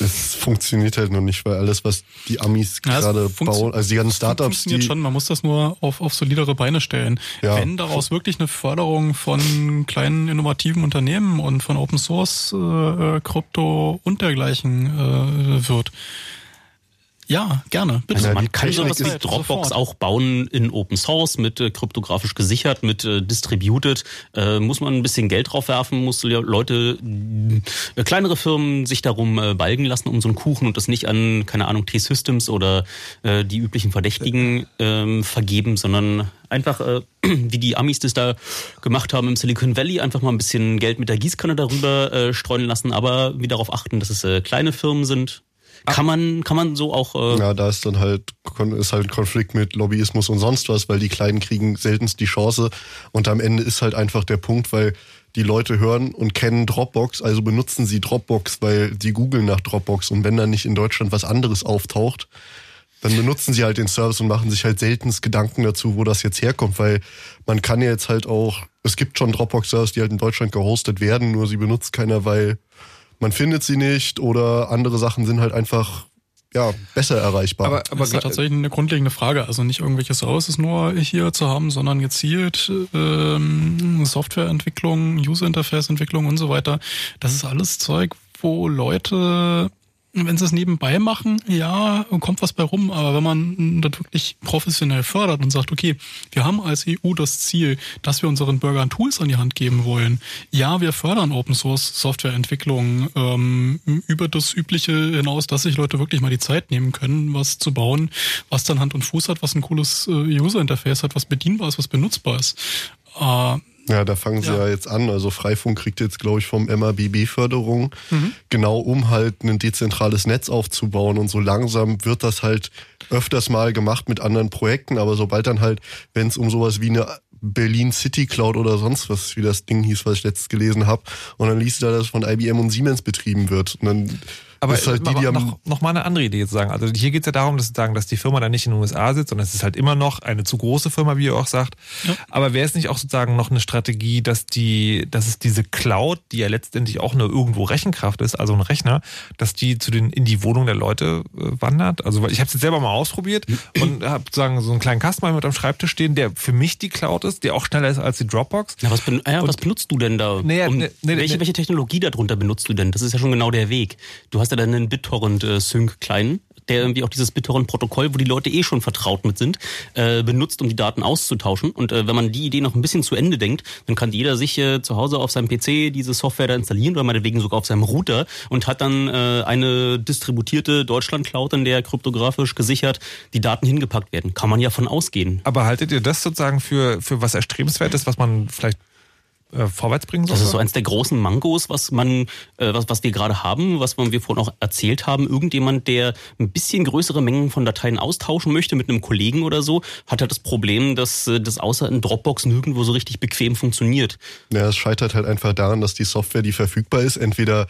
S4: es funktioniert halt noch nicht, weil alles, was die Amis
S5: Ja,
S4: gerade bauen, also die ganzen Startups,
S5: funktioniert
S4: die
S5: schon, man muss das nur auf, auf solidere Beine stellen.
S4: Ja.
S5: Wenn daraus wirklich eine Förderung von kleinen innovativen Unternehmen und von Open Source, äh, äh, Krypto und dergleichen äh, wird, Ja, gerne.
S2: Bitte. Also man kann sowas wie Dropbox auch bauen in Open Source mit äh, kryptografisch gesichert, mit äh, distributed. Äh, muss man ein bisschen Geld drauf werfen, muss Leute, äh, kleinere Firmen sich darum äh, balgen lassen um so einen Kuchen und das nicht an, keine Ahnung, T-Systems oder äh, die üblichen Verdächtigen äh, vergeben, sondern einfach, äh, wie die Amis das da gemacht haben im Silicon Valley, einfach mal ein bisschen Geld mit der Gießkanne darüber äh, streuen lassen, aber wie darauf achten, dass es äh, kleine Firmen sind, kann man, kann man so auch.
S4: Äh ja, da ist dann halt, ist halt ein Konflikt mit Lobbyismus und sonst was, weil die Kleinen kriegen seltenst die Chance. Und am Ende ist halt einfach der Punkt, weil die Leute hören und kennen Dropbox, also benutzen sie Dropbox, weil sie googeln nach Dropbox. Und wenn dann nicht in Deutschland was anderes auftaucht, dann benutzen sie halt den Service und machen sich halt seltenst Gedanken dazu, wo das jetzt herkommt, weil man kann ja jetzt halt auch, es gibt schon Dropbox-Servers, die halt in Deutschland gehostet werden, nur sie benutzt keiner, weil man findet sie nicht oder andere Sachen sind halt einfach ja, besser erreichbar.
S5: Aber, aber das ist ja tatsächlich eine grundlegende Frage. Also nicht irgendwelche Services nur hier zu haben, sondern gezielt ähm, Softwareentwicklung, User-Interface-Entwicklung und so weiter. Das ist alles Zeug, wo Leute wenn sie es nebenbei machen, ja, kommt was bei rum. Aber wenn man das wirklich professionell fördert und sagt, okay, wir haben als EU das Ziel, dass wir unseren Bürgern Tools an die Hand geben wollen. Ja, wir fördern Open Source Softwareentwicklung ähm, über das Übliche hinaus, dass sich Leute wirklich mal die Zeit nehmen können, was zu bauen, was dann Hand und Fuß hat, was ein cooles äh, User Interface hat, was bedienbar ist, was benutzbar ist. Äh,
S4: ja, da fangen sie ja. ja, jetzt an. Also Freifunk kriegt jetzt, glaube ich, vom MABB Förderung, mhm. genau um halt ein dezentrales Netz aufzubauen. Und so langsam wird das halt öfters mal gemacht mit anderen Projekten. Aber sobald dann halt, wenn es um sowas wie eine Berlin City Cloud oder sonst was, wie das Ding hieß, was ich letztes gelesen habe, und dann liest du da, dass es von IBM und Siemens betrieben wird. Und dann
S1: aber ist halt die, die noch, noch mal eine andere Idee zu sagen. Also hier geht es ja darum, dass, sagen, dass die Firma dann nicht in den USA sitzt, sondern es ist halt immer noch eine zu große Firma, wie ihr auch sagt. Ja. Aber wäre es nicht auch sozusagen noch eine Strategie, dass die, dass es diese Cloud, die ja letztendlich auch nur irgendwo Rechenkraft ist, also ein Rechner, dass die zu den in die Wohnung der Leute äh, wandert? Also ich habe es jetzt selber mal ausprobiert und habe sozusagen so einen kleinen Kasten mit am Schreibtisch stehen, der für mich die Cloud ist, der auch schneller ist als die Dropbox.
S2: Ja, was, ben, ja, was benutzt du denn da? Nee, um, nee, nee, welche, welche Technologie darunter benutzt du denn? Das ist ja schon genau der Weg. Du hast ja dann einen BitTorrent BitTorrent-Sync-Client, der irgendwie auch dieses BitTorrent-Protokoll, wo die Leute eh schon vertraut mit sind, äh, benutzt, um die Daten auszutauschen. Und äh, wenn man die Idee noch ein bisschen zu Ende denkt, dann kann jeder sich äh, zu Hause auf seinem PC diese Software da installieren oder meinetwegen sogar auf seinem Router und hat dann äh, eine distributierte Deutschland-Cloud, in der kryptografisch gesichert die Daten hingepackt werden. Kann man ja von ausgehen.
S1: Aber haltet ihr das sozusagen für, für was Erstrebenswertes, was man vielleicht äh, vorwärts bringen soll?
S2: Das ist so eins der großen Mangos, was man, äh, was, was wir gerade haben, was wir vorhin auch erzählt haben. Irgendjemand, der ein bisschen größere Mengen von Dateien austauschen möchte mit einem Kollegen oder so, hat halt das Problem, dass äh, das außer in Dropbox nirgendwo so richtig bequem funktioniert.
S4: Ja, es scheitert halt einfach daran, dass die Software, die verfügbar ist, entweder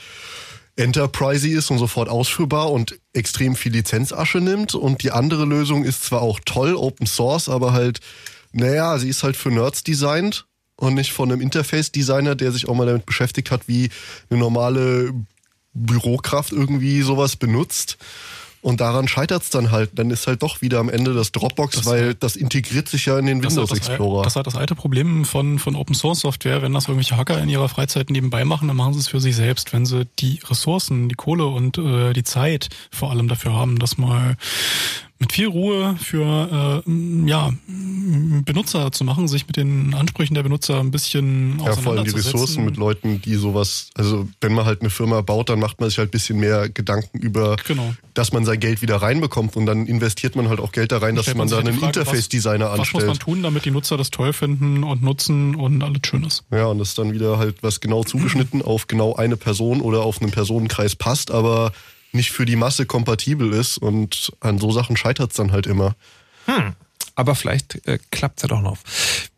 S4: Enterprise ist und sofort ausführbar und extrem viel Lizenzasche nimmt. Und die andere Lösung ist zwar auch toll, Open Source, aber halt, naja, sie ist halt für Nerds designt und nicht von einem Interface-Designer, der sich auch mal damit beschäftigt hat, wie eine normale Bürokraft irgendwie sowas benutzt. Und daran scheitert es dann halt. Dann ist halt doch wieder am Ende das Dropbox, das, weil das integriert sich ja in den Windows
S5: das
S4: Explorer.
S5: Das ist halt das alte Problem von, von Open Source Software. Wenn das irgendwelche Hacker in ihrer Freizeit nebenbei machen, dann machen sie es für sich selbst. Wenn sie die Ressourcen, die Kohle und äh, die Zeit vor allem dafür haben, das mal mit viel Ruhe für äh, ja, Benutzer zu machen, sich mit den Ansprüchen der Benutzer ein bisschen
S4: Ja, vor allem die Ressourcen mit Leuten, die sowas, also wenn man halt eine Firma baut, dann macht man sich halt ein bisschen mehr Gedanken über, genau. dass man sein Geld wieder reinbekommt und dann investiert man halt auch Geld da rein, dass man, man da einen Interface-Designer anstellt. Was muss man
S5: tun, damit die Nutzer das toll finden und nutzen und alles schön ist?
S4: Ja, und das dann wieder halt was genau zugeschnitten auf genau eine Person oder auf einen Personenkreis passt, aber nicht für die Masse kompatibel ist und an so Sachen scheitert es dann halt immer.
S1: Hm. Aber vielleicht äh, klappt es ja doch noch.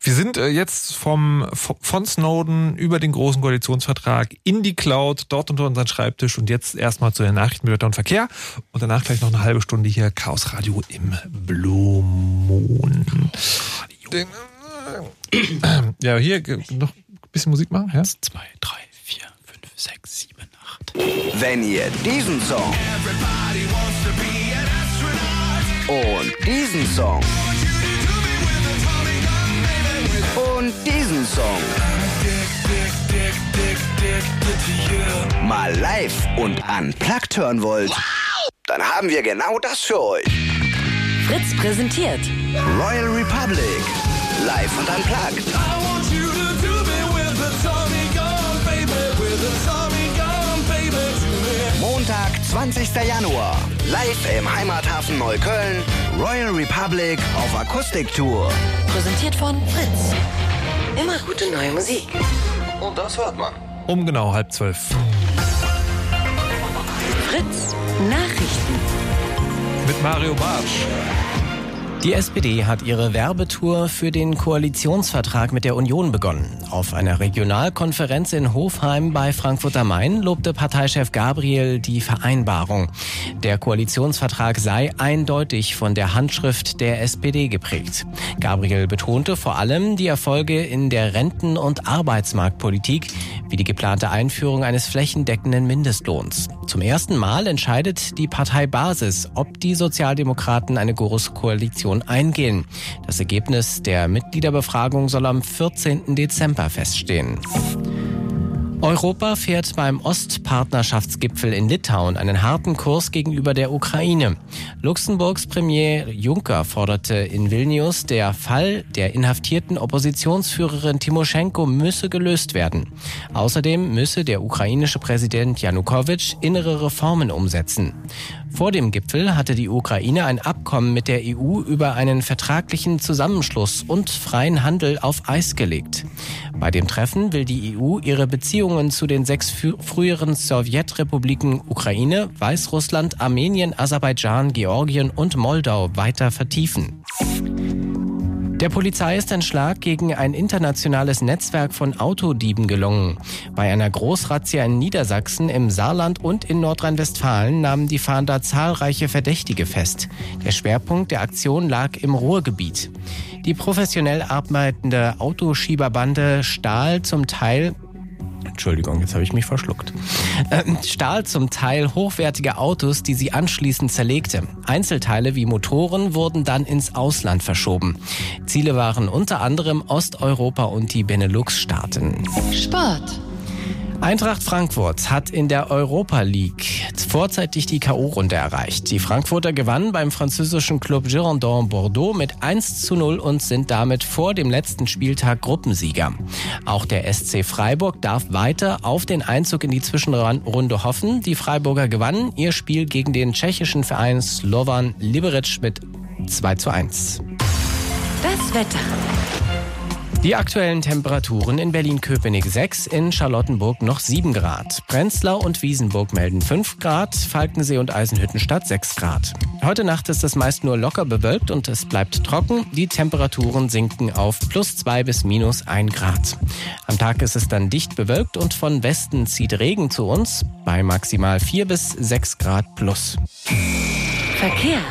S1: Wir sind äh, jetzt vom von Snowden über den großen Koalitionsvertrag in die Cloud, dort unter unseren Schreibtisch und jetzt erstmal zu den Nachrichten mit Wetter und Verkehr und danach gleich noch eine halbe Stunde hier Chaos Radio im Blue Moon. Den, äh, ja, hier noch ein bisschen Musik machen. Ja?
S5: Zwei, drei, vier, fünf, sechs, sieben.
S6: Wenn ihr diesen Song und diesen Song und diesen Song mal live und unplugged hören wollt, Dann haben wir genau das für euch.
S8: Fritz präsentiert
S6: Royal Republic. Live und unplugged. Montag, 20. Januar. Live im Heimathafen Neukölln. Royal Republic auf Akustiktour.
S8: Präsentiert von Fritz. Immer gute neue Musik.
S10: Und das hört man.
S1: Um genau halb zwölf.
S8: Fritz Nachrichten.
S1: Mit Mario Bartsch.
S9: Die SPD hat ihre Werbetour für den Koalitionsvertrag mit der Union begonnen. Auf einer Regionalkonferenz in Hofheim bei Frankfurt am Main lobte Parteichef Gabriel die Vereinbarung. Der Koalitionsvertrag sei eindeutig von der Handschrift der SPD geprägt. Gabriel betonte vor allem die Erfolge in der Renten- und Arbeitsmarktpolitik, wie die geplante Einführung eines flächendeckenden Mindestlohns. Zum ersten Mal entscheidet die Parteibasis, ob die Sozialdemokraten eine große Koalition eingehen. Das Ergebnis der Mitgliederbefragung soll am 14. Dezember feststehen. Europa fährt beim Ostpartnerschaftsgipfel in Litauen einen harten Kurs gegenüber der Ukraine. Luxemburgs Premier Juncker forderte in Vilnius, der Fall der inhaftierten Oppositionsführerin Timoschenko müsse gelöst werden. Außerdem müsse der ukrainische Präsident Janukowitsch innere Reformen umsetzen. Vor dem Gipfel hatte die Ukraine ein Abkommen mit der EU über einen vertraglichen Zusammenschluss und freien Handel auf Eis gelegt. Bei dem Treffen will die EU ihre Beziehungen zu den sechs früheren Sowjetrepubliken Ukraine, Weißrussland, Armenien, Aserbaidschan, Georgien und Moldau weiter vertiefen. Der Polizei ist ein Schlag gegen ein internationales Netzwerk von Autodieben gelungen. Bei einer Großrazzia in Niedersachsen, im Saarland und in Nordrhein-Westfalen nahmen die Fahnder zahlreiche Verdächtige fest. Der Schwerpunkt der Aktion lag im Ruhrgebiet. Die professionell arbeitende Autoschieberbande stahl zum Teil Entschuldigung, jetzt habe ich mich verschluckt. Ähm, stahl zum Teil hochwertige Autos, die sie anschließend zerlegte. Einzelteile wie Motoren wurden dann ins Ausland verschoben. Ziele waren unter anderem Osteuropa und die Benelux-Staaten.
S8: Sport.
S9: Eintracht Frankfurt hat in der Europa League vorzeitig die K.O.-Runde erreicht. Die Frankfurter gewannen beim französischen Club Girondin Bordeaux mit 1 zu 0 und sind damit vor dem letzten Spieltag Gruppensieger. Auch der SC Freiburg darf weiter auf den Einzug in die Zwischenrunde hoffen. Die Freiburger gewannen ihr Spiel gegen den tschechischen Verein Slovan Liberec mit 2 zu 1.
S8: Das Wetter.
S9: Die aktuellen Temperaturen in Berlin-Köpenick 6, in Charlottenburg noch 7 Grad. Prenzlau und Wiesenburg melden 5 Grad, Falkensee und Eisenhüttenstadt 6 Grad. Heute Nacht ist es meist nur locker bewölkt und es bleibt trocken. Die Temperaturen sinken auf plus 2 bis minus 1 Grad. Am Tag ist es dann dicht bewölkt und von Westen zieht Regen zu uns bei maximal 4 bis 6 Grad plus.
S8: Verkehr.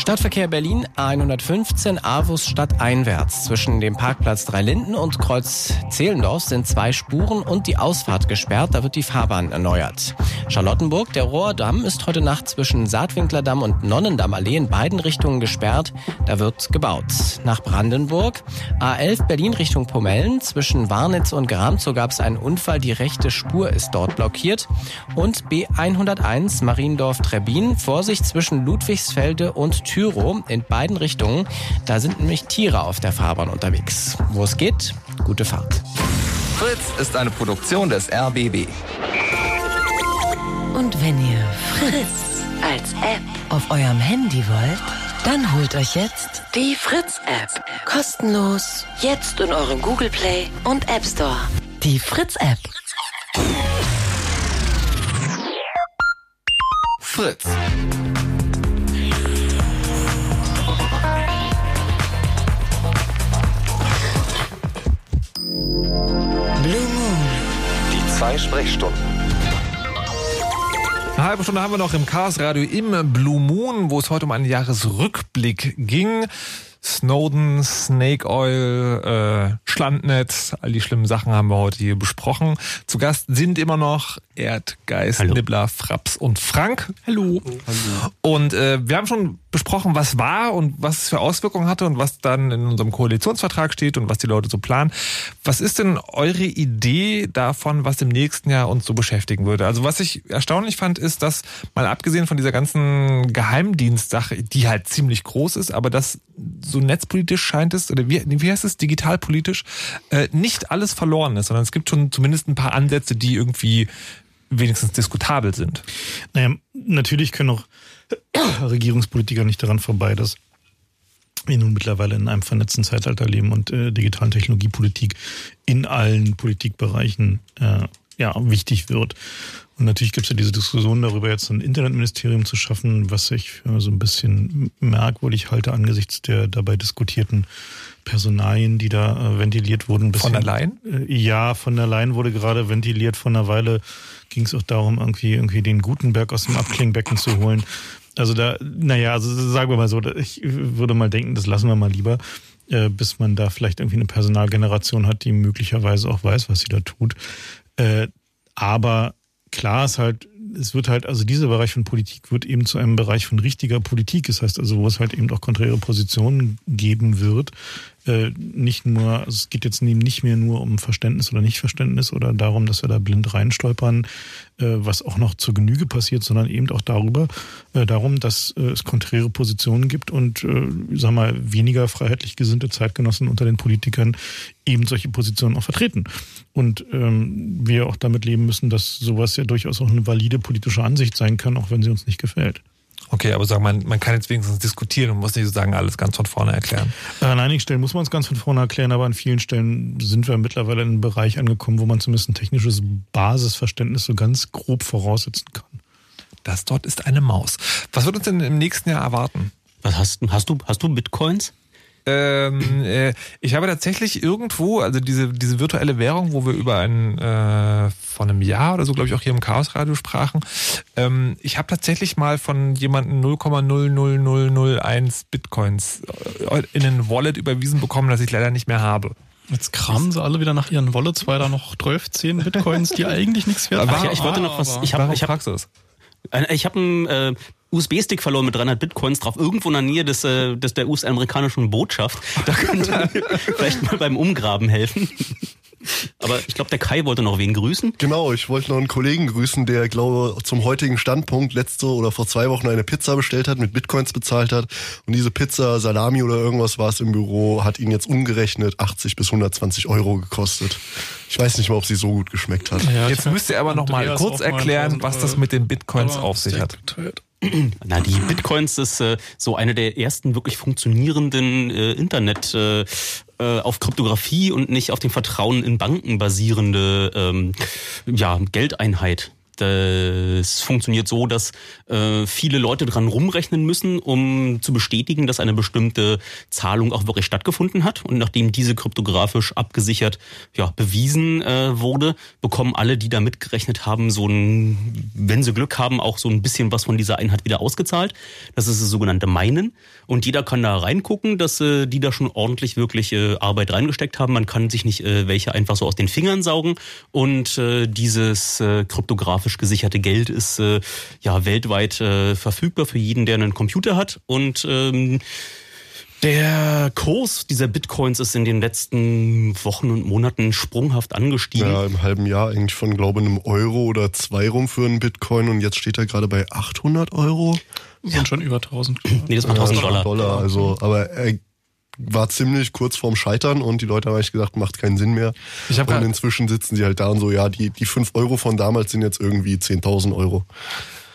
S9: Stadtverkehr Berlin A115 Avus stadteinwärts. Zwischen dem Parkplatz Dreilinden und Kreuz Zehlendorf sind zwei Spuren und die Ausfahrt gesperrt. Da wird die Fahrbahn erneuert. Charlottenburg, der Rohrdamm, ist heute Nacht zwischen Saatwinklerdamm und Nonnendammallee in beiden Richtungen gesperrt. Da wird gebaut. Nach Brandenburg A11 Berlin Richtung Pomellen. Zwischen Warnitz und Gramzow gab es einen Unfall. Die rechte Spur ist dort blockiert. Und B101 Mariendorf-Trebin. Vorsicht zwischen Ludwigsfelde und Tyro in beiden Richtungen. Da sind nämlich Tiere auf der Fahrbahn unterwegs. Wo es geht, gute Fahrt.
S10: Fritz ist eine Produktion des RBB.
S8: Und wenn ihr Fritz als App auf eurem Handy wollt, dann holt euch jetzt die Fritz-App. Kostenlos. Jetzt in eurem Google Play und App Store. Die Fritz-App.
S10: Fritz.
S8: Blue Moon.
S10: Die zwei Sprechstunden.
S1: Eine halbe Stunde haben wir noch im Chaos Radio im Blue Moon, wo es heute um einen Jahresrückblick ging. Snowden, Snake Oil, äh, Schlandnetz, all die schlimmen Sachen haben wir heute hier besprochen. Zu Gast sind immer noch Erdgeist, Hallo. Nibbler, Fraps und Frank.
S5: Hallo.
S1: Hallo. Und äh, wir haben schon besprochen, was war und was es für Auswirkungen hatte und was dann in unserem Koalitionsvertrag steht und was die Leute so planen. Was ist denn eure Idee davon, was im nächsten Jahr uns so beschäftigen würde? Also was ich erstaunlich fand, ist, dass mal abgesehen von dieser ganzen Geheimdienstsache, die halt ziemlich groß ist, aber das so netzpolitisch scheint es, oder wie, wie heißt es, digitalpolitisch, äh, nicht alles verloren ist, sondern es gibt schon zumindest ein paar Ansätze, die irgendwie wenigstens diskutabel sind.
S3: Naja, natürlich können auch Regierungspolitiker nicht daran vorbei, dass wir nun mittlerweile in einem vernetzten Zeitalter leben und äh, digitalen Technologiepolitik in allen Politikbereichen äh, ja, wichtig wird. Und natürlich gibt es ja diese Diskussion darüber, jetzt ein Internetministerium zu schaffen, was ich für so ein bisschen merkwürdig halte angesichts der dabei diskutierten Personalien, die da äh, ventiliert wurden.
S1: Bisschen, von der Leyen?
S3: Äh, ja, von der Leyen wurde gerade ventiliert. Vor einer Weile ging es auch darum, irgendwie, irgendwie den Gutenberg aus dem Abklingbecken zu holen. Also da, naja, also sagen wir mal so, ich würde mal denken, das lassen wir mal lieber, äh, bis man da vielleicht irgendwie eine Personalgeneration hat, die möglicherweise auch weiß, was sie da tut. Äh, aber klar ist halt, es wird halt, also dieser Bereich von Politik wird eben zu einem Bereich von richtiger Politik. Das heißt also, wo es halt eben auch konträre Positionen geben wird, äh, nicht nur, also es geht jetzt nicht mehr nur um Verständnis oder Nichtverständnis oder darum, dass wir da blind reinstolpern, äh, was auch noch zur Genüge passiert, sondern eben auch darüber, äh, darum, dass äh, es konträre Positionen gibt und, äh, sag mal, weniger freiheitlich gesinnte Zeitgenossen unter den Politikern eben solche Positionen auch vertreten. Und ähm, wir auch damit leben müssen, dass sowas ja durchaus auch eine valide politische Ansicht sein kann, auch wenn sie uns nicht gefällt.
S1: Okay, aber sag mal, man kann jetzt wenigstens diskutieren und muss nicht sozusagen alles ganz von vorne erklären.
S3: Äh, an einigen Stellen muss man es ganz von vorne erklären, aber an vielen Stellen sind wir mittlerweile in einem Bereich angekommen, wo man zumindest ein technisches Basisverständnis so ganz grob voraussetzen kann.
S1: Das dort ist eine Maus. Was wird uns denn im nächsten Jahr erwarten?
S2: Was hast, hast du? Hast du Bitcoins?
S1: Ähm, äh, ich habe tatsächlich irgendwo, also diese, diese virtuelle Währung, wo wir über ein äh, von einem Jahr oder so, glaube ich, auch hier im Chaos Radio sprachen. Ähm, ich habe tatsächlich mal von jemandem 0,00001 Bitcoins äh, in ein Wallet überwiesen bekommen, das ich leider nicht mehr habe.
S5: Jetzt kramen sie alle wieder nach ihren Wallets, weil da noch 12, 10 Bitcoins, die eigentlich nichts wert
S2: sind. Ja, ich wollte noch was. Ich habe ich hab, ich hab einen äh, USB-Stick verloren mit 300 Bitcoins drauf, irgendwo in der Nähe des, äh, des der US-amerikanischen Botschaft. Da könnte vielleicht mal beim Umgraben helfen. Aber ich glaube, der Kai wollte noch wen grüßen.
S4: Genau, ich wollte noch einen Kollegen grüßen, der, glaube zum heutigen Standpunkt letzte oder vor zwei Wochen eine Pizza bestellt hat, mit Bitcoins bezahlt hat. Und diese Pizza, Salami oder irgendwas war es im Büro, hat ihn jetzt umgerechnet 80 bis 120 Euro gekostet. Ich weiß nicht mal, ob sie so gut geschmeckt hat.
S1: Ja, jetzt müsst ihr aber noch mal kurz erklären, was das mit den Bitcoins auf sich hat.
S2: Na, die Bitcoins ist äh, so eine der ersten wirklich funktionierenden äh, Internet äh, äh, auf Kryptographie und nicht auf dem Vertrauen in Banken basierende ähm, ja, Geldeinheit. Das funktioniert so, dass äh, viele Leute dran rumrechnen müssen, um zu bestätigen, dass eine bestimmte Zahlung auch wirklich stattgefunden hat. Und nachdem diese kryptografisch abgesichert ja, bewiesen äh, wurde, bekommen alle, die da mitgerechnet haben, so ein, wenn sie Glück haben, auch so ein bisschen was von dieser Einheit wieder ausgezahlt. Das ist das sogenannte Meinen. Und jeder kann da reingucken, dass äh, die da schon ordentlich wirklich äh, Arbeit reingesteckt haben. Man kann sich nicht äh, welche einfach so aus den Fingern saugen. Und äh, dieses äh, kryptografisch gesicherte Geld ist äh, ja weltweit äh, verfügbar für jeden, der einen Computer hat. Und ähm, der Kurs dieser Bitcoins ist in den letzten Wochen und Monaten sprunghaft angestiegen.
S4: Ja, im halben Jahr eigentlich von, glaube ich, einem Euro oder zwei rum für einen Bitcoin und jetzt steht er gerade bei 800 Euro.
S5: Sind ja. schon über 1000.
S2: Nee, das war 1000 Dollar.
S4: Dollar. Also, aber er war ziemlich kurz vorm Scheitern und die Leute haben eigentlich gesagt, macht keinen Sinn mehr. Ich hab und inzwischen sitzen sie halt da und so, ja, die, die 5 Euro von damals sind jetzt irgendwie 10.000 Euro.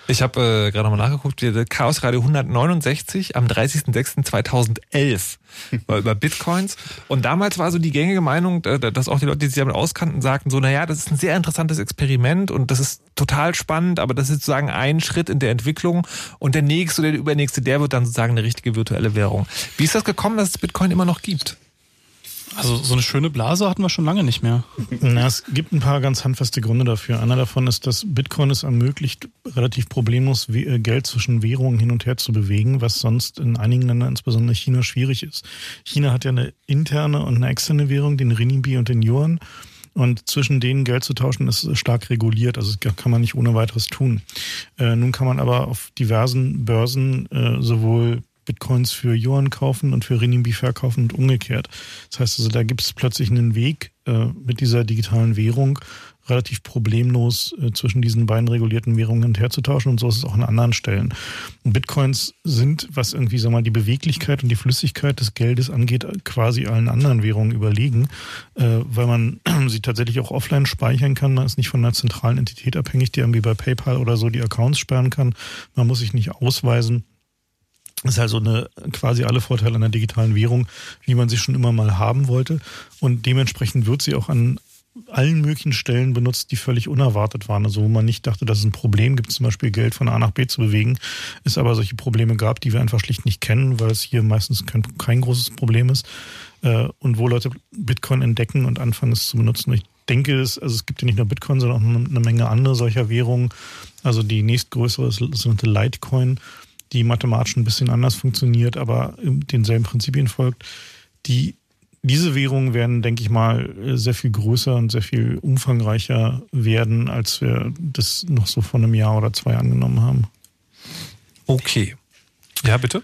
S1: Ich habe äh, gerade nochmal nachgeguckt, Chaos Radio 169 am 30.06.2011 war über Bitcoins. Und damals war so die gängige Meinung, äh, dass auch die Leute, die sich damit auskannten, sagten so, naja, das ist ein sehr interessantes Experiment und das ist total spannend, aber das ist sozusagen ein Schritt in der Entwicklung und der nächste oder der übernächste, der wird dann sozusagen eine richtige virtuelle Währung. Wie ist das gekommen, dass es Bitcoin immer noch gibt?
S5: Also so eine schöne Blase hatten wir schon lange nicht mehr.
S3: Na, es gibt ein paar ganz handfeste Gründe dafür. Einer davon ist, dass Bitcoin es ermöglicht, relativ problemlos äh, Geld zwischen Währungen hin und her zu bewegen, was sonst in einigen Ländern, insbesondere China, schwierig ist. China hat ja eine interne und eine externe Währung, den Renminbi und den Yuan. Und zwischen denen Geld zu tauschen ist stark reguliert. Also das kann man nicht ohne weiteres tun. Äh, nun kann man aber auf diversen Börsen äh, sowohl Bitcoins für Yuan kaufen und für Renminbi verkaufen und umgekehrt. Das heißt also, da gibt es plötzlich einen Weg äh, mit dieser digitalen Währung relativ problemlos äh, zwischen diesen beiden regulierten Währungen hin und her zu tauschen und so ist es auch an anderen Stellen. Und Bitcoins sind, was irgendwie, sag mal, die Beweglichkeit und die Flüssigkeit des Geldes angeht, quasi allen anderen Währungen überlegen, äh, weil man sie tatsächlich auch offline speichern kann. Man ist nicht von einer zentralen Entität abhängig, die irgendwie bei PayPal oder so die Accounts sperren kann. Man muss sich nicht ausweisen. Das ist also eine, quasi alle Vorteile einer digitalen Währung, wie man sie schon immer mal haben wollte. Und dementsprechend wird sie auch an allen möglichen Stellen benutzt, die völlig unerwartet waren. Also wo man nicht dachte, dass es ein Problem gibt, zum Beispiel Geld von A nach B zu bewegen, es aber solche Probleme gab, die wir einfach schlicht nicht kennen, weil es hier meistens kein, kein großes Problem ist. Äh, und wo Leute Bitcoin entdecken und anfangen es zu benutzen. Ich denke, es, also es gibt ja nicht nur Bitcoin, sondern auch eine Menge andere solcher Währungen. Also die nächstgrößere ist sogenannte Litecoin die mathematisch ein bisschen anders funktioniert, aber denselben Prinzipien folgt. Die, diese Währungen werden, denke ich mal, sehr viel größer und sehr viel umfangreicher werden, als wir das noch so vor einem Jahr oder zwei angenommen haben.
S1: Okay. Ja, bitte?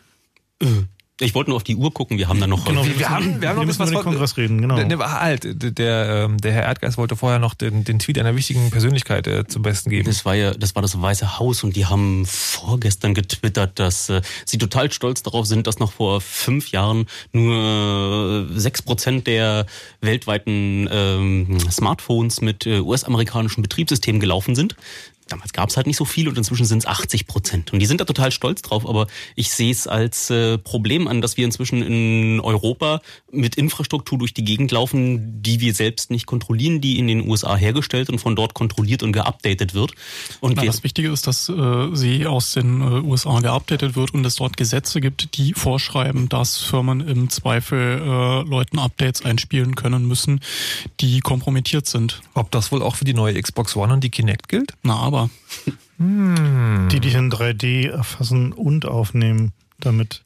S2: Ich wollte nur auf die Uhr gucken, wir haben da noch...
S1: Genau, wir, wir haben, wir haben noch ein bisschen was...
S3: den Kongress reden, genau.
S1: Der, der, halt, der, ähm, der Herr Erdgeist wollte vorher noch den, den Tweet einer wichtigen Persönlichkeit äh, zum Besten geben.
S2: Das war ja, das war das Weiße Haus und die haben vorgestern getwittert, dass äh, sie total stolz darauf sind, dass noch vor fünf Jahren nur äh, sechs Prozent der weltweiten ähm, Smartphones mit äh, US-amerikanischen Betriebssystemen gelaufen sind damals gab es halt nicht so viel und inzwischen sind es 80 Prozent. Und die sind da total stolz drauf, aber ich sehe es als äh, Problem an, dass wir inzwischen in Europa mit Infrastruktur durch die Gegend laufen, die wir selbst nicht kontrollieren, die in den USA hergestellt und von dort kontrolliert und geupdatet wird. Und
S5: Na, das Wichtige ist, dass äh, sie aus den äh, USA geupdatet wird und es dort Gesetze gibt, die vorschreiben, dass Firmen im Zweifel äh, Leuten Updates einspielen können müssen, die kompromittiert sind.
S1: Ob das wohl auch für die neue Xbox One und die Kinect gilt?
S5: Na, aber
S3: hm. Die dich in 3D erfassen und aufnehmen damit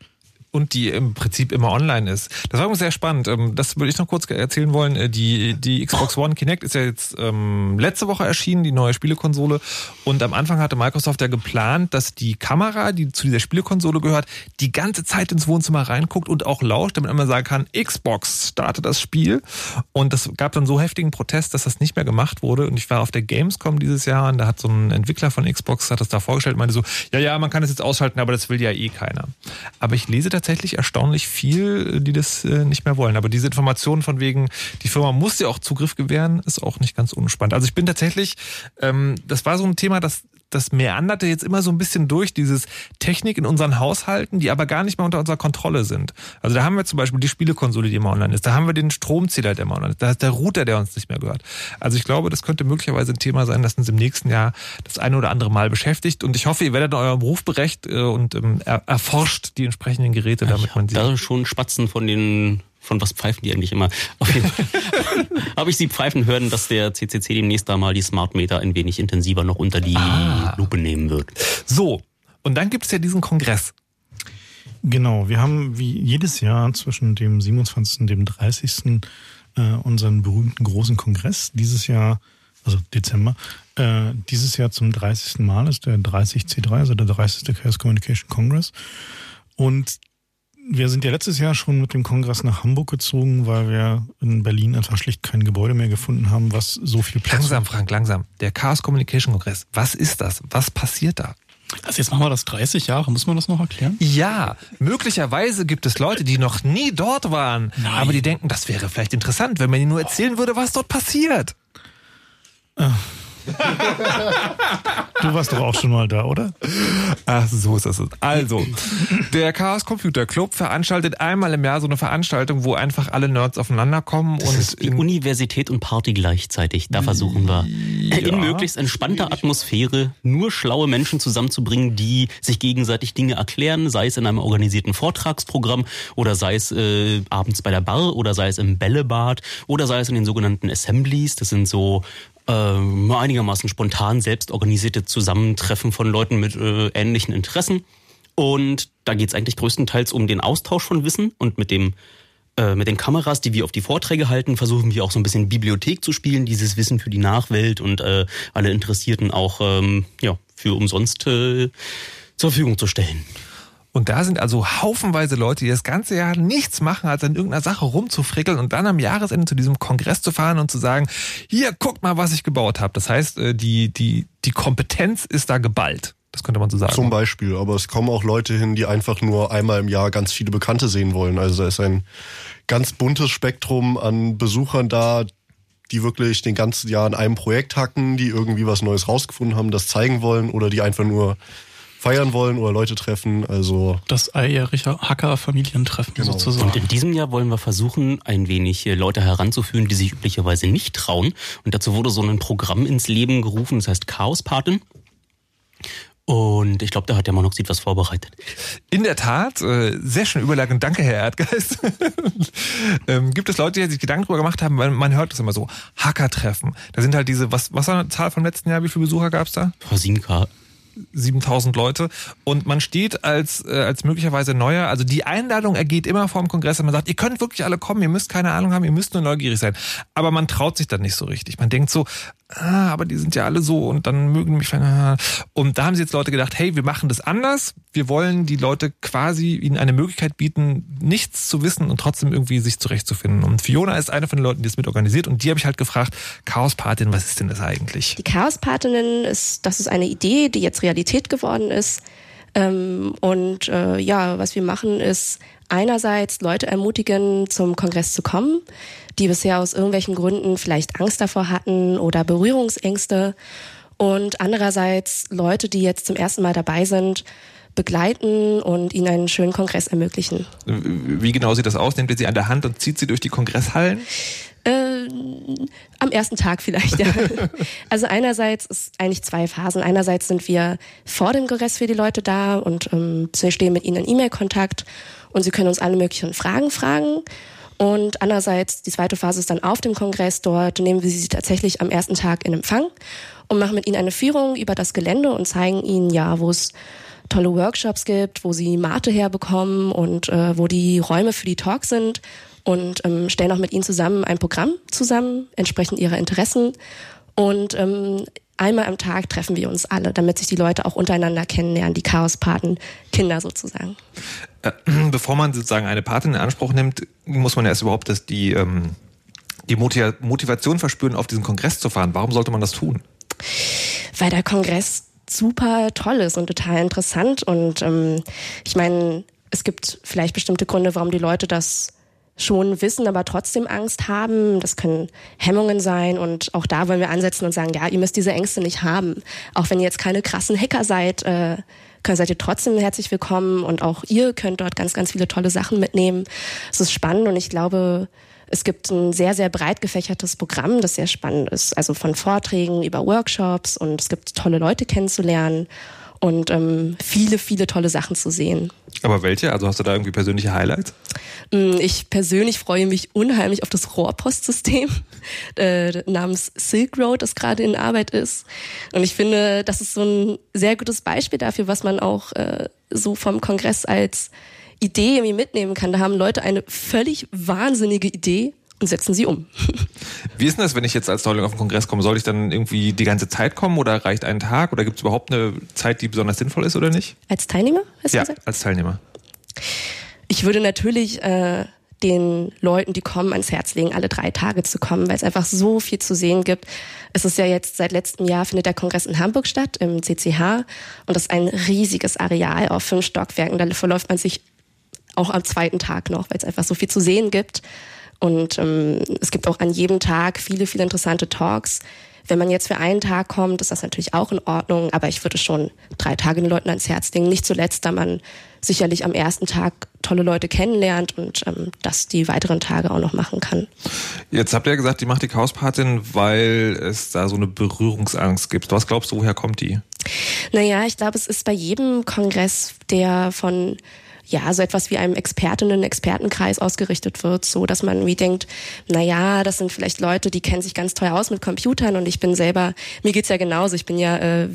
S1: und die im Prinzip immer online ist. Das war sehr spannend. Ähm, das würde ich noch kurz erzählen wollen. Äh, die, die Xbox One Kinect ist ja jetzt ähm, letzte Woche erschienen, die neue Spielekonsole. Und am Anfang hatte Microsoft ja geplant, dass die Kamera, die zu dieser Spielekonsole gehört, die ganze Zeit ins Wohnzimmer reinguckt und auch lauscht, damit man sagen kann, Xbox startet das Spiel. Und das gab dann so heftigen Protest, dass das nicht mehr gemacht wurde. Und ich war auf der Gamescom dieses Jahr und da hat so ein Entwickler von Xbox hat das da vorgestellt und meinte so, ja, ja, man kann das jetzt ausschalten, aber das will ja eh keiner. Aber ich lese tatsächlich tatsächlich erstaunlich viel, die das äh, nicht mehr wollen. Aber diese Informationen von wegen, die Firma muss dir auch Zugriff gewähren, ist auch nicht ganz unspannend. Also ich bin tatsächlich, ähm, das war so ein Thema, das das meanderte jetzt immer so ein bisschen durch, dieses Technik in unseren Haushalten, die aber gar nicht mehr unter unserer Kontrolle sind. Also da haben wir zum Beispiel die Spielekonsole, die immer online ist. Da haben wir den Stromzähler, der immer online ist. Da ist der Router, der uns nicht mehr gehört. Also ich glaube, das könnte möglicherweise ein Thema sein, das uns im nächsten Jahr das eine oder andere Mal beschäftigt. Und ich hoffe, ihr werdet in eurem Beruf berecht äh, und ähm, erforscht die entsprechenden Geräte, damit man sie...
S2: Da schon Spatzen von den von was pfeifen die eigentlich immer? Auf jeden Fall habe ich sie pfeifen hören, dass der CCC demnächst da mal die Smart Meter ein wenig intensiver noch unter die ah. Lupe nehmen wird.
S1: So, und dann gibt es ja diesen Kongress.
S3: Genau, wir haben wie jedes Jahr zwischen dem 27. und dem 30. Äh, unseren berühmten großen Kongress. Dieses Jahr, also Dezember, äh, dieses Jahr zum 30. Mal ist der 30C3, also der 30. Chaos Communication Congress. Und wir sind ja letztes Jahr schon mit dem Kongress nach Hamburg gezogen, weil wir in Berlin einfach schlicht kein Gebäude mehr gefunden haben, was so viel Platz
S1: Langsam, Frank, langsam. Der Chaos Communication Kongress. Was ist das? Was passiert da?
S5: Also jetzt machen wir das 30 Jahre, muss man das noch erklären?
S1: Ja, möglicherweise gibt es Leute, die noch nie dort waren, Nein. aber die denken, das wäre vielleicht interessant, wenn man ihnen nur erzählen würde, was dort passiert.
S3: Ah. Du warst doch auch schon mal da, oder?
S1: Ach, so ist es. Also, der Chaos Computer Club veranstaltet einmal im Jahr so eine Veranstaltung, wo einfach alle Nerds aufeinander kommen.
S2: Das
S1: und
S2: ist wie Universität und Party gleichzeitig. Da versuchen wir ja, in möglichst entspannter Atmosphäre nur schlaue Menschen zusammenzubringen, die sich gegenseitig Dinge erklären, sei es in einem organisierten Vortragsprogramm oder sei es äh, abends bei der Bar oder sei es im Bällebad oder sei es in den sogenannten Assemblies. Das sind so äh, einigermaßen spontan selbst organisierte Zusammentreffen von Leuten mit äh, ähnlichen Interessen. Und da geht es eigentlich größtenteils um den Austausch von Wissen und mit dem äh, mit den Kameras, die wir auf die Vorträge halten, versuchen wir auch so ein bisschen Bibliothek zu spielen, dieses Wissen für die Nachwelt und äh, alle Interessierten auch ähm, ja, für umsonst äh, zur Verfügung zu stellen.
S1: Und da sind also haufenweise Leute, die das ganze Jahr nichts machen, als an irgendeiner Sache rumzufrickeln und dann am Jahresende zu diesem Kongress zu fahren und zu sagen, hier, guckt mal, was ich gebaut habe. Das heißt, äh, die, die, die Kompetenz ist da geballt. Das könnte man so sagen.
S4: Zum Beispiel, aber es kommen auch Leute hin, die einfach nur einmal im Jahr ganz viele Bekannte sehen wollen. Also da ist ein ganz buntes Spektrum an Besuchern da, die wirklich den ganzen Jahr an einem Projekt hacken, die irgendwie was Neues rausgefunden haben, das zeigen wollen oder die einfach nur feiern wollen oder Leute treffen. Also
S5: das alljährliche Hacker-Familientreffen genau. sozusagen.
S2: Und in diesem Jahr wollen wir versuchen, ein wenig Leute heranzuführen, die sich üblicherweise nicht trauen. Und dazu wurde so ein Programm ins Leben gerufen, das heißt Chaos-Paten. Und ich glaube, da hat der Monoxid was vorbereitet.
S1: In der Tat, äh, sehr schön Überleitung. Danke, Herr Erdgeist. ähm, gibt es Leute, die sich Gedanken darüber gemacht haben, weil man hört das immer so, Hacker-Treffen. Da sind halt diese, was, was war die Zahl vom letzten Jahr? Wie viele Besucher gab es da?
S2: 7K.
S1: 7000 Leute und man steht als äh, als möglicherweise neuer, also die Einladung ergeht immer vor dem Kongress und man sagt, ihr könnt wirklich alle kommen, ihr müsst keine Ahnung haben, ihr müsst nur neugierig sein, aber man traut sich dann nicht so richtig. Man denkt so, ah, aber die sind ja alle so und dann mögen mich und da haben sie jetzt Leute gedacht, hey, wir machen das anders. Wir wollen die Leute quasi ihnen eine Möglichkeit bieten, nichts zu wissen und trotzdem irgendwie sich zurechtzufinden. Und Fiona ist eine von den Leuten, die es mit organisiert und die habe ich halt gefragt, Chaospatin, was ist denn das eigentlich?
S13: Die Chaospatinnen ist, das ist eine Idee, die jetzt Realität geworden ist. Ähm, und äh, ja, was wir machen ist einerseits Leute ermutigen, zum Kongress zu kommen die bisher aus irgendwelchen Gründen vielleicht Angst davor hatten oder Berührungsängste. Und andererseits Leute, die jetzt zum ersten Mal dabei sind, begleiten und ihnen einen schönen Kongress ermöglichen.
S1: Wie genau sieht das aus? Nehmt ihr sie an der Hand und zieht sie durch die Kongresshallen?
S13: Äh, am ersten Tag vielleicht, ja. also einerseits ist eigentlich zwei Phasen. Einerseits sind wir vor dem Kongress für die Leute da und ähm, wir stehen mit ihnen in E-Mail-Kontakt und sie können uns alle möglichen Fragen fragen. Und andererseits, die zweite Phase ist dann auf dem Kongress. Dort nehmen wir sie tatsächlich am ersten Tag in Empfang und machen mit ihnen eine Führung über das Gelände und zeigen ihnen ja, wo es tolle Workshops gibt, wo sie Mate herbekommen und äh, wo die Räume für die Talks sind und ähm, stellen auch mit ihnen zusammen ein Programm zusammen, entsprechend ihrer Interessen. Und ähm, einmal am Tag treffen wir uns alle, damit sich die Leute auch untereinander kennenlernen, die Chaospaten, Kinder sozusagen.
S1: Äh, bevor man sozusagen eine Patin in Anspruch nimmt, muss man erst überhaupt das, die, ähm, die Motivation verspüren, auf diesen Kongress zu fahren. Warum sollte man das tun?
S13: Weil der Kongress super toll ist und total interessant. Und ähm, ich meine, es gibt vielleicht bestimmte Gründe, warum die Leute das schon wissen, aber trotzdem Angst haben. Das können Hemmungen sein und auch da wollen wir ansetzen und sagen, ja, ihr müsst diese Ängste nicht haben. Auch wenn ihr jetzt keine krassen Hacker seid, äh, seid ihr trotzdem herzlich willkommen und auch ihr könnt dort ganz, ganz viele tolle Sachen mitnehmen. Es ist spannend und ich glaube, es gibt ein sehr, sehr breit gefächertes Programm, das sehr spannend ist. Also von Vorträgen über Workshops und es gibt tolle Leute kennenzulernen und ähm, viele, viele tolle Sachen zu sehen.
S1: Aber welche? Also hast du da irgendwie persönliche Highlights?
S13: Mm, ich persönlich freue mich unheimlich auf das Rohrpostsystem äh, namens Silk Road, das gerade in Arbeit ist. Und ich finde, das ist so ein sehr gutes Beispiel dafür, was man auch äh, so vom Kongress als Idee irgendwie mitnehmen kann. Da haben Leute eine völlig wahnsinnige Idee und setzen sie um.
S1: Wie ist denn das, wenn ich jetzt als Neuling auf den Kongress komme? Soll ich dann irgendwie die ganze Zeit kommen oder reicht ein Tag oder gibt es überhaupt eine Zeit, die besonders sinnvoll ist oder nicht?
S13: Als Teilnehmer?
S1: Ja, als Teilnehmer.
S13: Ich würde natürlich äh, den Leuten, die kommen, ans Herz legen, alle drei Tage zu kommen, weil es einfach so viel zu sehen gibt. Es ist ja jetzt seit letztem Jahr findet der Kongress in Hamburg statt, im CCH. Und das ist ein riesiges Areal auf fünf Stockwerken. Da verläuft man sich auch am zweiten Tag noch, weil es einfach so viel zu sehen gibt. Und ähm, es gibt auch an jedem Tag viele, viele interessante Talks. wenn man jetzt für einen Tag kommt, ist das natürlich auch in Ordnung, aber ich würde schon drei Tage den Leuten ans Herz legen. Nicht zuletzt, da man sicherlich am ersten Tag tolle Leute kennenlernt und ähm, das die weiteren Tage auch noch machen kann.
S1: Jetzt habt ihr ja gesagt, die macht die Chaospatin, weil es da so eine Berührungsangst gibt. Was glaubst du, woher kommt die?
S13: Naja, ich glaube, es ist bei jedem Kongress, der von ja, so etwas wie einem Expertinnen, Expertenkreis ausgerichtet wird, so dass man wie denkt, na ja, das sind vielleicht Leute, die kennen sich ganz toll aus mit Computern und ich bin selber, mir geht's ja genauso, ich bin ja äh,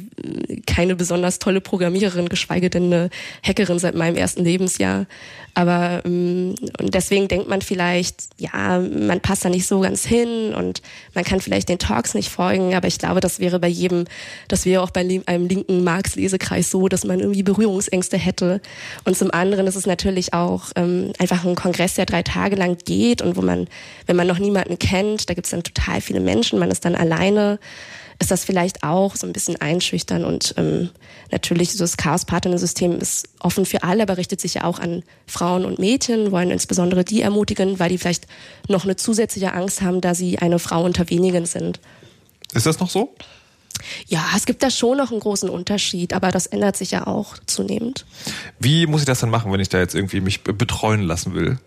S13: keine besonders tolle Programmiererin, geschweige denn eine Hackerin seit meinem ersten Lebensjahr. Aber ähm, und deswegen denkt man vielleicht, ja, man passt da nicht so ganz hin und man kann vielleicht den Talks nicht folgen, aber ich glaube, das wäre bei jedem, das wäre auch bei einem linken Marx-Lesekreis so, dass man irgendwie Berührungsängste hätte. Und zum anderen ist es natürlich auch ähm, einfach ein Kongress, der drei Tage lang geht und wo man, wenn man noch niemanden kennt, da gibt es dann total viele Menschen, man ist dann alleine ist das vielleicht auch so ein bisschen einschüchtern und ähm, natürlich so das Chaos-Partner-System ist offen für alle, aber richtet sich ja auch an Frauen und Mädchen, wollen insbesondere die ermutigen, weil die vielleicht noch eine zusätzliche Angst haben, da sie eine Frau unter wenigen sind.
S1: Ist das noch so?
S13: Ja, es gibt da schon noch einen großen Unterschied, aber das ändert sich ja auch zunehmend.
S1: Wie muss ich das dann machen, wenn ich da jetzt irgendwie mich betreuen lassen will?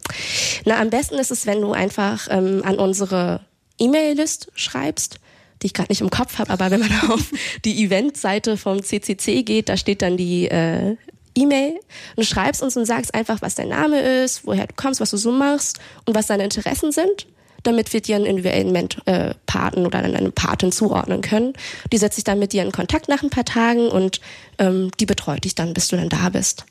S13: Na, am besten ist es, wenn du einfach ähm, an unsere E-Mail-List schreibst die ich gerade nicht im Kopf habe, aber wenn man auf die Eventseite vom CCC geht, da steht dann die äh, E-Mail und schreibst uns und sagst einfach, was dein Name ist, woher du kommst, was du so machst und was deine Interessen sind damit wir dir einen individuellen Ment äh, Paten oder eine Patin zuordnen können. Die setzt sich dann mit dir in Kontakt nach ein paar Tagen und ähm, die betreut dich dann, bis du dann da bist.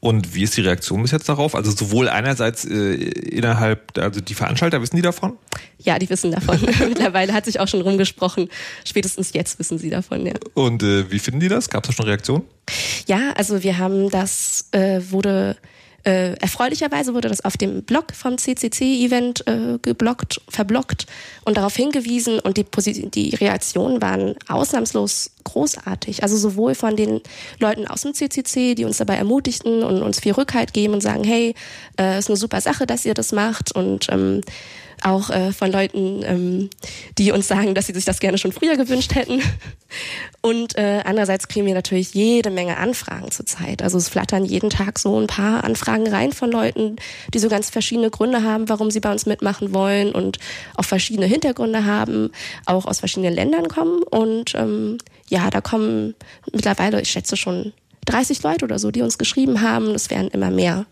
S1: Und wie ist die Reaktion bis jetzt darauf? Also sowohl einerseits äh, innerhalb, also die Veranstalter, wissen die davon?
S13: Ja, die wissen davon. Mittlerweile hat sich auch schon rumgesprochen. Spätestens jetzt wissen sie davon, ja.
S1: Und äh, wie finden die das? Gab es da schon Reaktionen?
S13: Ja, also wir haben das, äh, wurde äh, erfreulicherweise wurde das auf dem Blog vom CCC-Event äh, geblockt, verblockt und darauf hingewiesen und die, die Reaktionen waren ausnahmslos großartig. Also sowohl von den Leuten aus dem CCC, die uns dabei ermutigten und uns viel Rückhalt geben und sagen, hey, äh, ist eine super Sache, dass ihr das macht und ähm, auch äh, von Leuten, ähm, die uns sagen, dass sie sich das gerne schon früher gewünscht hätten. Und äh, andererseits kriegen wir natürlich jede Menge Anfragen zurzeit. Also es flattern jeden Tag so ein paar Anfragen rein von Leuten, die so ganz verschiedene Gründe haben, warum sie bei uns mitmachen wollen und auch verschiedene Hintergründe haben, auch aus verschiedenen Ländern kommen. Und ähm, ja, da kommen mittlerweile, ich schätze schon 30 Leute oder so, die uns geschrieben haben. Es werden immer mehr.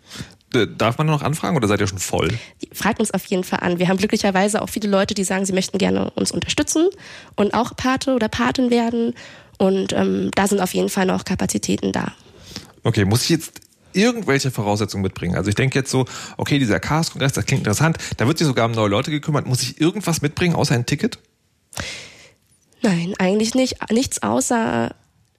S1: Darf man noch anfragen oder seid ihr schon voll?
S13: Fragt uns auf jeden Fall an. Wir haben glücklicherweise auch viele Leute, die sagen, sie möchten gerne uns unterstützen und auch Pate oder Patin werden. Und ähm, da sind auf jeden Fall noch Kapazitäten da.
S1: Okay, muss ich jetzt irgendwelche Voraussetzungen mitbringen? Also ich denke jetzt so, okay, dieser Chaos-Kongress, das klingt interessant. Da wird sich sogar um neue Leute gekümmert. Muss ich irgendwas mitbringen, außer ein Ticket?
S13: Nein, eigentlich nicht. Nichts außer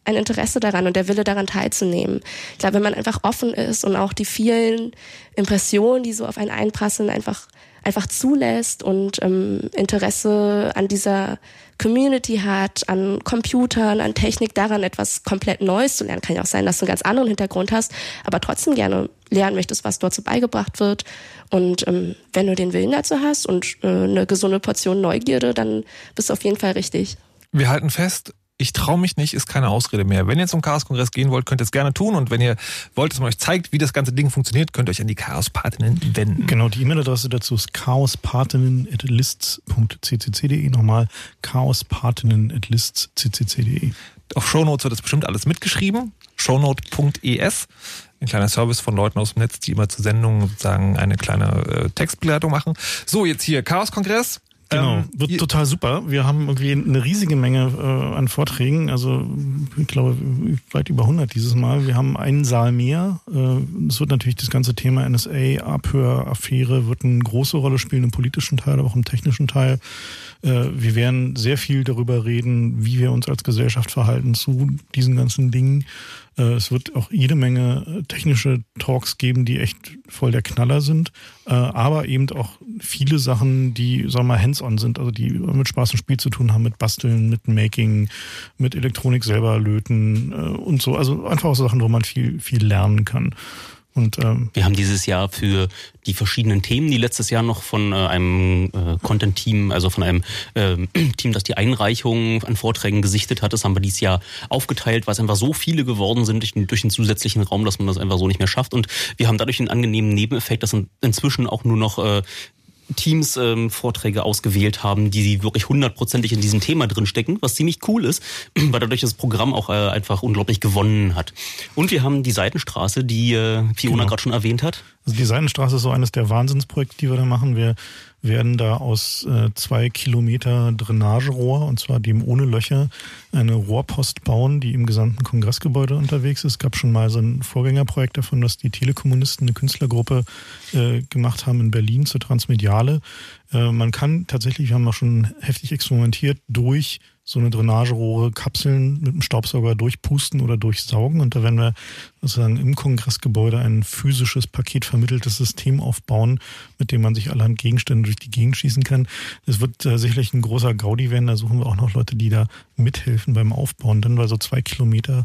S13: ein Interesse daran und der Wille daran teilzunehmen. Ich glaube, wenn man einfach offen ist und auch die vielen Impressionen, die so auf einen einprasseln, einfach einfach zulässt und ähm, Interesse an dieser Community hat, an Computern, an Technik, daran etwas komplett Neues zu lernen. Kann ja auch sein, dass du einen ganz anderen Hintergrund hast, aber trotzdem gerne lernen möchtest, was dort so beigebracht wird. Und ähm, wenn du den Willen dazu hast und äh, eine gesunde Portion Neugierde, dann bist du auf jeden Fall richtig.
S1: Wir halten fest, ich traue mich nicht, ist keine Ausrede mehr. Wenn ihr zum Chaos-Kongress gehen wollt, könnt ihr es gerne tun. Und wenn ihr wollt, dass man euch zeigt, wie das ganze Ding funktioniert, könnt ihr euch an die Chaos-Partinnen wenden.
S3: Genau, die E-Mail-Adresse dazu ist chaospartinnen.lists.ccc.de. Nochmal chaospartinnen.lists.ccc.de.
S1: Auf Shownotes wird das bestimmt alles mitgeschrieben. Shownote.es. Ein kleiner Service von Leuten aus dem Netz, die immer zur Sendung sozusagen eine kleine äh, Textbegleitung machen. So, jetzt hier Chaos-Kongress.
S3: Genau, ähm, wird total super. Wir haben irgendwie eine riesige Menge äh, an Vorträgen, also ich glaube weit über 100 dieses Mal. Wir haben einen Saal mehr. Äh, es wird natürlich das ganze Thema NSA, Abhöraffäre wird eine große Rolle spielen im politischen Teil, aber auch im technischen Teil. Äh, wir werden sehr viel darüber reden, wie wir uns als Gesellschaft verhalten zu diesen ganzen Dingen. Äh, es wird auch jede Menge äh, technische Talks geben, die echt voll der Knaller sind, äh, aber eben auch viele Sachen, die, sagen wir mal, hands-on sind, also die mit Spaß und Spiel zu tun haben, mit Basteln, mit Making, mit Elektronik selber löten und so. Also einfach auch Sachen, wo man viel, viel lernen kann. Und ähm,
S2: wir haben dieses Jahr für die verschiedenen Themen, die letztes Jahr noch von äh, einem äh, Content-Team, also von einem äh, Team, das die Einreichung an Vorträgen gesichtet hat, das haben wir dieses Jahr aufgeteilt, weil es einfach so viele geworden sind durch den, durch den zusätzlichen Raum, dass man das einfach so nicht mehr schafft. Und wir haben dadurch einen angenehmen Nebeneffekt, dass inzwischen auch nur noch äh, Teams ähm, Vorträge ausgewählt haben, die wirklich hundertprozentig in diesem Thema drinstecken, was ziemlich cool ist, weil dadurch das Programm auch äh, einfach unglaublich gewonnen hat. Und wir haben die Seitenstraße, die äh, Fiona genau. gerade schon erwähnt hat.
S3: Also die Seitenstraße ist so eines der Wahnsinnsprojekte, die wir da machen. Wir werden da aus äh, zwei Kilometer Drainagerohr, und zwar dem ohne Löcher, eine Rohrpost bauen, die im gesamten Kongressgebäude unterwegs ist. Es gab schon mal so ein Vorgängerprojekt davon, dass die Telekommunisten, eine Künstlergruppe, äh, gemacht haben in Berlin zur Transmediale. Äh, man kann tatsächlich, wir haben auch schon heftig experimentiert, durch so eine Drainagerohre Kapseln mit dem Staubsauger durchpusten oder durchsaugen. Und da werden wir sozusagen im Kongressgebäude ein physisches, paketvermitteltes System aufbauen, mit dem man sich allerhand Gegenstände durch die Gegend schießen kann. Es wird äh, sicherlich ein großer Gaudi werden. Da suchen wir auch noch Leute, die da mithelfen beim Aufbauen. Dann, weil so zwei Kilometer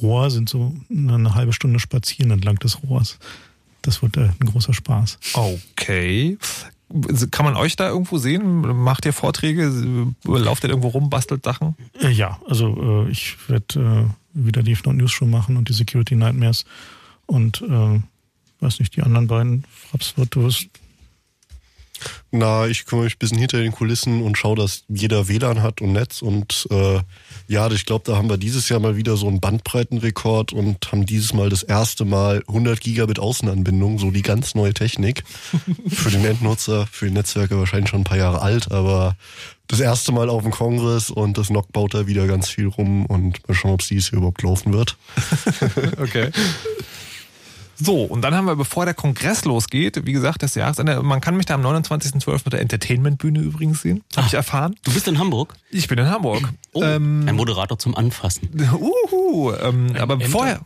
S3: Rohr sind so eine halbe Stunde spazieren entlang des Rohrs. Das wird äh, ein großer Spaß.
S1: Okay. Kann man euch da irgendwo sehen? Macht ihr Vorträge? Lauft ihr irgendwo rum, bastelt Sachen?
S3: Äh, ja, also äh, ich werde äh, wieder die Not News Show machen und die Security Nightmares. Und weiß nicht, die anderen beiden, Fraps, du wirst
S4: na, ich kümmere mich ein bisschen hinter den Kulissen und schaue, dass jeder WLAN hat und Netz. Und äh, ja, ich glaube, da haben wir dieses Jahr mal wieder so einen Bandbreitenrekord und haben dieses Mal das erste Mal 100 Gigabit Außenanbindung, so die ganz neue Technik. für den Endnutzer, für die Netzwerke wahrscheinlich schon ein paar Jahre alt, aber das erste Mal auf dem Kongress und das NOC baut da wieder ganz viel rum und mal schauen, ob es dieses Jahr überhaupt laufen wird.
S1: okay. So, und dann haben wir, bevor der Kongress losgeht, wie gesagt, das Jahresende, man kann mich da am 29.12. mit der Entertainment-Bühne übrigens sehen. Habe ich erfahren.
S2: Du bist in Hamburg?
S1: Ich bin in Hamburg.
S2: Oh, ähm, ein Moderator zum Anfassen.
S1: Uhu, ähm, aber vorher,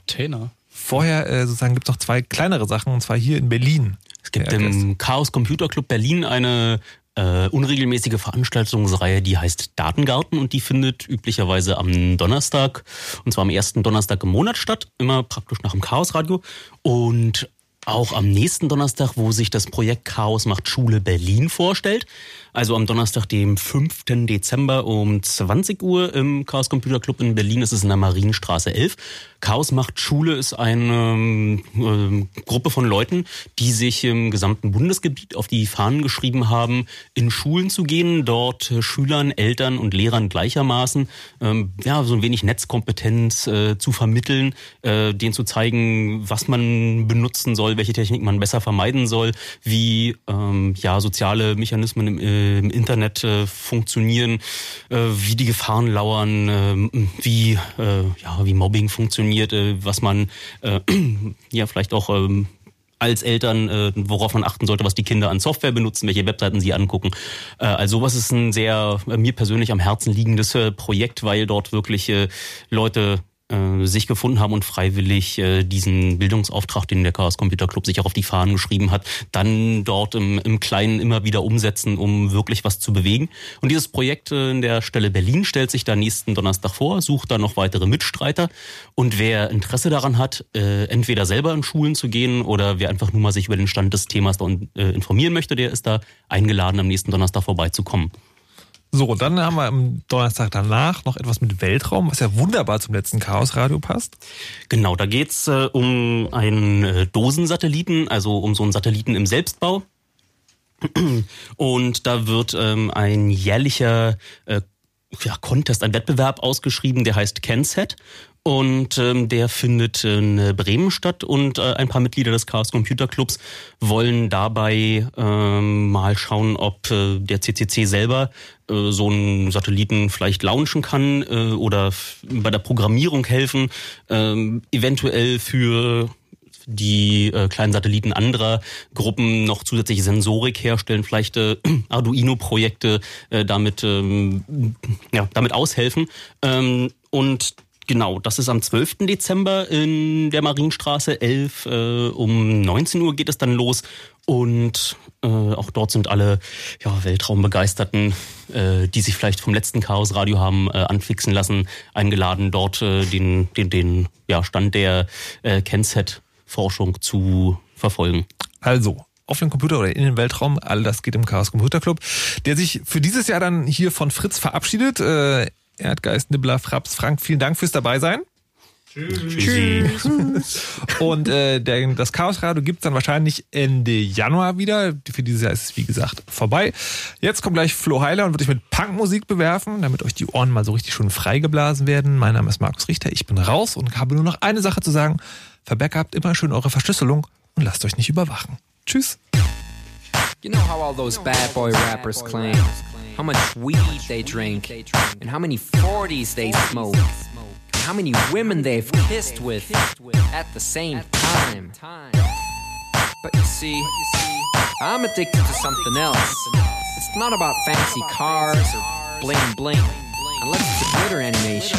S1: vorher äh, sozusagen gibt es noch zwei kleinere Sachen, und zwar hier in Berlin.
S2: Es gibt im Chaos Computer Club Berlin eine äh, unregelmäßige Veranstaltungsreihe, die heißt Datengarten und die findet üblicherweise am Donnerstag, und zwar am ersten Donnerstag im Monat statt, immer praktisch nach dem Chaosradio. Und auch am nächsten Donnerstag, wo sich das Projekt Chaos macht Schule Berlin vorstellt. Also am Donnerstag, dem 5. Dezember um 20 Uhr im Chaos Computer Club in Berlin. Das ist in der Marienstraße 11. Chaos macht. Schule ist eine äh, Gruppe von Leuten, die sich im gesamten Bundesgebiet auf die Fahnen geschrieben haben, in Schulen zu gehen, dort äh, Schülern, Eltern und Lehrern gleichermaßen ähm, ja so ein wenig Netzkompetenz äh, zu vermitteln, äh, denen zu zeigen, was man benutzen soll, welche Technik man besser vermeiden soll, wie ähm, ja soziale Mechanismen im äh, im Internet äh, funktionieren, äh, wie die Gefahren lauern, äh, wie, äh, ja, wie Mobbing funktioniert, äh, was man äh, ja vielleicht auch ähm, als Eltern, äh, worauf man achten sollte, was die Kinder an Software benutzen, welche Webseiten sie angucken. Also sowas ist ein sehr mir persönlich am Herzen liegendes Projekt, weil dort wirklich Leute sich gefunden haben und freiwillig äh, diesen Bildungsauftrag, den der Chaos Computer Club sich auch auf die Fahnen geschrieben hat, dann dort im, im Kleinen immer wieder umsetzen, um wirklich was zu bewegen. Und dieses Projekt äh, in der Stelle Berlin stellt sich da nächsten Donnerstag vor, sucht da noch weitere Mitstreiter. Und wer Interesse daran hat, äh, entweder selber in Schulen zu gehen oder wer einfach nur mal sich über den Stand des Themas da äh, informieren möchte, der ist da eingeladen, am nächsten Donnerstag vorbeizukommen.
S1: So, dann haben wir am Donnerstag danach noch etwas mit Weltraum, was ja wunderbar zum letzten Chaosradio passt.
S2: Genau, da geht's äh, um einen äh, Dosensatelliten, also um so einen Satelliten im Selbstbau. Und da wird ähm, ein jährlicher äh, ja, Contest, ein Wettbewerb ausgeschrieben, der heißt CanSat. Und ähm, der findet in Bremen statt und äh, ein paar Mitglieder des Chaos Computer Clubs wollen dabei ähm, mal schauen, ob äh, der CCC selber äh, so einen Satelliten vielleicht launchen kann äh, oder bei der Programmierung helfen, äh, eventuell für die äh, kleinen Satelliten anderer Gruppen noch zusätzliche Sensorik herstellen, vielleicht äh, Arduino-Projekte äh, damit ähm, ja damit aushelfen. Ähm, und Genau, das ist am 12. Dezember in der Marienstraße 11. Äh, um 19 Uhr geht es dann los. Und äh, auch dort sind alle ja, Weltraumbegeisterten, äh, die sich vielleicht vom letzten Chaos Radio haben äh, anfixen lassen, eingeladen, dort äh, den, den, den ja, Stand der äh, Kenset Forschung zu verfolgen.
S1: Also, auf dem Computer oder in den Weltraum, all das geht im Chaos Computer Club, der sich für dieses Jahr dann hier von Fritz verabschiedet. Äh, Erdgeist, Nibbler, Fraps, Frank, vielen Dank fürs dabei sein. Tschüss. Und äh, der, das Chaos Radio gibt's dann wahrscheinlich Ende Januar wieder. Für dieses Jahr ist es, wie gesagt, vorbei. Jetzt kommt gleich Flo Heiler und wird euch mit Punkmusik bewerfen, damit euch die Ohren mal so richtig schön freigeblasen werden. Mein Name ist Markus Richter, ich bin raus und habe nur noch eine Sache zu sagen. Verbackupt immer schön eure Verschlüsselung und lasst euch nicht überwachen. Tschüss.
S14: You know how all those bad boy rappers claim how much weed they drink and how many 40s they smoke. and how many women they've kissed with at the same time. But you see, I'm addicted to something else. It's not about fancy cars or bling bling, unless it's a glitter animation.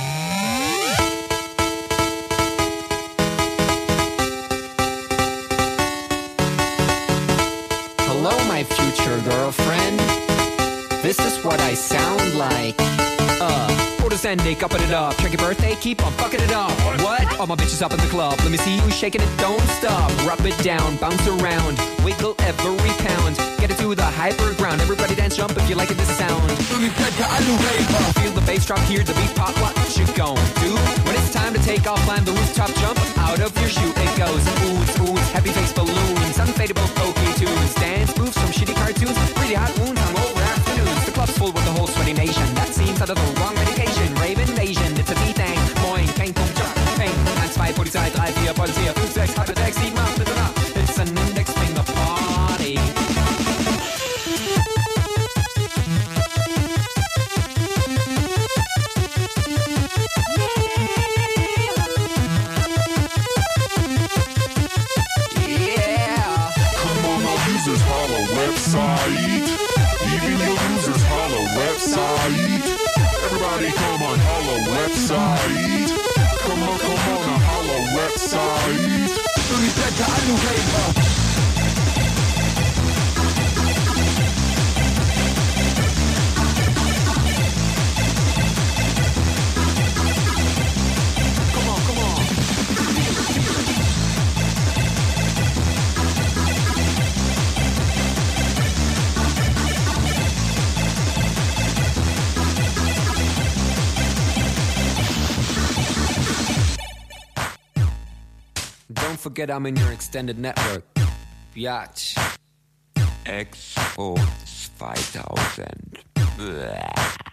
S14: My future girlfriend. This is what I sound like. Uh, orders ending, upping it up. Check your birthday, keep on fucking it up. What? All my bitches up in the club. Let me see you shaking it, don't stop. Rub it down, bounce around, wiggle every pound. Get it to the hyper ground. Everybody dance, jump if you like it, this sound. Feel the bass drop, hear the beat pop. What you gon' do? When it's time to take off, climb the rooftop, jump out of your shoe. It goes oohs, oohs, happy face balloons, unfadable pokey tunes, dance shitty cartoons, really hot wounds, hungover afternoons. The club's full with the whole sweaty nation. That seems out of the wrong medication. Rave invasion, it's a B-thing. Moin, kein Punkt, Peng. 1, 2, Polizei, 3, 4, Polizei,
S15: i don't care.
S14: Don't forget I'm in your extended network. Biatch.
S16: Expo 2000. Blah.